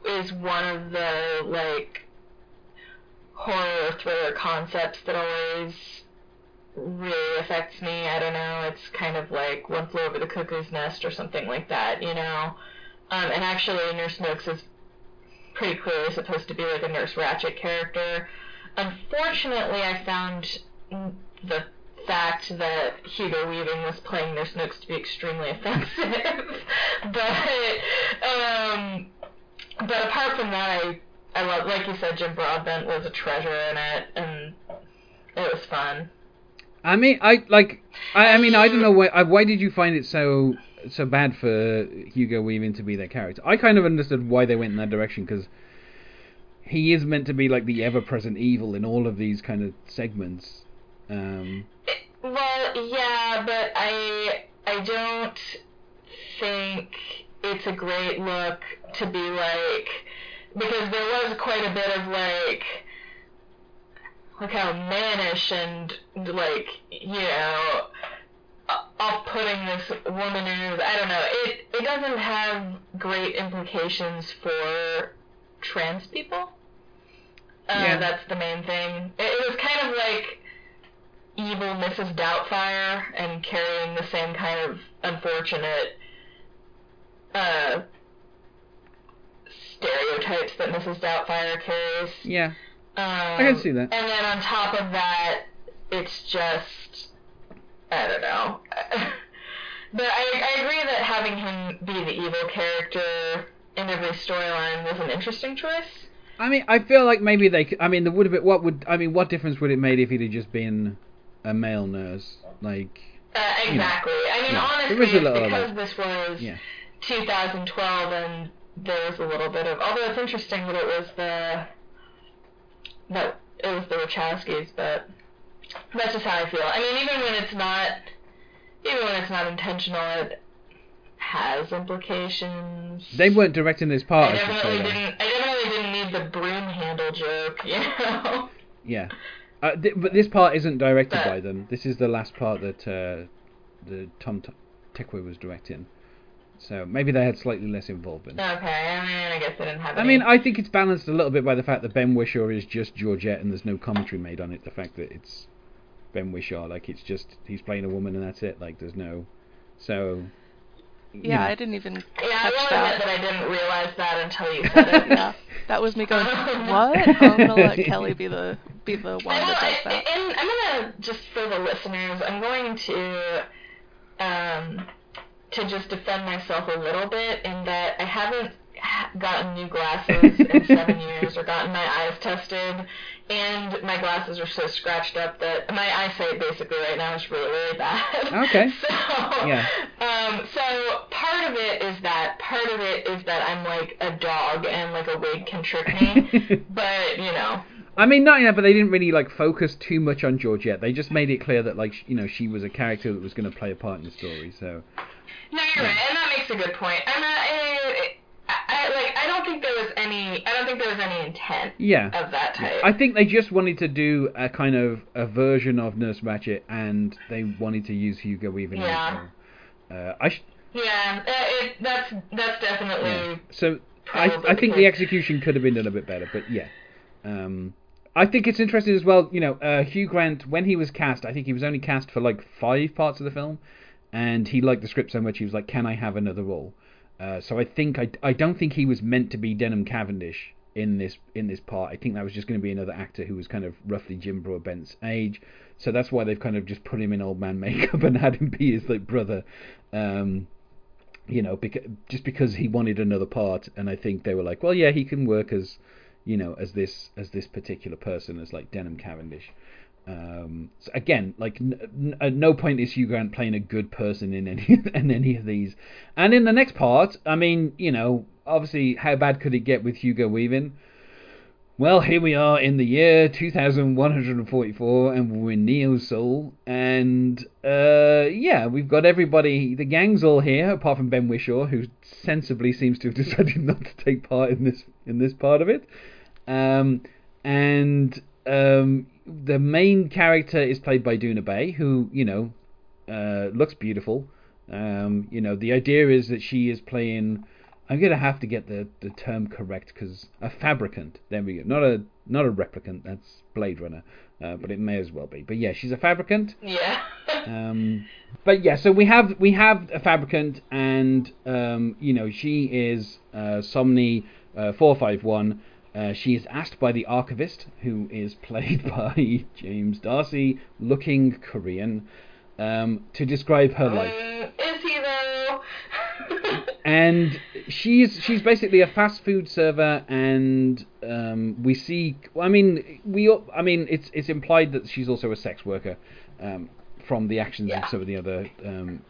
is one of the, like. horror thriller concepts that always really affects me. I don't know. It's kind of like One Flew Over the Cuckoo's Nest or something like that, you know. Um, and actually, Nurse Snooks is pretty clearly supposed to be like a Nurse Ratched character. Unfortunately, I found the fact that Hugo Weaving was playing Nurse Snooks to be extremely offensive. but um, but apart from that, I I love, like you said, Jim Broadbent was a treasure in it, and it was fun. I mean, I like. I, I mean, I don't know why. Why did you find it so so bad for Hugo Weaving to be their character? I kind of understood why they went in that direction because he is meant to be like the ever-present evil in all of these kind of segments. Um, Well, yeah, but I I don't think it's a great look to be like because there was quite a bit of like like how mannish and like you know off-putting this woman is. I don't know. It it doesn't have great implications for trans people. Uh, Yeah. That's the main thing. It, it was kind of like evil Mrs. Doubtfire and carrying the same kind of unfortunate uh, stereotypes that Mrs. Doubtfire carries. yeah, I can see that. And then on top of that, it's just I don't know. but I, I agree that having him be the evil character in every storyline was an interesting choice. I mean, I feel like maybe they. Could, I mean, there would have been. What would? I mean, what difference would it made if he'd have just been a male nurse? Like, Uh, exactly. I mean, yeah. honestly, There is a it's little of because this was yeah, 2012 and there was a little bit of. Although it's interesting that it was the that it was the Wachowskis, but that's just how I feel. I mean, even when it's not, even when it's not intentional, it has implications. they weren't directing this part. I definitely didn't. I definitely didn't need the broom handle joke, you know. Yeah, uh, th- but this part isn't directed But- by them. This is the last part that uh, the Tom T- was directing. So maybe they had slightly less involvement. Okay, I mean, I guess I didn't have. I any- mean, I think it's balanced a little bit by the fact that Ben Whishaw is just Georgette and there's no commentary made on it. The fact that it's Ben Whishaw, like it's just he's playing a woman and that's it. Like there's no, so. Yeah, know. I didn't even Yeah, I catch will admit that. that I didn't realize that until you said it. yeah, that was me going, what? I'm gonna let Kelly be the be the one I know, that does that. and I'm gonna just for the listeners, I'm going to um to just defend myself a little bit in that I haven't gotten new glasses in seven years or gotten my eyes tested, and my glasses are so scratched up that my eyesight basically right now is really really bad. Okay. so Yeah. um, so part of it is that part of it is that I'm like a dog and like a wig can trick me, but you know. I mean, not yeah, but they didn't really like focus too much on Georgette. They just made it clear that like sh- you know she was a character that was going to play a part in the story. So No, you're right, and that makes a good point. And I, I, I, like, I don't think there was any, I don't think there was any intent yeah, of that type. I think they just wanted to do a kind of a version of Nurse Ratched, and they wanted to use Hugo Weaving. Yeah. Uh, I sh- yeah, uh, it, that's that's definitely. yeah. So I I think the the execution could have been done a bit better, but yeah. Um, I think it's interesting as well. You know, uh, Hugh Grant when he was cast, I think he was only cast for like five parts of the film, and he liked the script so much he was like, "Can I have another role?" Uh, so I think I, I don't think he was meant to be Denham Cavendish in this in this part. I think that was just going to be another actor who was kind of roughly Jim Broadbent's age. So that's why they've kind of just put him in old man makeup and had him be his like brother. Um, you know, because just because he wanted another part, and I think they were like, well, yeah, he can work as, you know, as this as this particular person, as like Denham Cavendish. Um, so again, like n- n- at no point is Hugh Grant playing a good person in any in any of these. And in the next part, I mean, you know, obviously, how bad could it get with Hugo Weaving? Well, here we are in the year 2144, and we're Neo Seoul, and uh, yeah, we've got everybody. The gang's all here, apart from Ben Whishaw, who sensibly seems to have decided not to take part in this in this part of it. Um, and um, the main character is played by Doona Bae, who you know uh, looks beautiful. Um, you know, the idea is that she is playing. I'm gonna have to get the, the term correct because a fabricant. There we go. Not a not a replicant. That's Blade Runner, uh, but it may as well be. But yeah, she's a fabricant. Yeah. Um, but yeah, so we have we have a fabricant, and um, you know she is uh, Sonmi uh, four five one. Uh, she is asked by the archivist, who is played by James D'Arcy, looking Korean, um, to describe her life Um, is he though? and she's she's basically a fast food server and um, we see I mean we I mean it's it's implied that she's also a sex worker um, from the actions Yeah. of some of the other um,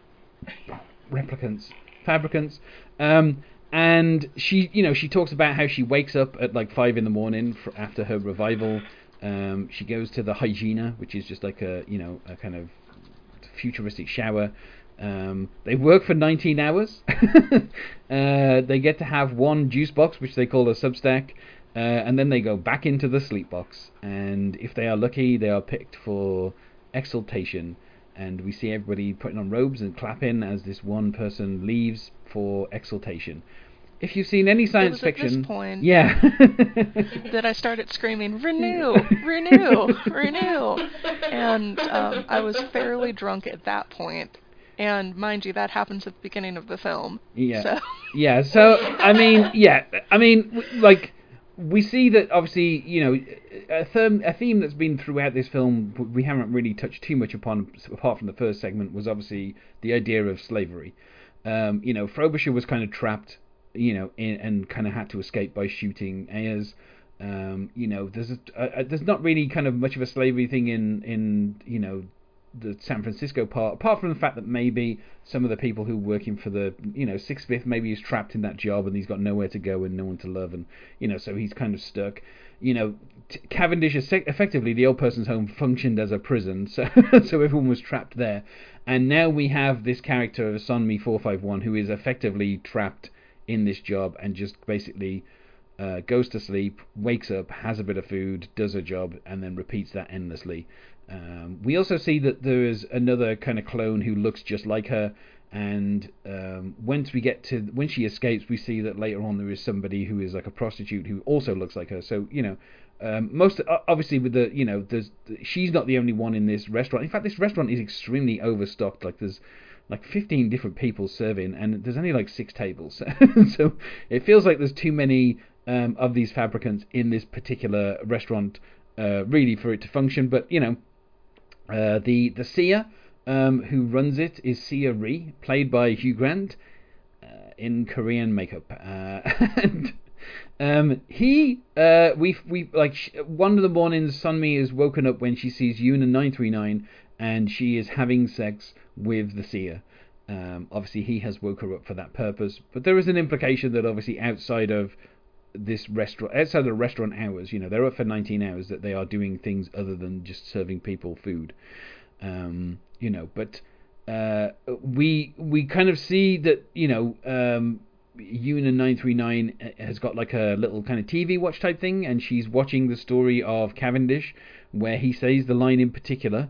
replicants fabricants um, and she you know she talks about how she wakes up at like five in the morning for, after her revival um, she goes to the hygiena which is just like a you know a kind of futuristic shower. Um, they work for 19 hours. uh, they get to have one juice box, which they call a substack, uh, and then they go back into the sleep box. And if they are lucky, they are picked for exaltation. And we see everybody putting on robes and clapping as this one person leaves for exaltation. If you've seen any science was at this fiction, point- yeah, that I started screaming, renew, renew, renew. And um, I was fairly drunk at that point. And mind you, that happens at the beginning of the film. Yeah. So, Yeah, so I mean, yeah, I mean, like we see that obviously, you know, a theme, a theme that's been throughout this film we haven't really touched too much upon, apart from the first segment, was obviously the idea of slavery. Um, you know, Frobisher was kind of trapped, you know, in, and kind of had to escape by shooting Ayrs. Um, you know, there's a, a, there's not really kind of much of a slavery thing in in you know the San Francisco part, apart from the fact that maybe some of the people who are working for the, you know, Sixth Fifth, maybe he's trapped in that job and he's got nowhere to go and no one to love, and you know, so he's kind of stuck. You know, t- Cavendish effectively the old person's home functioned as a prison, so so everyone was trapped there, and now we have this character of five one who is effectively trapped in this job and just basically uh, goes to sleep, wakes up, has a bit of food, does a job, and then repeats that endlessly. Um, we also see that there is another kind of clone who looks just like her, and um, once we get to when she escapes, we see that later on there is somebody who is like a prostitute who also looks like her. So you know, um, most obviously with the you know, there's she's not the only one in this restaurant. In fact, this restaurant is extremely overstocked. Like there's like 15 different people serving, and there's only like six tables. so it feels like there's too many um, of these fabricants in this particular restaurant, uh, really, for it to function. But you know, uh, the the seer um, who runs it is Sia Ree, played by Hugh Grant. Uh, in Korean makeup, uh, and um, he uh, we we like one of the mornings, Sonmi is woken up when she sees Yoon 939, and she is having sex with the seer. Um, obviously, he has woke her up for that purpose, but there is an implication that obviously outside of this restaurant, outside of the restaurant hours, you know, they're up for 19 hours, that they are doing things other than just serving people food. Um, you know, but uh, we we kind of see that you know um, Yoon 939 has got like a little kind of TV watch type thing, and she's watching the story of Cavendish, where he says the line in particular,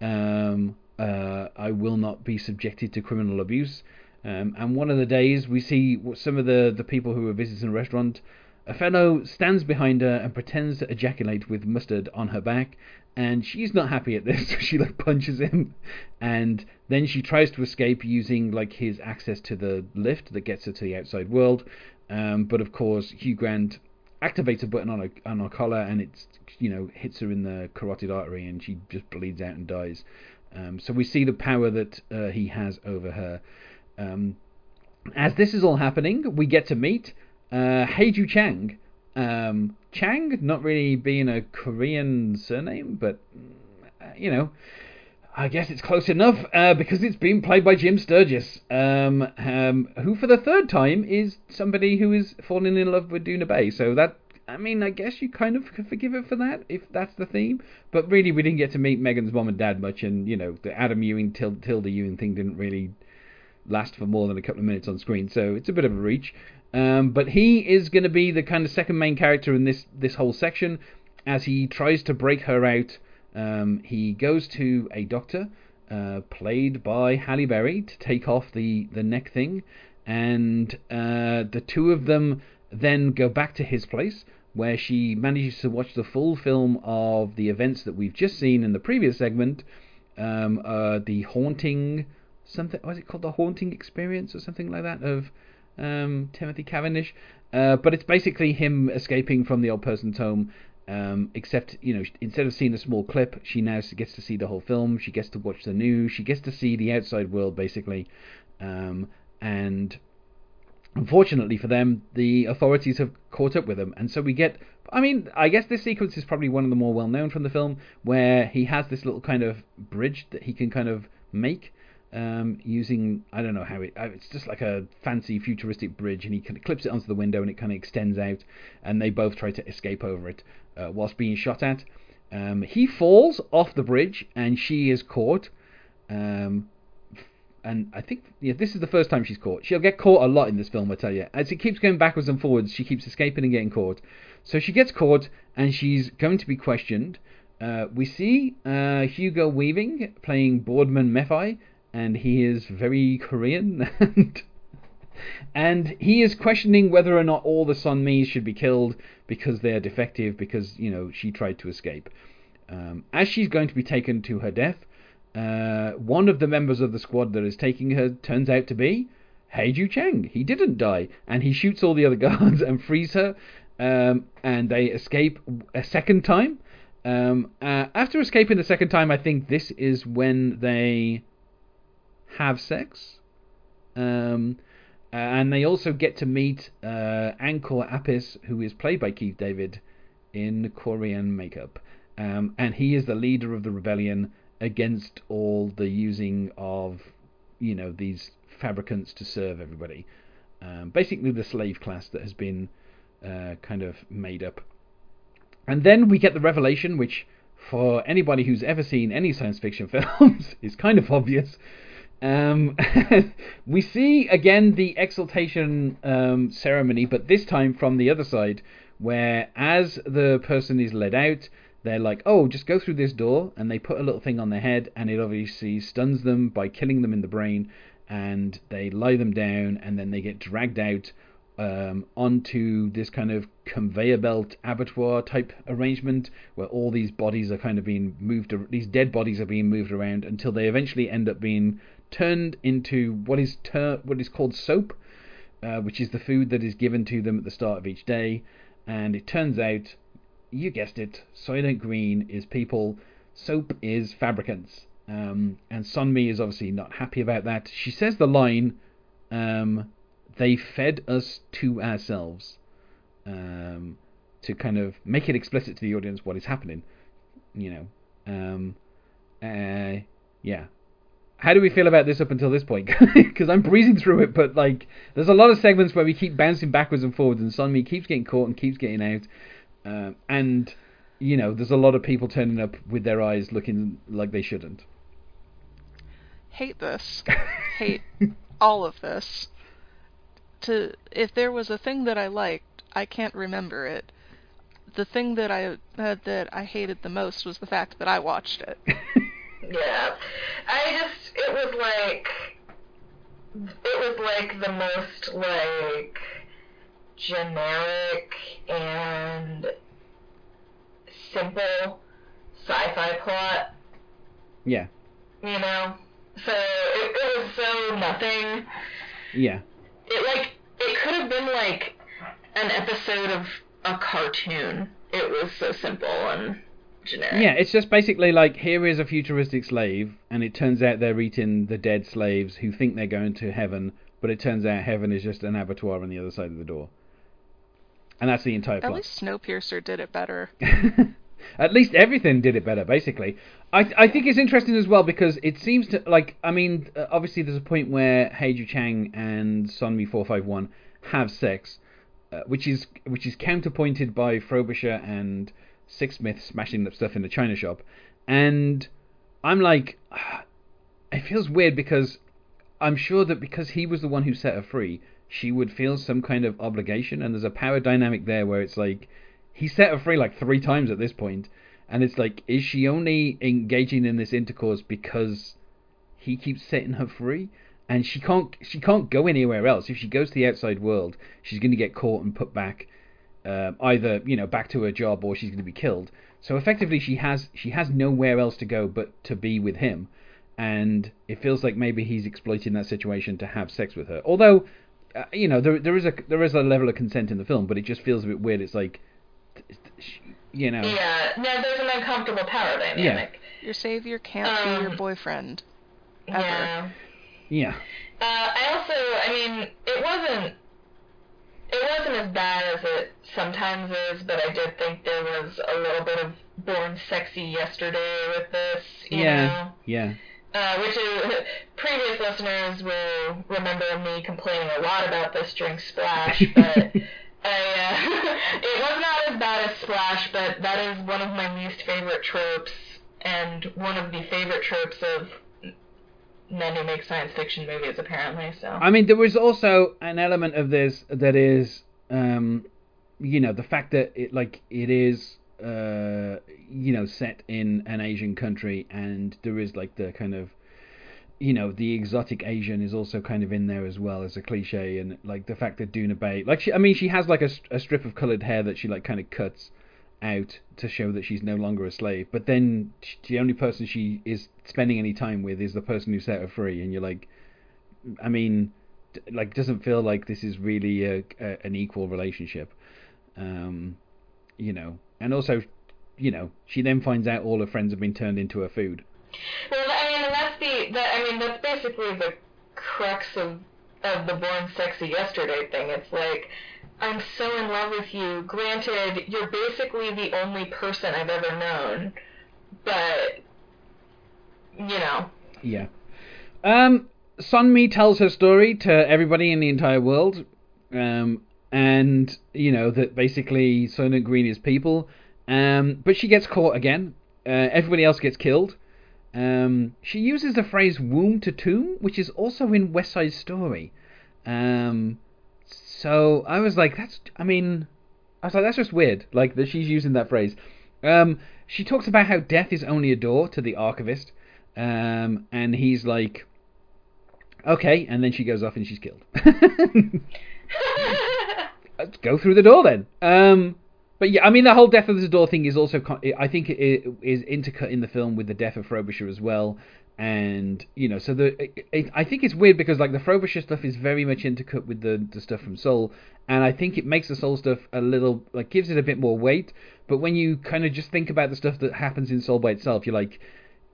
um, uh, "I will not be subjected to criminal abuse." Um, and one of the days we see some of the, the people who are visiting the restaurant. A fellow stands behind her and pretends to ejaculate with mustard on her back, and she's not happy at this. So she like punches him, and then she tries to escape using like his access to the lift that gets her to the outside world. Um, but of course, Hugh Grant activates a button on her on her collar, and it's you know hits her in the carotid artery, and she just bleeds out and dies. Um, so we see the power that uh, he has over her. Um, as this is all happening, we get to meet uh, Haeju Chang. Um, Chang, not really being a Korean surname, but uh, you know, I guess it's close enough uh, because it's being played by Jim Sturgess, um, um, who for the third time is somebody who is falling in love with Doona Bae. So that, I mean, I guess you kind of forgive it for that if that's the theme. But really, we didn't get to meet Megan's mom and dad much, and you know, the Adam Ewing Tilda Ewing thing didn't really last for more than a couple of minutes on screen, so it's a bit of a reach. Um, but he is going to be the kind of second main character in this this whole section, as he tries to break her out. Um, he goes to a doctor, uh, played by Halle Berry, to take off the the neck thing, and uh, the two of them then go back to his place where she manages to watch the full film of the events that we've just seen in the previous segment, um, uh, the haunting something was it called the haunting experience or something like that of um, Timothy Cavendish. Uh, but it's basically him escaping from the old person's home. Um, except you know instead of seeing a small clip, she now gets to see the whole film. She gets to watch the news. She gets to see the outside world basically. Um, and unfortunately for them, the authorities have caught up with them, and so we get. I mean, I guess this sequence is probably one of the more well known from the film, where he has this little kind of bridge that he can kind of make um, using I don't know how it. Uh, it's just like a fancy futuristic bridge, and he kind of clips it onto the window, and it kind of extends out, and they both try to escape over it uh, whilst being shot at. Um, he falls off the bridge, and she is caught. Um, and I think yeah, this is the first time she's caught. She'll get caught a lot in this film, I tell you. As it keeps going backwards and forwards, she keeps escaping and getting caught. So she gets caught, and she's going to be questioned. Uh, we see uh, Hugo Weaving playing Boardman Mephi, and he is very Korean, and, and he is questioning whether or not all the Sonmis should be killed because they are defective, because, you know, she tried to escape. Um, as she's going to be taken to her death, uh, one of the members of the squad that is taking her turns out to be Haeju Chang. He didn't die, and he shoots all the other guards and frees her, um, and they escape a second time. Um, uh, after escaping the second time, I think this is when they have sex. Um, and they also get to meet uh, Angkor Apis, who is played by Keith David in Korean makeup. Um, and he is the leader of the rebellion against all the using of, you know, these fabricants to serve everybody. Um, basically, the slave class that has been uh, kind of made up. And then we get the revelation, which, for anybody who's ever seen any science fiction films, is kind of obvious um, we see again the exaltation um, ceremony, but this time from the other side, where as the person is led out, they're like, "Oh, just go through this door," and they put a little thing on their head, and it obviously stuns them by killing them in the brain, and they lie them down, and then they get dragged out um, onto this kind of conveyor belt abattoir type arrangement where all these bodies are kind of being moved, these dead bodies are being moved around until they eventually end up being turned into what is ter- what is called soap, uh, which is the food that is given to them at the start of each day. And it turns out, you guessed it, Soylent Green is people, soap is fabricants. Um, and Sonmi is obviously not happy about that. She says the line um, they fed us to ourselves um, to kind of make it explicit to the audience what is happening. You know, um, uh, yeah. How do we feel about this up until this point? Because I'm breezing through it, but like, there's a lot of segments where we keep bouncing backwards and forwards, and Sonmi keeps getting caught and keeps getting out, um, and you know, there's a lot of people turning up with their eyes looking like they shouldn't. Hate this. Hate all of this. To if there was a thing that I liked, I can't remember it. The thing that I uh, that I hated the most was the fact that I watched it. Yeah. I just, it was like, it was like the most, like, generic and simple sci-fi plot, yeah, you know? So, it, it was so nothing. yeah, It, like, it could have been, like, an episode of a cartoon. It was so simple and generic. yeah. It's just basically like here is a futuristic slave, and it turns out they're eating the dead slaves who think they're going to heaven, but it turns out heaven is just an abattoir on the other side of the door. And that's the entire plot. At plot. least Snowpiercer did it better. At least everything did it better, basically. I I think it's interesting as well because it seems to like I mean uh, obviously there's a point where Haeju Chang and Sonmi four five one have sex, uh, which is which is counterpointed by Frobisher and Sixsmith smashing up stuff in the china shop, and I'm like, it feels weird because I'm sure that because he was the one who set her free, she would feel some kind of obligation, and there's a power dynamic there where it's like he set her free like three times at this point, and it's like, is she only engaging in this intercourse because he keeps setting her free? And she can't she can't go anywhere else. If she goes to the outside world, she's going to get caught and put back, uh, either you know back to her job or she's going to be killed. So effectively, she has she has nowhere else to go but to be with him, and it feels like maybe he's exploiting that situation to have sex with her. Although, uh, you know, there there is a there is a level of consent in the film, but it just feels a bit weird. It's like, you know, Yeah, no, there's an uncomfortable power dynamic. Yeah. Your savior can't be your Um, boyfriend. Ever. Yeah. yeah, Uh, I also, I mean, it wasn't, it wasn't as bad as it sometimes is, but I did think there was a little bit of born sexy yesterday with this, you yeah, yeah. Uh, which is, previous listeners will remember me complaining a lot about this during Splash, but I, uh, it was not as bad as Splash, but that is one of my least favorite tropes, and one of the favorite tropes of men who make science fiction movies, apparently. So. I mean, there was also an element of this that is, um, you know, the fact that it like it is, uh, you know, set in an Asian country, and there is like the kind of, you know, the exotic Asian is also kind of in there as well as a cliche, and like the fact that Doona Bae, like she, I mean, she has like a, a strip of colored hair that she like kind of cuts out to show that she's no longer a slave, but then the only person she is spending any time with is the person who set her free, and you're like, I mean, like doesn't feel like this is really a, a an equal relationship, um, you know, and also, you know, she then finds out all her friends have been turned into her food. Well, I mean, that's the, that, I mean, that's basically the crux of of the born sexy yesterday thing. It's like, I'm so in love with you. Granted, you're basically the only person I've ever known, but you know, Yeah. Um, Sonmi tells her story to everybody in the entire world, um, and you know that basically Soylent Green is people, um, but she gets caught again. Uh, everybody else gets killed. Um, she uses the phrase "womb to tomb," which is also in West Side Story. Um, so I was like, that's. I mean, I was like, that's just weird. Like that she's using that phrase. Um, she talks about how death is only a door to the archivist. Um, and he's like, okay, and then she goes off and she's killed. Let's go through the door then. Um, but yeah, I mean, the whole death of the door thing is also, con- I think, it it is intercut in the film with the death of Frobisher as well. And you know, so the it, it, I think it's weird because like the Frobisher stuff is very much intercut with the the stuff from Seoul, and I think it makes the Seoul stuff a little like gives it a bit more weight. But when you kind of just think about the stuff that happens in Seoul by itself, you're like,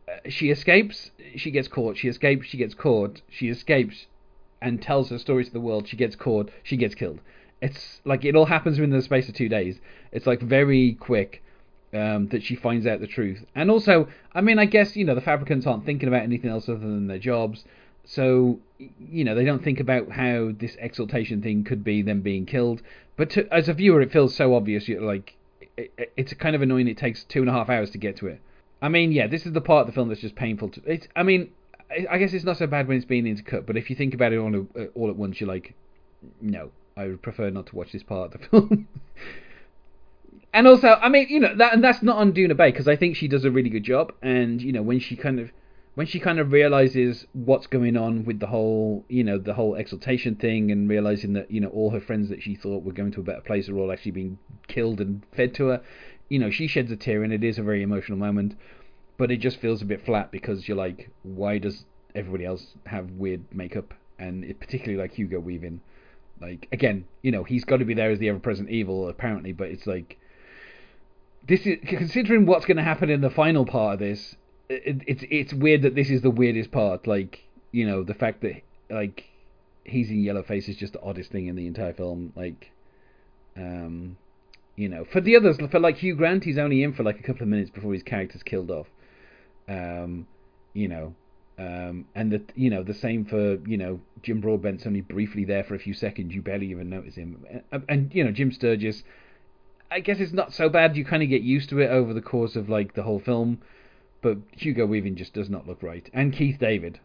uh, she escapes, she gets caught. She escapes, she gets caught. She escapes, and tells her story to the world, she gets caught, she gets killed. It's like it all happens within the space of two days. It's like very quick um, that she finds out the truth. And also, I mean, I guess you know the fabricants aren't thinking about anything else other than their jobs, so you know they don't think about how this exaltation thing could be them being killed. But to, as a viewer, it feels so obvious. You're like, it, it's kind of annoying. It takes two and a half hours to get to it. I mean, yeah, this is the part of the film that's just painful. To, it's, I mean, I guess it's not so bad when it's being intercut, but if you think about it all, uh, all at once, you're like, no, I would prefer not to watch this part of the film. And also, I mean, you know, that and that's not on Doona Bae because I think she does a really good job. And you know, when she kind of when she kind of realizes what's going on with the whole, you know, the whole exaltation thing, and realizing that you know all her friends that she thought were going to a better place are all actually being killed and fed to her, you know, she sheds a tear, and it is a very emotional moment. But it just feels a bit flat because you're like, why does everybody else have weird makeup, and it, particularly like Hugo Weaving? Like again, you know, he's got to be there as the ever-present evil apparently, but it's like this is considering what's going to happen in the final part of this. It, it's it's weird that this is the weirdest part. Like you know, the fact that like he's in yellow face is just the oddest thing in the entire film. Like, um, you know, for the others, for like Hugh Grant, he's only in for like a couple of minutes before his character's killed off. Um, you know, um, and the you know the same for you know Jim Broadbent's only briefly there for a few seconds. You barely even notice him. And, and you know Jim Sturgess, I guess it's not so bad. You kind of get used to it over the course of like the whole film. But Hugo Weaving just does not look right. And Keith David,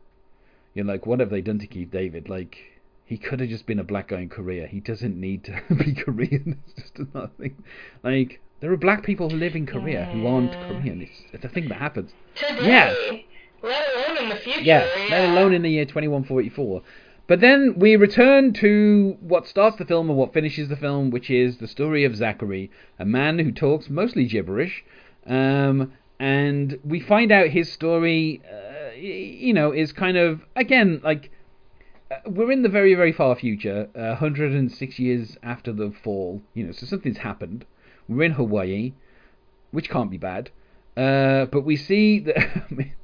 you're like, what have they done to Keith David? Like he could have just been a black guy in Korea. He doesn't need to be Korean. It's just another thing. Like there are black people who live in Korea yeah. who aren't Korean. It's, it's a thing that happens. Today, Yeah. let alone in the future. Yeah, let alone in the year 2144. But then we return to what starts the film and what finishes the film, which is the story of Zachary, a man who talks mostly gibberish. Um, and we find out his story, uh, you know, is kind of, again, like, uh, we're in the very, very far future, uh, 106 years after the fall, you know, so something's happened. We're in Hawaii, which can't be bad. Uh, but we see that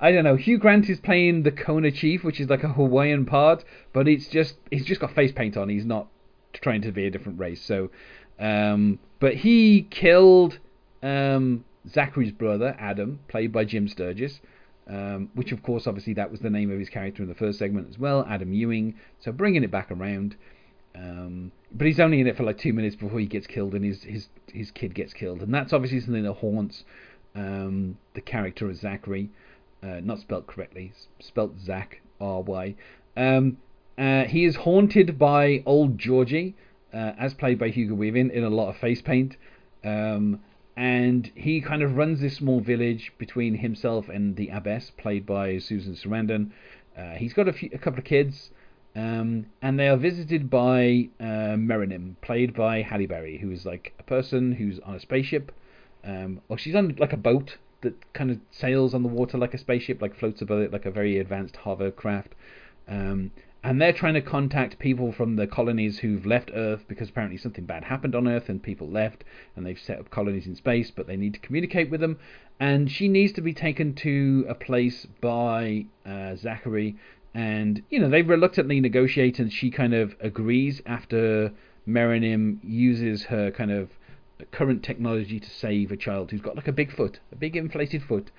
I don't know. Hugh Grant is playing the Kona Chief, which is like a Hawaiian part, but it's just he's just got face paint on. He's not trying to be a different race. So, um, but he killed um, Zachary's brother Adam, played by Jim Sturgess. Um, which of course, obviously, that was the name of his character in the first segment as well, Adam Ewing. So bringing it back around, um, but he's only in it for like two minutes before he gets killed and his his his kid gets killed, and that's obviously something that haunts um, the character of Zachary, uh, not spelt correctly, spelt Zach R Y. Um, uh, he is haunted by old Georgie, uh, as played by Hugo Weaving, in a lot of face paint. Um, and he kind of runs this small village between himself and the abbess, played by Susan Sarandon. Uh, he's got a, few, a couple of kids, um, and they are visited by uh, Meronym, played by Halle Berry, who is like a person who's on a spaceship. Um, or she's on like a boat that kind of sails on the water like a spaceship, like floats above it like a very advanced hovercraft. Um, and they're trying to contact people from the colonies who've left Earth because apparently something bad happened on Earth and people left and they've set up colonies in space, but they need to communicate with them. And she needs to be taken to a place by uh, Zachary, and you know they reluctantly negotiate, and she kind of agrees after Meronym uses her kind of current technology to save a child who's got like a big foot, a big inflated foot,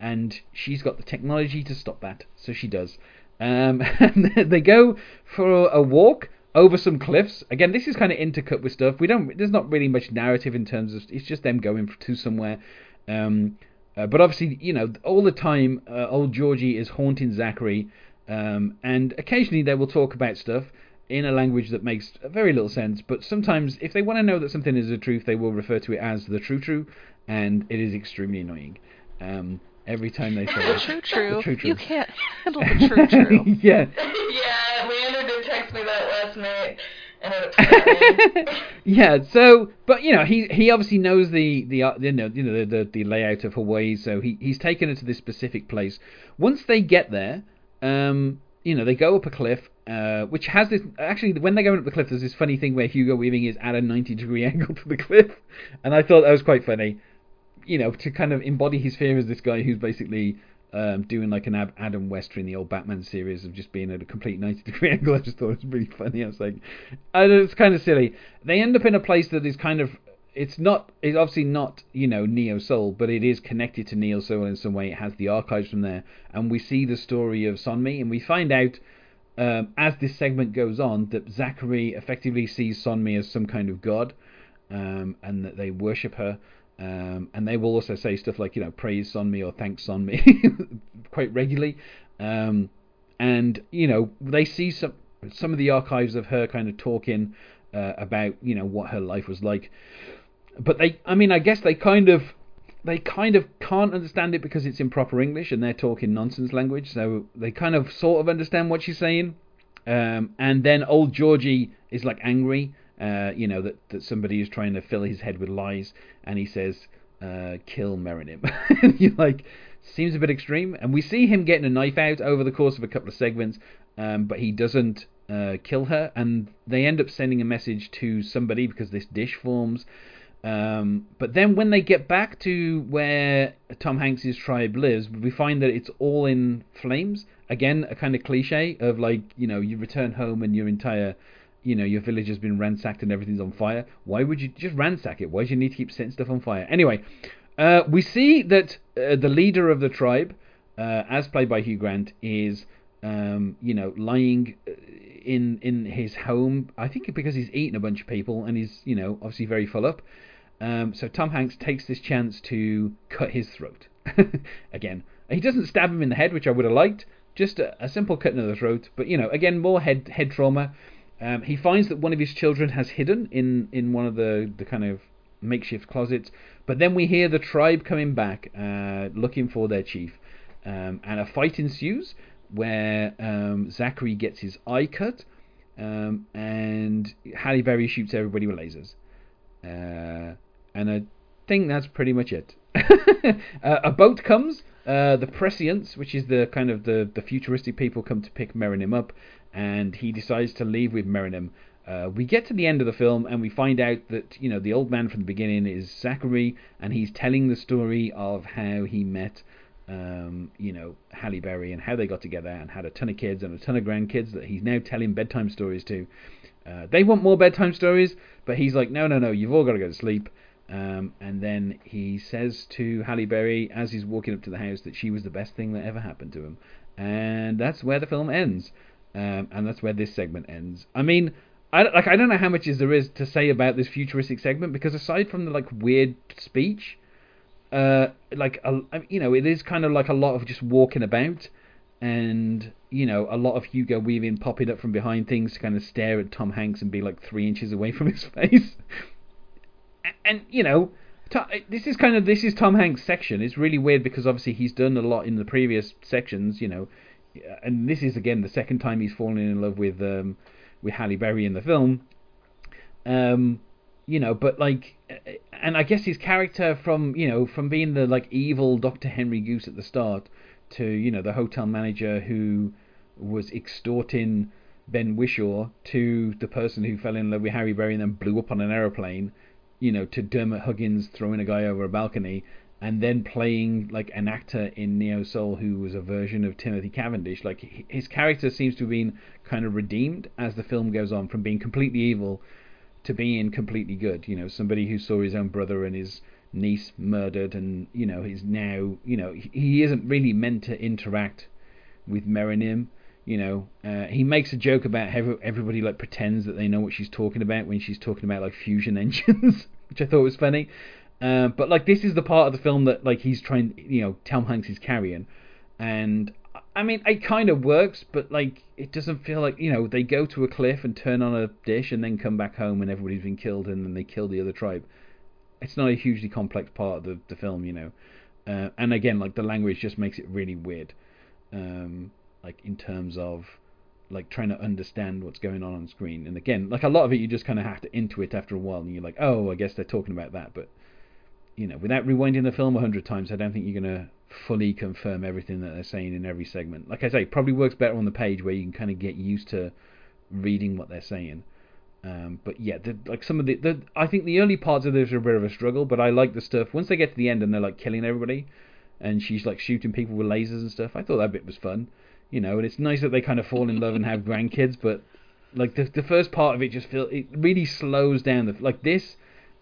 and she's got the technology to stop that, so she does. Um, they go for a walk over some cliffs. Again, this is kind of intercut with stuff. We don't. There's not really much narrative in terms of. It's just them going to somewhere. Um, uh, but obviously, you know, all the time, uh, old Georgie is haunting Zachary, um, and occasionally they will talk about stuff in a language that makes very little sense. But sometimes, if they want to know that something is the truth, they will refer to it as the true true, and it is extremely annoying. Um, every time they say The true true. The true true. You can't handle the true true. yeah. yeah, Leandra did text me that last night, and it upset me. yeah. So, but you know, he he obviously knows the the uh, you know you know the, the the layout of Hawaii, so he he's taken her to this specific place. Once they get there, um, you know, they go up a cliff, uh, which has this actually when they're going up the cliff, there's this funny thing where Hugo Weaving is at a 90 degree angle to the cliff, and I thought that was quite funny. You know, to kind of embody his fear as this guy who's basically um, doing like an Adam West in the old Batman series of just being at a complete 90 degree angle. I just thought it was really funny. I was like, I it's kind of silly. They end up in a place that is kind of it's not it's obviously not you know neo Seoul but it is connected to neo Seoul in some way. It has the archives from there. And we see the story of sonmi and we find out um, as this segment goes on that zachary effectively sees sonmi as some kind of god um, and that they worship her. Um, and they will also say stuff like you know praise sonmi or thanks sonmi quite regularly. Um, and you know they see some some of the archives of her kind of talking uh, about you know what her life was like but they i mean i guess they kind of they kind of can't understand it because it's in proper english and they're talking nonsense language. So they kind of sort of understand what she's saying. Um, and then old georgie is like angry uh, you know that, that somebody is trying to fill his head with lies. And he says uh, kill Meronym. you're like seems a bit extreme. And we see him getting a knife out over the course of a couple of segments um, but he doesn't uh, kill her. And they end up sending a message to somebody because this dish forms um, but then when they get back to where Tom Hanks's tribe lives, we find that it's all in flames. Again, a kind of cliche of like, you know, you return home and your entire, you know, your village has been ransacked and everything's on fire. Why would you just ransack it? Why do you need to keep setting stuff on fire? Anyway, uh, we see that uh, the leader of the tribe, uh, as played by Hugh Grant, is, um, you know, lying uh, in in his home. I think because he's eaten a bunch of people and he's, you know, obviously very full up. Um, so Tom Hanks takes this chance to cut his throat. again, he doesn't stab him in the head, which I would have liked. Just a, a simple cutting of the throat. But you know, again, more head head trauma. Um, he finds that one of his children has hidden in in one of the the kind of makeshift closets. But then we hear the tribe coming back, uh, looking for their chief, um, and a fight ensues where um, Zachary gets his eye cut, um, and Halle Berry shoots everybody with lasers. Uh, and I think that's pretty much it. uh, a boat comes. Uh, the prescience, which is the kind of the, the futuristic people, come to pick Meronym up, and he decides to leave with Meronym. Uh, we get to the end of the film and we find out that you know the old man from the beginning is Zachary, and he's telling the story of how he met, um, you know, Halle Berry and how they got together and had a ton of kids and a ton of grandkids that he's now telling bedtime stories to. Uh, they want more bedtime stories, but he's like, no, no, no, you've all got to go to sleep. Um, and then he says to Halle Berry as he's walking up to the house that she was the best thing that ever happened to him, and that's where the film ends, um, and that's where this segment ends. I mean, I like I don't know how much is there is to say about this futuristic segment because aside from the like weird speech, uh, like a, you know, it is kind of like a lot of just walking about, and you know, a lot of Hugo Weaving popping up from behind things to kind of stare at Tom Hanks and be like three inches away from his face and you know, this is kind of this is Tom Hanks' section. It's really weird because obviously he's done a lot in the previous sections, you know, and this is again the second time he's fallen in love with um, with Halle Berry in the film. Um, you know, but like, and I guess his character from you know from being the like evil Doctor Henry Goose at the start to you know the hotel manager who was extorting Ben Whishaw to the person who fell in love with Halle Berry and then blew up on an aeroplane you know, to Dermot Hoggins throwing a guy over a balcony and then playing like an actor in Neo Seoul who was a version of Timothy Cavendish. Like his character seems to have been kind of redeemed as the film goes on from being completely evil to being completely good. You know, somebody who saw his own brother and his niece murdered and you know he's now you know he isn't really meant to interact with Meronym you know, uh, he makes a joke about how everybody like pretends that they know what she's talking about when she's talking about like fusion engines, which I thought was funny. Uh, but like this is the part of the film that like he's trying, you know, Tom Hanks is carrying, and I mean it kind of works, but like it doesn't feel like you know they go to a cliff and turn on a dish and then come back home and everybody's been killed and then they kill the other tribe. It's not a hugely complex part of the the film, you know, uh, and again like the language just makes it really weird. Um, like in terms of like trying to understand what's going on on screen. And again, like a lot of it, you just kind of have to intuit after a while, and you're like, oh, I guess they're talking about that. But you know, without rewinding the film a hundred times, I don't think you're gonna fully confirm everything that they're saying in every segment. Like I say, probably works better on the page where you can kind of get used to reading what they're saying. Um, but yeah, the, like some of the, the, I think the early parts of this are a bit of a struggle, but I like the stuff once they get to the end and they're like killing everybody. and she's like shooting people with lasers and stuff. I thought that bit was fun, you know. And it's nice that they kind of fall in love and have grandkids, but like the the first part of it just feel it really slows down. The like this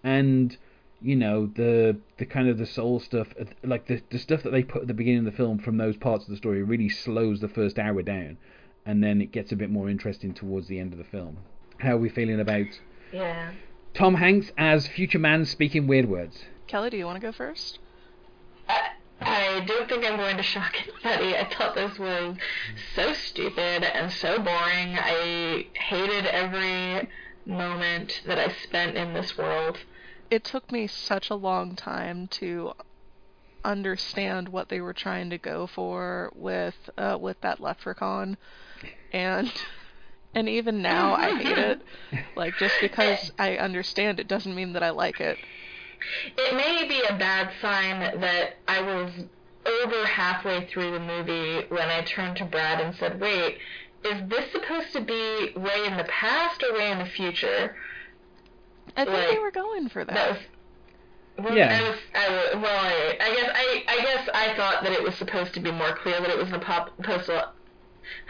and you know the the kind of the Seoul stuff uh, like the the stuff that they put at the beginning of the film from those parts of the story really slows the first hour down and then it gets a bit more interesting towards the end of the film how are we feeling about Yeah. tom hanks as future man speaking weird words Kelly, do you want to go first? I, I don't think I'm going to shock anybody. I thought this was so stupid and so boring. I hated every moment that I spent in this world. It took me such a long time to understand what they were trying to go for with uh, with that leprechaun, and and even now I hate it. Like just because I understand it doesn't mean that I like it. It may be a bad sign that I was over halfway through the movie when I turned to Brad and said, wait, is this supposed to be way in the past or way in the future? I think they were going for that. That was. Well, Yeah. I was, I well, I, I guess I, I guess I thought that it was supposed to be more clear that it was an apop- post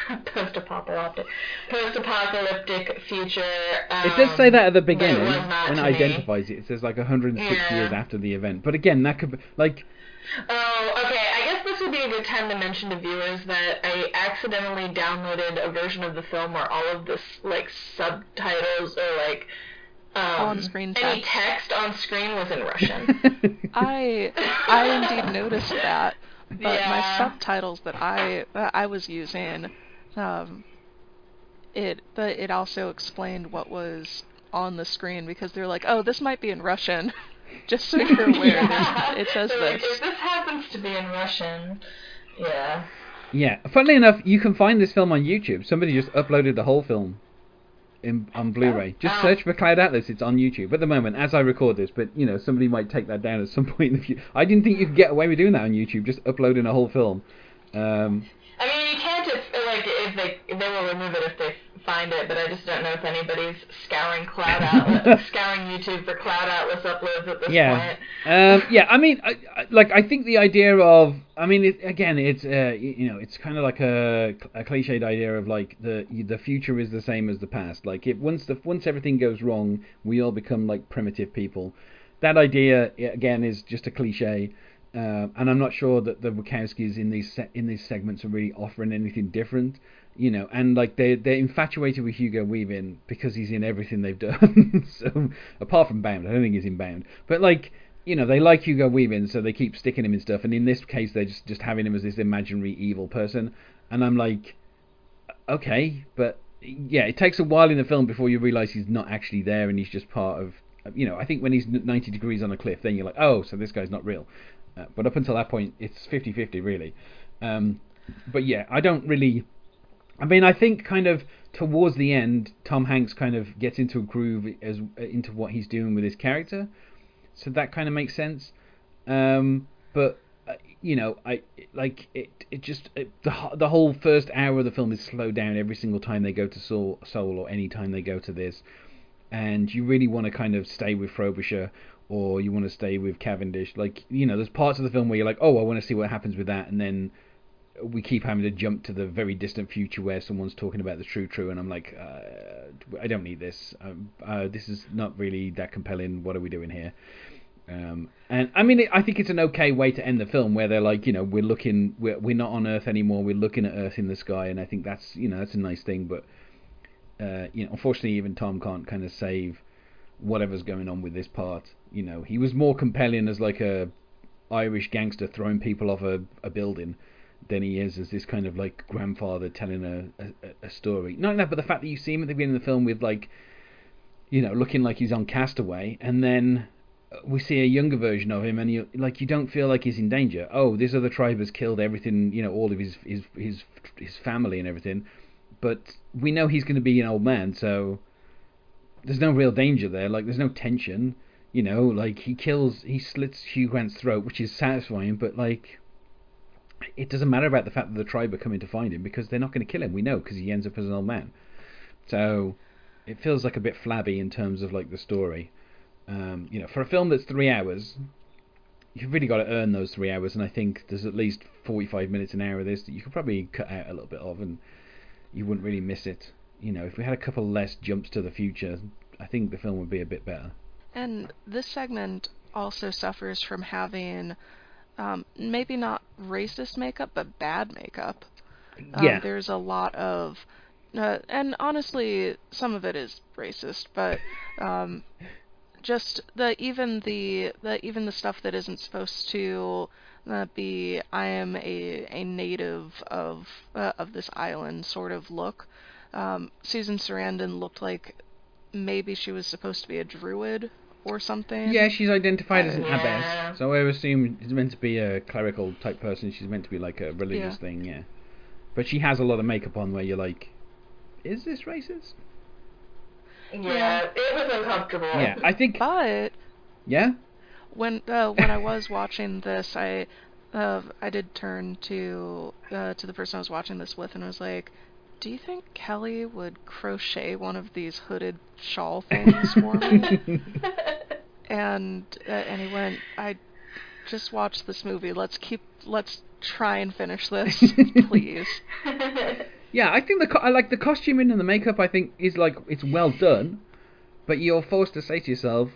post-apocalyptic post-apocalyptic future. Um, it does say that at the but it beginning was not when it to me. identifies it it says like 106 Yeah. years after the event but again that could be like Oh, okay. I guess this would be a good time to mention to viewers that I accidentally downloaded a version of the film where all of this like subtitles or like um, On-screen any text. text on screen was in Russian. I I indeed noticed that, but my subtitles that I that I was using, um, it but it also explained what was on the screen because they're like, oh, this might be in Russian, just so you're aware. Yeah. It says So, this. If this happens to be in Russian, yeah. Yeah, funnily enough, you can find this film on YouTube. Somebody just uploaded the whole film in on Blu-ray. Just Oh. search for Cloud Atlas. It's on YouTube at the moment as I record this. But you know, somebody might take that down at some point in the future. I didn't think you could get away with doing that on YouTube, just uploading a whole film. Um, I mean, you can't if like if they they will remove it if they find it, but I just don't know if anybody's scouring Cloud Atlas, scouring YouTube for Cloud Atlas uploads at this yeah, point. um, yeah. I mean, I, I, like I think the idea of, I mean, it, again, it's uh, you know, it's kind of like a, a cliched idea of like the the future is the same as the past. Like if once the once everything goes wrong, we all become like primitive people. That idea again is just a cliche. Uh, and I'm not sure that the Wachowskis in these se- in these segments are really offering anything different, you know. And like they they're infatuated with Hugo Weaving because he's in everything they've done. so apart from Bound, I don't think he's in Bound, but like you know they like Hugo Weaving, so they keep sticking him in stuff. And in this case, they're just just having him as this imaginary evil person. And I'm like, okay, but yeah, it takes a while in the film before you realise he's not actually there and he's just part of. You know, I think when he's 90 degrees on a cliff, then you're like, oh, so this guy's not real. Uh, but up until that point, it's 50-50 really. Um, but yeah, I don't really. I mean, I think kind of towards the end, Tom Hanks kind of gets into a groove as into what he's doing with his character, so that kind of makes sense. Um, but uh, you know, I like it. It just it, the the whole first hour of the film is slowed down every single time they go to Seoul, or any time they go to this, and you really want to kind of stay with Frobisher or you want to stay with Cavendish. Like you know, there's parts of the film where you're like, oh, I want to see what happens with that, and then we keep having to jump to the very distant future where someone's talking about the true true, and I'm like, uh, I don't need this. Um, uh, this is not really that compelling. What are we doing here? Um, and I mean, I think it's an okay way to end the film, where they're like, you know, we're looking, we're we're not on Earth anymore. We're looking at Earth in the sky, and I think that's, you know, that's a nice thing. But uh, you know, unfortunately, even Tom can't kind of save whatever's going on with this part. You know, he was more compelling as like a Irish gangster throwing people off a, a building than he is as this kind of like grandfather telling a, a, a story. Not that, but the fact that you see him at the beginning of the film with like, you know, looking like he's on Castaway, and then we see a younger version of him, and you like you don't feel like he's in danger. Oh, this other tribe has killed everything, you know, all of his his his his family and everything, but we know he's going to be an old man, so there's no real danger there. Like there's no tension, you know. Like he kills, he slits Hugh Grant's throat, which is satisfying, but like it doesn't matter about the fact that the tribe are coming to find him because they're not going to kill him. We know because he ends up as an old man. So it feels like a bit flabby in terms of like the story. Um, you know, for a film that's three hours, you've really got to earn those three hours, and I think there's at least 45 minutes an hour of this that you could probably cut out a little bit of, and you wouldn't really miss it. You know, if we had a couple less jumps to the future, I think the film would be a bit better. And this segment also suffers from having um, maybe not racist makeup, but bad makeup. Um, yeah. There's a lot of, uh, and honestly, some of it is racist, but um, just the even the the even the stuff that isn't supposed to uh, be I am a a native of uh, of this island sort of look. Um, Susan Sarandon looked like maybe she was supposed to be a druid or something. Yeah, she's identified as an Yeah. abbess, so I assume she's meant to be a clerical type person. She's meant to be like a religious Yeah. thing, yeah. But she has a lot of makeup on where you're like, is this racist? Yeah, it was uncomfortable. Yeah, I think. But Yeah. when uh, when I was watching this, I uh, I did turn to uh, to the person I was watching this with and was like, "Do you think Kelly would crochet one of these hooded shawl things for me?" and uh, and he went, "I just watched this movie. Let's keep let's try and finish this, please." Yeah, I think the co- I like the costuming and the makeup. I think is like it's well done, but you're forced to say to yourself,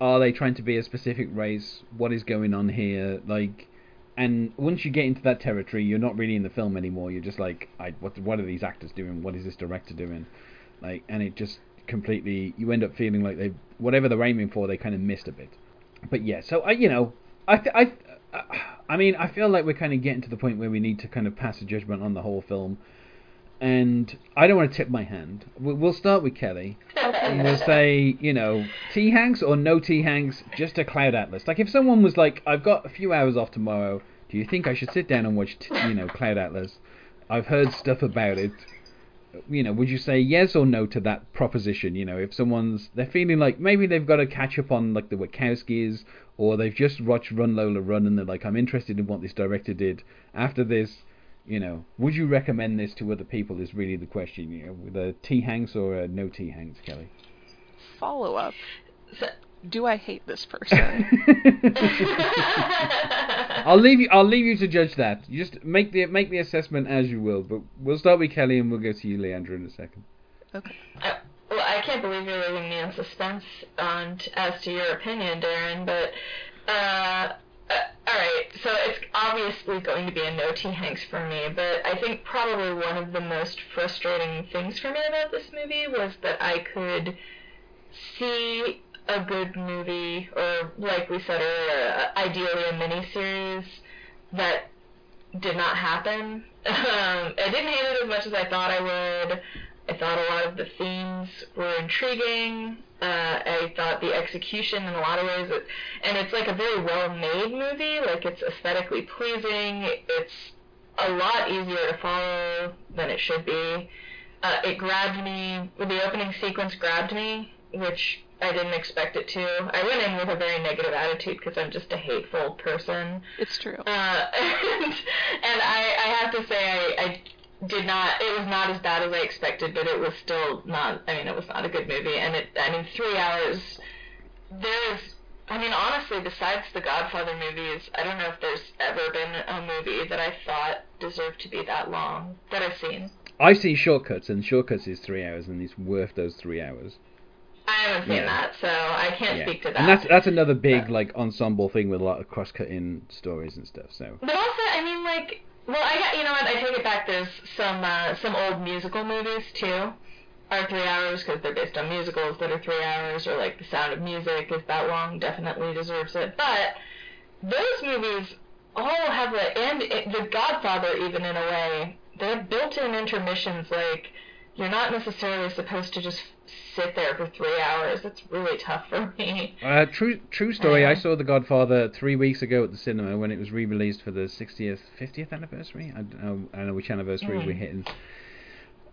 are they trying to be a specific race? What is going on here? Like, and once you get into that territory, you're not really in the film anymore. You're just like, I what what are these actors doing? What is this director doing? Like, and it just completely you end up feeling like they whatever they're aiming for, they kind of missed a bit. But yeah, so I you know I th- I. I mean, I feel like we're kind of getting to the point where we need to kind of pass a judgment on the whole film, and I don't want to tip my hand. We- We'll start with Kelly, and we'll say, you know, T Hanks or no T Hanks, just a Cloud Atlas. Like if someone was like, I've got a few hours off tomorrow, do you think I should sit down and watch, t- you know, Cloud Atlas? I've heard stuff about it. You know, would you say yes or no to that proposition? You know, if someone's they're feeling like maybe they've got to catch up on like the Wachowskis, or they've just watched Run Lola Run and they're like, I'm interested in what this director did. After this, you know, would you recommend this to other people? Is really the question. You know, with a T Hanks or a no T Hanks, Kelly. Follow up: So- Do I hate this person? I'll leave you. I'll leave you to judge that. You just make the make the assessment as you will. But we'll start with Kelly and we'll go to you, Leandra, in a second. okay. Uh, well, I can't believe you're leaving me in suspense on t- as to your opinion, Darren. But uh, uh, all right, so it's obviously going to be a no T Hanks for me. But I think probably one of the most frustrating things for me about this movie was that I could see a good movie, or like we said earlier, uh, ideally a miniseries that did not happen. Um, I didn't hate it as much as I thought I would. I thought a lot of the themes were intriguing. Uh, I thought the execution in a lot of ways, it, and it's like a very well-made movie. Like it's aesthetically pleasing. It's a lot easier to follow than it should be. Uh, it grabbed me. The opening sequence grabbed me, which I didn't expect it to. I went in with a very negative attitude because I'm just a hateful person. It's true. Uh, and and I, I have to say I, I did not it was not as bad as I expected, but it was still not I mean it was not a good movie and it I mean three hours there's I mean honestly besides the Godfather movies, I don't know if there's ever been a movie that I thought deserved to be that long that I've seen. I've seen Shortcuts, and Shortcuts is three hours, and it's worth those three hours. I haven't seen Yeah. that, so I can't Yeah. speak to that. And that's that's another big But- like ensemble thing with a lot of cross-cutting stories and stuff. So But also, I mean, like, well, I got, you know what? I take it back. There's some uh, some old musical movies too, are three hours because they're based on musicals that are three hours, or like The Sound of Music is that long, definitely deserves it. But those movies all have a and it, The Godfather even in a way they have built-in intermissions. Like you're not necessarily supposed to just sit there for three hours. That's really tough for me. uh, true true story. I Uh. saw The Godfather three weeks ago at the cinema when it was re-released for the 60th, 50th anniversary. I don't know, I don't know which anniversary Mm. we're hitting.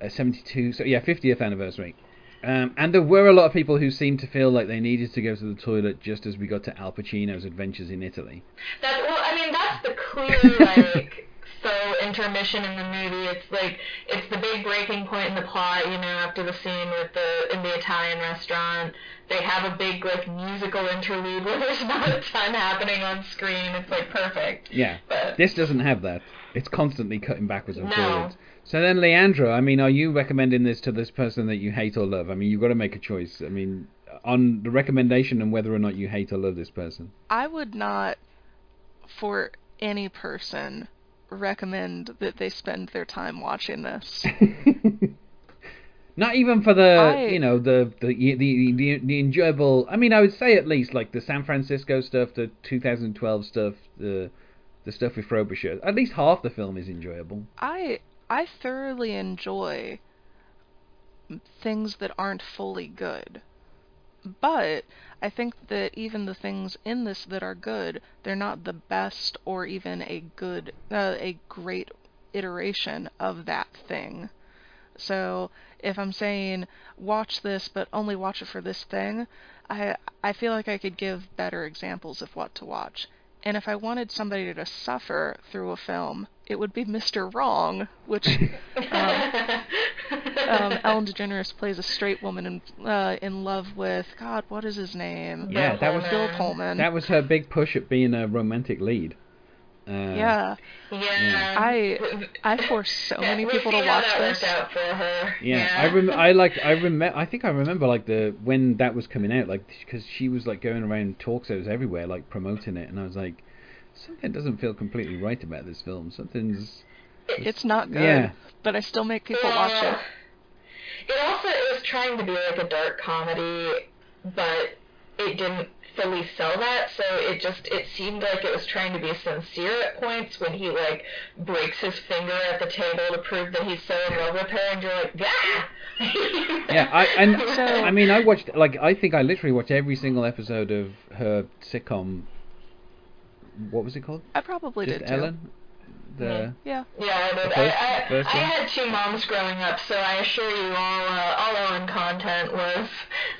Uh, 72. So yeah, 50th anniversary. Um, and there were a lot of people who seemed to feel like they needed to go to the toilet just as we got to Al Pacino's Adventures in Italy. That well, I mean, that's the clear like faux intermission in the movie. It's like it's the big breaking point in the plot. You know, after the scene with the in the Italian restaurant, they have a big like musical interlude where there's not a ton happening on screen. It's like perfect. Yeah. But This doesn't have that. It's constantly cutting backwards and No. forwards. So then, Leandra, I mean, are you recommending this to this person that you hate or love? I mean, you've got to make a choice. I mean, on the recommendation and whether or not you hate or love this person. I would not, for any person, recommend that they spend their time watching this. Not even for the I- you know the the, the the the enjoyable. I mean, I would say at least like the San Francisco stuff, the 2012 stuff, the the stuff with Frobisher. At least half the film is enjoyable. I I thoroughly enjoy things that aren't fully good. But I think that even the things in this that are good, they're not the best or even a good uh, a great iteration of that thing. So if I'm saying watch this but only watch it for this thing, I I feel like I could give better examples of what to watch. And if I wanted somebody to suffer through a film, it would be Mr. Wrong, which um, Ellen DeGeneres plays a straight woman in uh, in love with God. What is his name? Yeah, that was Bill Pullman. that was her big push at being a romantic lead. Uh, yeah, yeah, I I force so Yeah, many people to watch this. worked out for her. Yeah, I rem- I like I remember I think I remember like the when that was coming out like because she was like going around talk shows everywhere like promoting it and I was like something doesn't feel completely right about this film something's It's not good, Yeah. but I still make people watch it. It also it was trying to be like a dark comedy, but it didn't fully sell that. So it just it seemed like it was trying to be sincere at points when he like breaks his finger at the table to prove that he's so in love with her, and you're like, yeah. yeah I and So- I mean I watched like I think I literally watched every single episode of her sitcom what was it called I probably just did too. Ellen the Yeah. Yeah, I did. The I, first- I, first I had two moms growing up, so I assure you, all uh, all Ellen content was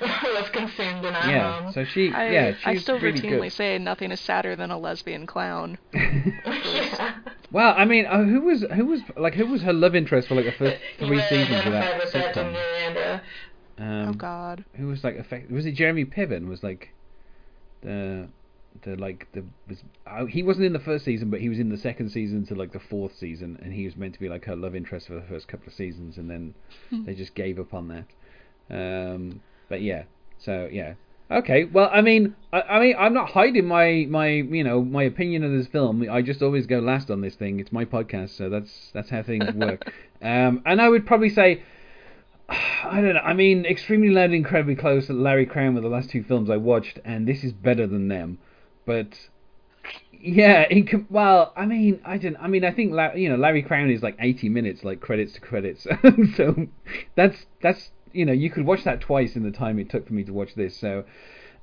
was consumed in our yeah home. so she I yeah she's I still really routinely good. say nothing is sadder than a lesbian clown. yeah. Well, I mean, uh, who was who was like who was her love interest for like the first three really seasons of that with sitcom? Um, oh God. who was like effect? Was it Jeremy Piven? Was like the the like the was uh, he wasn't in the first season, but he was in the second season to like the fourth season, and he was meant to be like her love interest for the first couple of seasons, and then Hmm. they just gave up on that. Um, but yeah, so yeah. Okay, well, I mean, I, I mean, I'm not hiding my, my, you know, my opinion of this film. I just always go last on this thing. It's my podcast, so that's that's how things work. um, and I would probably say, I don't know. I mean, Extremely Loud and Incredibly Close Larry Crowne were the last two films I watched, and this is better than them. But yeah, in well, I mean, I don't. I mean, I think you know Larry Crowne is like 80 minutes, like credits to credits. so that's that's you know you could watch that twice in the time it took for me to watch this. So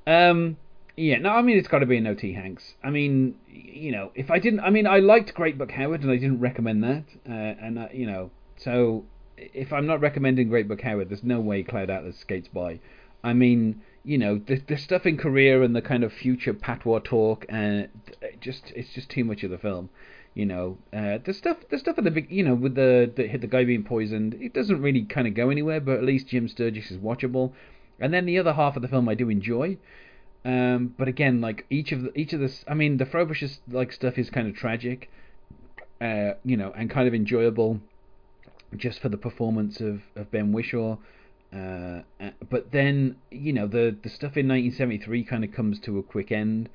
um, yeah, no, I mean it's got to be a no T Hanks. I mean, you know, if I didn't, I mean, I liked Great Buck Howard, and I didn't recommend that, uh, and uh, you know, so if I'm not recommending Great Buck Howard, there's no way Cloud Atlas skates by. I mean, you know, the the stuff in Korea and the kind of future patois talk, and it just it's just too much of the film. You know, uh, the stuff the stuff at the you know, with the the the guy being poisoned, it doesn't really kind of go anywhere. But at least Jim Sturgess is watchable. And then the other half of the film I do enjoy. Um, but again, like each of the, each of this, I mean, the Frobisher like stuff is kind of tragic, uh, you know, and kind of enjoyable, just for the performance of, of Ben Whishaw. Uh, uh, but then you know the the stuff in 1973 kind of comes to a quick end,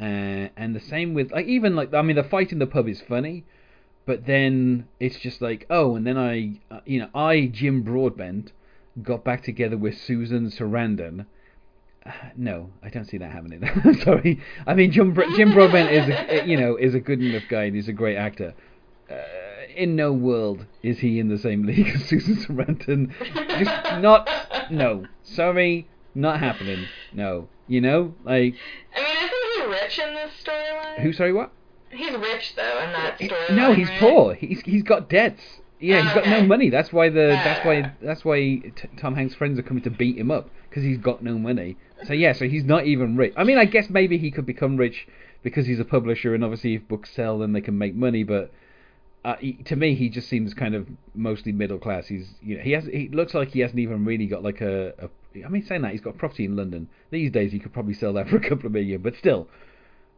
uh, and the same with like even like I mean the fight in the pub is funny, but then it's just like oh and then I uh, you know I Jim Broadbent got back together with Susan Sarandon. Uh, no, I don't see that happening. Sorry. I mean, Jim, Jim Broadbent is, a, you know, is a good enough guy. and He's a great actor. Uh, in no world is he in the same league as Susan Sarandon. Just not. No, sorry, not happening. No, you know, like I mean, isn't he rich in this storyline? who? Sorry, what? He's rich though in that storyline. No, he's right? poor. He's he's got debts. Yeah, he's got no money. That's why the that's Ah. why that's why T- Tom Hanks' friends are coming to beat him up because he's got no money. So yeah, so he's not even rich. I mean, I guess maybe he could become rich because he's a publisher, and obviously if books sell, then they can make money. But uh, he, to me, he just seems kind of mostly middle class. He's, you know, he has, he looks like he hasn't even really got like a, a I mean, saying that he's got property in London these days, he could probably sell that for a couple of million. But still,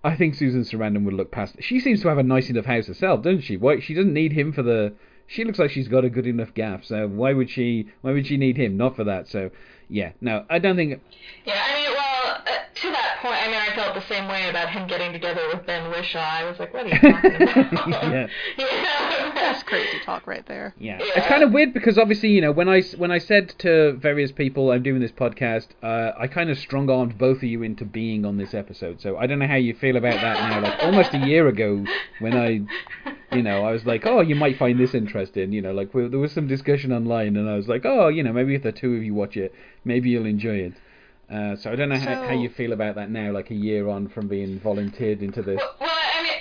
I think Susan Sarandon would look past. She seems to have a nice enough house herself, doesn't she? Why she doesn't need him for the. She looks like she's got a good enough gaff. So why would she? Why would she need him? Not for that. So yeah, no, I don't think. Yeah, I mean, well, uh, to that point, I mean, I felt the same way about him getting together with Ben Whishaw. I was like, what are you talking about? Yeah. yeah. That's crazy talk right there. Yeah. Yeah. it's kind of weird because obviously you know when I when I said to various people I'm doing this podcast, uh, I kind of strong armed both of you into being on this episode. So I don't know how you feel about that now. Like almost a year ago when I, you know, I was like, oh, you might find this interesting. You know, like we, there was some discussion online, and I was like, oh, you know, maybe if the two of you watch it, maybe you'll enjoy it. Uh, so I don't know how, how you feel about that now, like a year on from being volunteered into this. Well, well, I mean,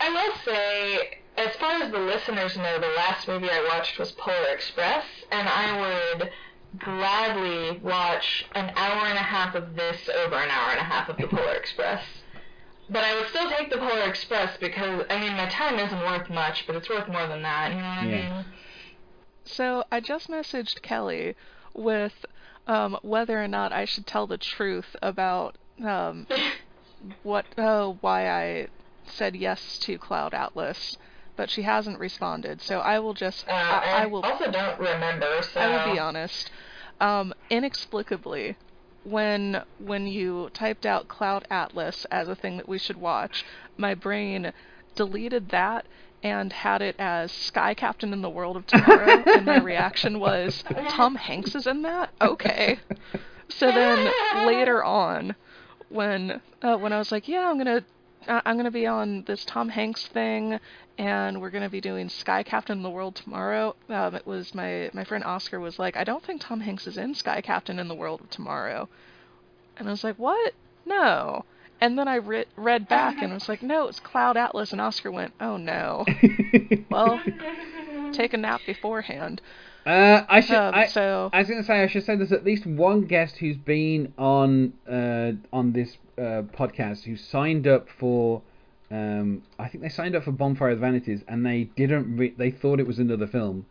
I will say, as far as the listeners know, the last movie I watched was Polar Express, and I would gladly watch an hour and a half of this over an hour and a half of the Polar Express. But I would still take the Polar Express because, I mean, my time isn't worth much, but it's worth more than that, you know what I Yeah. mean? So I just messaged Kelly with um, whether or not I should tell the truth about um, what uh, why I said yes to Cloud Atlas, but she hasn't responded. So I will just Uh, I, I will also don't remember, so... I will be honest. Um, inexplicably, when when you typed out Cloud Atlas as a thing that we should watch, my brain deleted that and had it as Sky Captain in the World of Tomorrow, and my reaction was, Tom Hanks is in that? Okay. So then later on, when uh, when I was like, yeah, I'm gonna uh, I'm gonna be on this Tom Hanks thing, and we're gonna be doing Sky Captain in the World tomorrow. Um, it was my my friend Oscar was like, I don't think Tom Hanks is in Sky Captain in the World of Tomorrow, and I was like, what? No. And then I re- read back and was like, no, it's Cloud Atlas, and Oscar went, oh no. Well, take a nap beforehand. Uh, I should. Um, I, so I was going to say I should say there's at least one guest who's been on uh, on this uh, podcast who signed up for. Um, I think they signed up for Bonfire of Vanities, and they didn't. Re- they thought it was another film.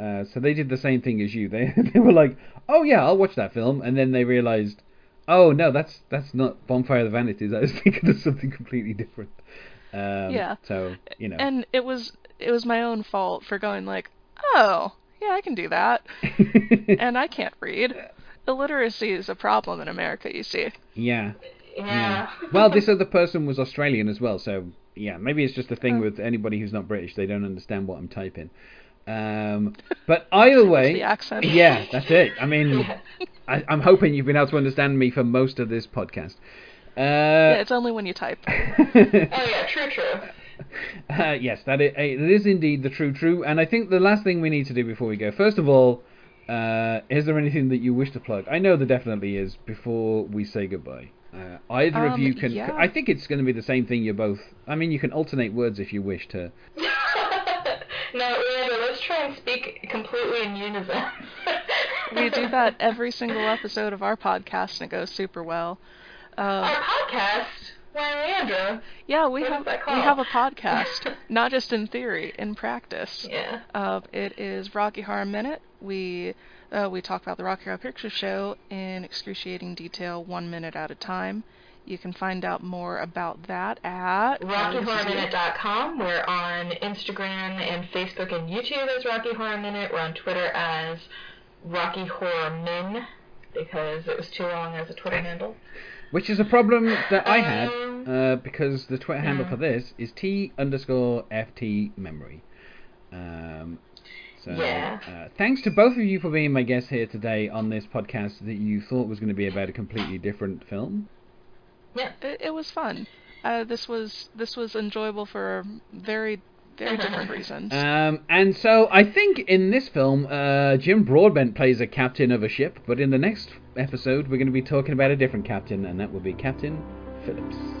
Uh, so they did the same thing as you. They they were like, "Oh yeah, I'll watch that film," and then they realized, "Oh no, that's that's not Bonfire of the Vanities. I was thinking of something completely different." Um, Yeah. So you know. and it was it was my own fault for going like, oh yeah, I can do that, and I can't read. Illiteracy is a problem in America, you see. yeah. Yeah. Well, this other person was Australian as well, so yeah, maybe it's just a thing Oh. with anybody who's not British. They don't understand what I'm typing. Um, but either way, the accent. yeah, that's it. I mean, I, I'm hoping you've been able to understand me for most of this podcast. Yeah, Uh, it's only when you type. Oh, yeah, true, true. uh, yes, that is, it is indeed the true true. And I think the last thing we need to do before we go, first of all, uh, is there anything that you wish to plug? I know there definitely is. Before we say goodbye, uh, either of Um, you can. yeah. I think it's going to be the same thing. You're both. I mean, you can alternate words if you wish to. no, Leandra, let's try and speak completely in unison. We do that every single episode of our podcast, and it goes super well. Our Uh, podcast? Why, Leandra? yeah, we What have that we have a podcast, not just in theory, in practice. Yeah. Uh, it is Rocky Horror Minute. We uh, we talk about the Rocky Horror Picture Show in excruciating detail, one minute at a time. You can find out more about that at RockyHorrorMinute.com. We're on Instagram and Facebook and YouTube as Rocky Horror Minute. We're on Twitter as Rocky Horror Min because it was too long as a Twitter handle. Which is a problem that I had Um, uh, because the Twitter handle yeah. for this is T underscore FT memory. Um, so Yeah. uh, thanks to both of you for being my guests here today on this podcast that you thought was going to be about a completely different film. Yeah. It, it was fun. Uh, this was this was enjoyable for very very different reasons. Um, and so I think in this film, uh, Jim Broadbent plays a captain of a ship, but in the next episode, we're going to be talking about a different captain, and that will be Captain Phillips.